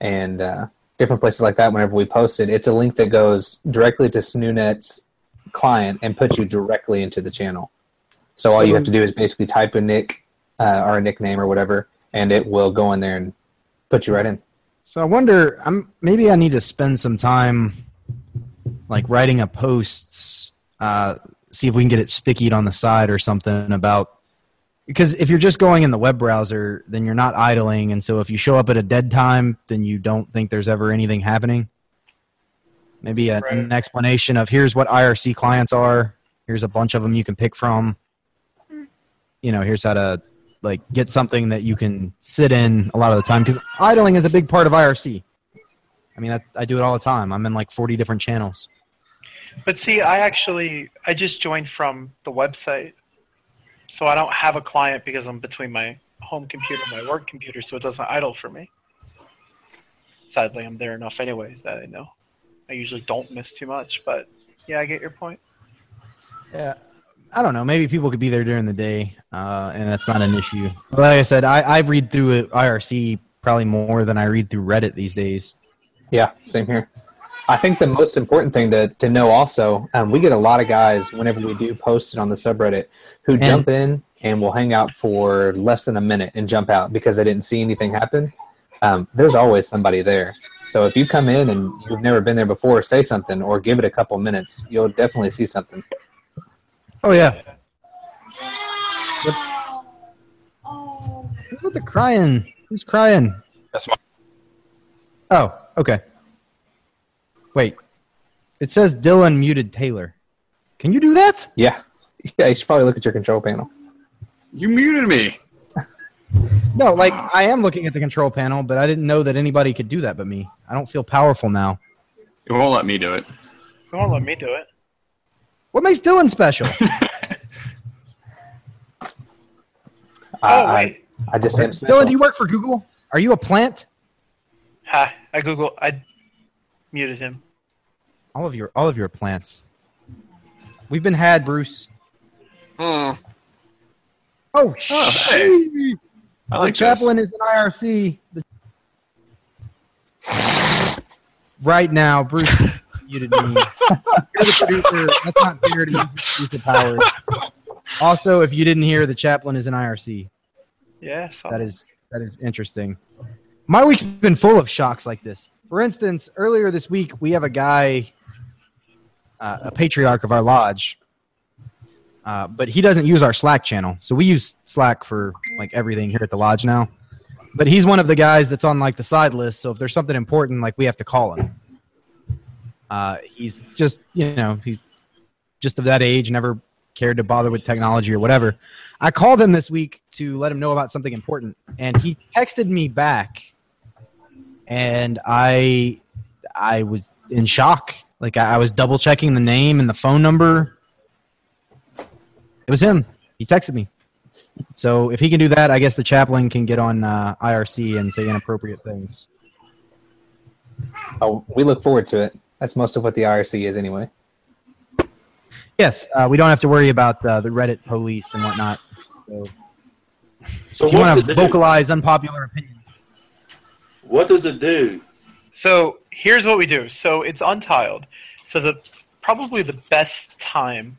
and uh, different places like that. Whenever we post it, it's a link that goes directly to SnooNet's client and puts you directly into the channel. So all you have to do is basically type a nick uh, or a nickname or whatever, and it will go in there and put you right in. So I wonder, I'm maybe I need to spend some time, like writing a post, uh, see if we can get it stickied on the side or something about. Because if you're just going in the web browser, then you're not idling, and so if you show up at a dead time, then you don't think there's ever anything happening. Maybe a, an explanation of here's what IRC clients are. Here's a bunch of them you can pick from. You know, here's how to like get something that you can sit in a lot of the time because idling is a big part of IRC. I mean, I, I do it all the time. I'm in like 40 different channels. But see, I actually I just joined from the website, so I don't have a client because I'm between my home computer and my work computer, so it doesn't idle for me. Sadly, I'm there enough anyways that I know. I usually don't miss too much, but yeah, I get your point. Yeah, I don't know. Maybe people could be there during the day, uh, and that's not an issue. But like I said, I, I read through it, IRC probably more than I read through Reddit these days. Yeah, same here. I think the most important thing to, to know also, um, we get a lot of guys whenever we do post it on the subreddit who jump in and will hang out for less than a minute and jump out because they didn't see anything happen. Um, there's always somebody there. So if you come in and you've never been there before, say something or give it a couple minutes. You'll definitely see something. Oh yeah. Who's with the crying? Who's crying? That's my. Oh, okay. Wait. It says Dylan muted Taylor. Can you do that? Yeah. Yeah, you should probably look at your control panel. You muted me. <laughs> No, like I am looking at the control panel, but I didn't know that anybody could do that but me. I don't feel powerful now. It won't let me do it. You won't let me do it. What makes Dylan special? <laughs> I, Oh, wait. I, I just am Dylan, do you work for Google? Are you a plant? Ha! I Google. I muted him. All of your all of your plants. We've been had, Bruce. Hmm. Oh, Oh, shit. I like the chaplain is an IRC. The- right now, Bruce muted me. You're the producer. That's not fair to use producer powers. Also, if you didn't hear, the chaplain is an IRC. Yes. That is that is interesting. My week's been full of shocks like this. For instance, earlier this week, we have a guy, uh, a patriarch of our lodge, uh, but he doesn't use our Slack channel. So we use Slack for like everything here at the lodge now. But he's one of the guys that's on like the side list. So if there's something important, like we have to call him. Uh, he's just you know he's just of that age, never cared to bother with technology or whatever. I called him this week to let him know about something important, and he texted me back, and I I was in shock. Like I, I was double checking the name and the phone number. It was him. He texted me. So if he can do that, I guess the chaplain can get on uh, IRC and say inappropriate things. Oh, we look forward to it. That's most of what the IRC is anyway. Yes, uh, we don't have to worry about uh, the Reddit police and whatnot. So, So if you want it to do? vocalize unpopular opinions, What does it do? So here's what we do. So it's untiled. So the probably the best time,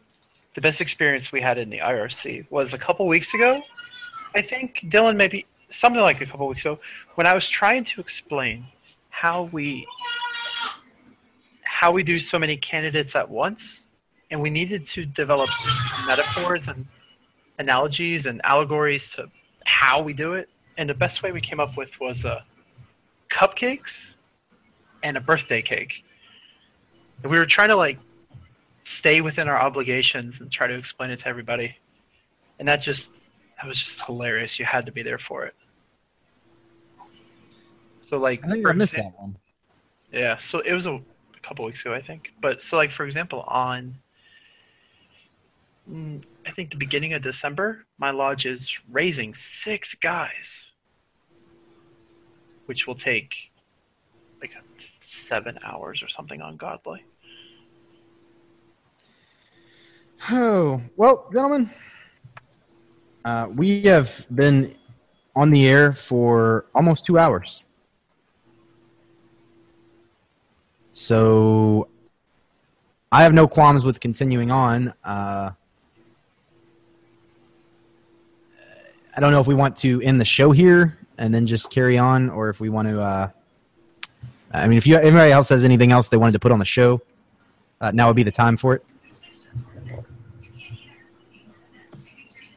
the best experience we had in the IRC was a couple weeks ago. I think Dylan maybe something like a couple weeks ago when I was trying to explain how we how we do so many candidates at once, and we needed to develop metaphors and analogies and allegories to how we do it. And the best way we came up with was uh, cupcakes and a birthday cake. And we were trying to like stay within our obligations and try to explain it to everybody. And that just that was just hilarious. You had to be there for it. So like I think I missed exam- that one. yeah, so it was a, a couple weeks ago, I think. But so, like for example, on I think the beginning of December, my lodge is raising six guys, which will take seven hours or something ungodly. Oh, well, gentlemen, uh, we have been on the air for almost two hours. So I have no qualms with continuing on. Uh, I don't know if we want to end the show here and then just carry on, or if we want to. Uh, I mean, if you anybody else has anything else they wanted to put on the show, uh, now would be the time for it.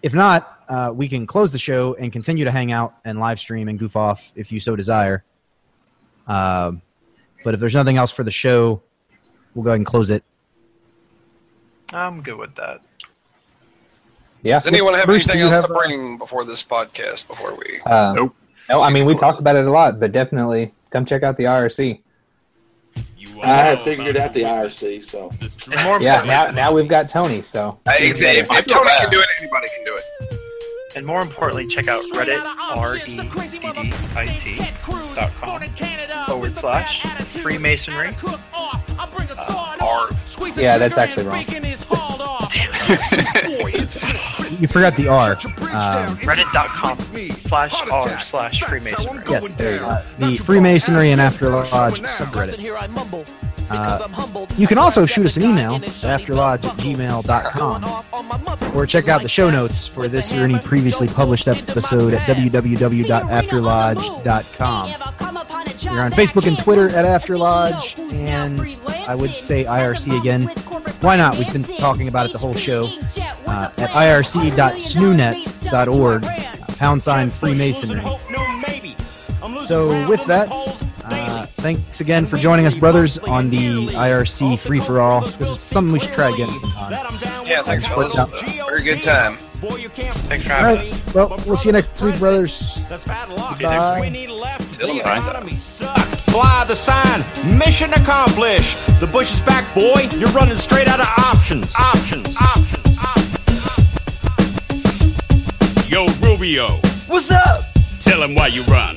If not, uh, we can close the show and continue to hang out and live stream and goof off if you so desire. Um, but if there's nothing else for the show, we'll go ahead and close it. I'm good with that. Yeah. Does anyone have Bruce, anything else have, to bring before this podcast? Before we Uh, Nope. No, I mean we talked about it a lot, but definitely come check out the IRC. I have figured out the IRC, so And more Yeah, now now we've got Tony. So Uh, exactly. If, if Tony can do it, anybody can do it. and more importantly, check out Reddit r e d d i t dot com forward slash Freemasonry. R. yeah, that's actually wrong. <laughs> <laughs> You forgot the R. Um, Reddit.com slash r slash Freemasonry. yes, there you go. The Freemasonry and After Lodge subreddit. Uh, you can also shoot us an email at afterlodge at gmail.com or check out the show notes for this or any previously published episode at www.afterlodge.com. We're on Facebook and Twitter at Afterlodge, and I would say IRC again. Why not? We've been talking about it the whole show uh, at irc.snoonet.org, pound sign Freemasonry. So, with that, uh, thanks again for joining us, brothers, on the IRC free for all. This is something we should try again. sometime. Yeah, thanks, fellas. Worked out. Very good time. Thanks for All having me. right. Well, we'll see you next week, brothers. Bye. Till next time. Fly the sign, mission accomplished. The bush is back, boy. You're running straight out of options. Options. Options. Yo, Rubio, What's up? tell him why you run.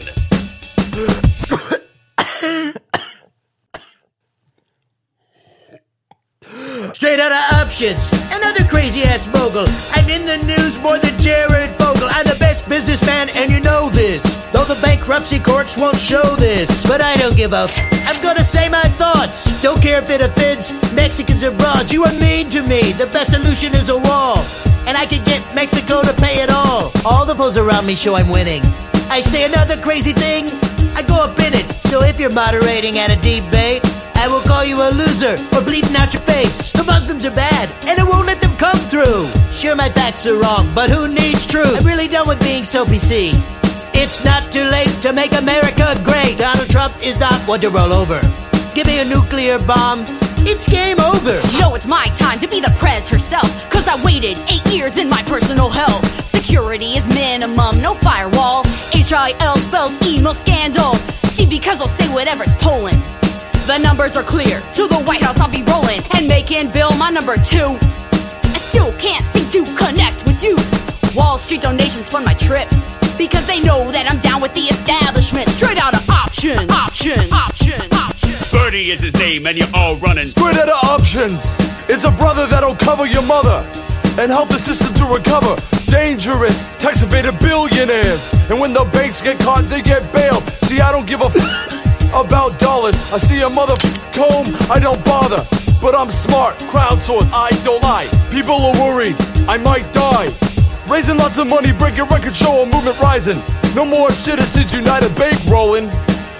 Straight out of options. Another crazy ass mogul. I'm in the news more than Jared Fogle. I'm the best businessman, and you know this. Though the bankruptcy courts won't show this. But I don't give up. I'm gonna say my thoughts. Don't care if it offends Mexicans or broads. You are mean to me. The best solution is a wall. And I can get Mexico to pay it all. All the polls around me show I'm winning. I say another crazy thing, I go up in it. So if you're moderating at a debate, I will call you a loser or bleeding out your face. The Muslims are bad, and I won't let them come through. Sure, my facts are wrong, but who needs truth? I'm really done with being so PC. It's not too late to make America great. Donald Trump is not one to roll over. Give me a nuclear bomb. It's game over. Know it's my time to be the prez herself. Cause I waited eight years in my personal hell. Security is minimum, no firewall. H-I-L spells email scandal. See, because I'll say whatever's polling. The numbers are clear. To the White House I'll be rolling. And making Bill my number two. I still can't seem to connect with you. Wall Street donations fund my trips. Because they know that I'm down with the establishment. Straight out of option, option, option, option. Birdie is his name, and you're all running. Out of options is a brother that'll cover your mother and help the system to recover. Dangerous, tax evaded billionaires. And when the banks get caught, they get bailed. See, I don't give a f- about dollars. I see a mother comb, I don't bother. But I'm smart, crowdsourced, I don't lie. People are worried, I might die. Raising lots of money, breaking record show, a movement rising. No more citizens united bank rolling.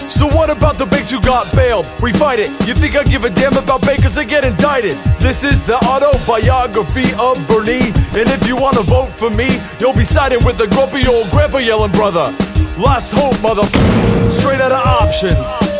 So what about the banks who got bailed? We fight it. You think I give a damn about bankers that get indicted? This is the autobiography of Bernie. And if you wanna vote for me, you'll be siding with the grumpy old grandpa yelling brother. Last hope, mother. Straight out of options.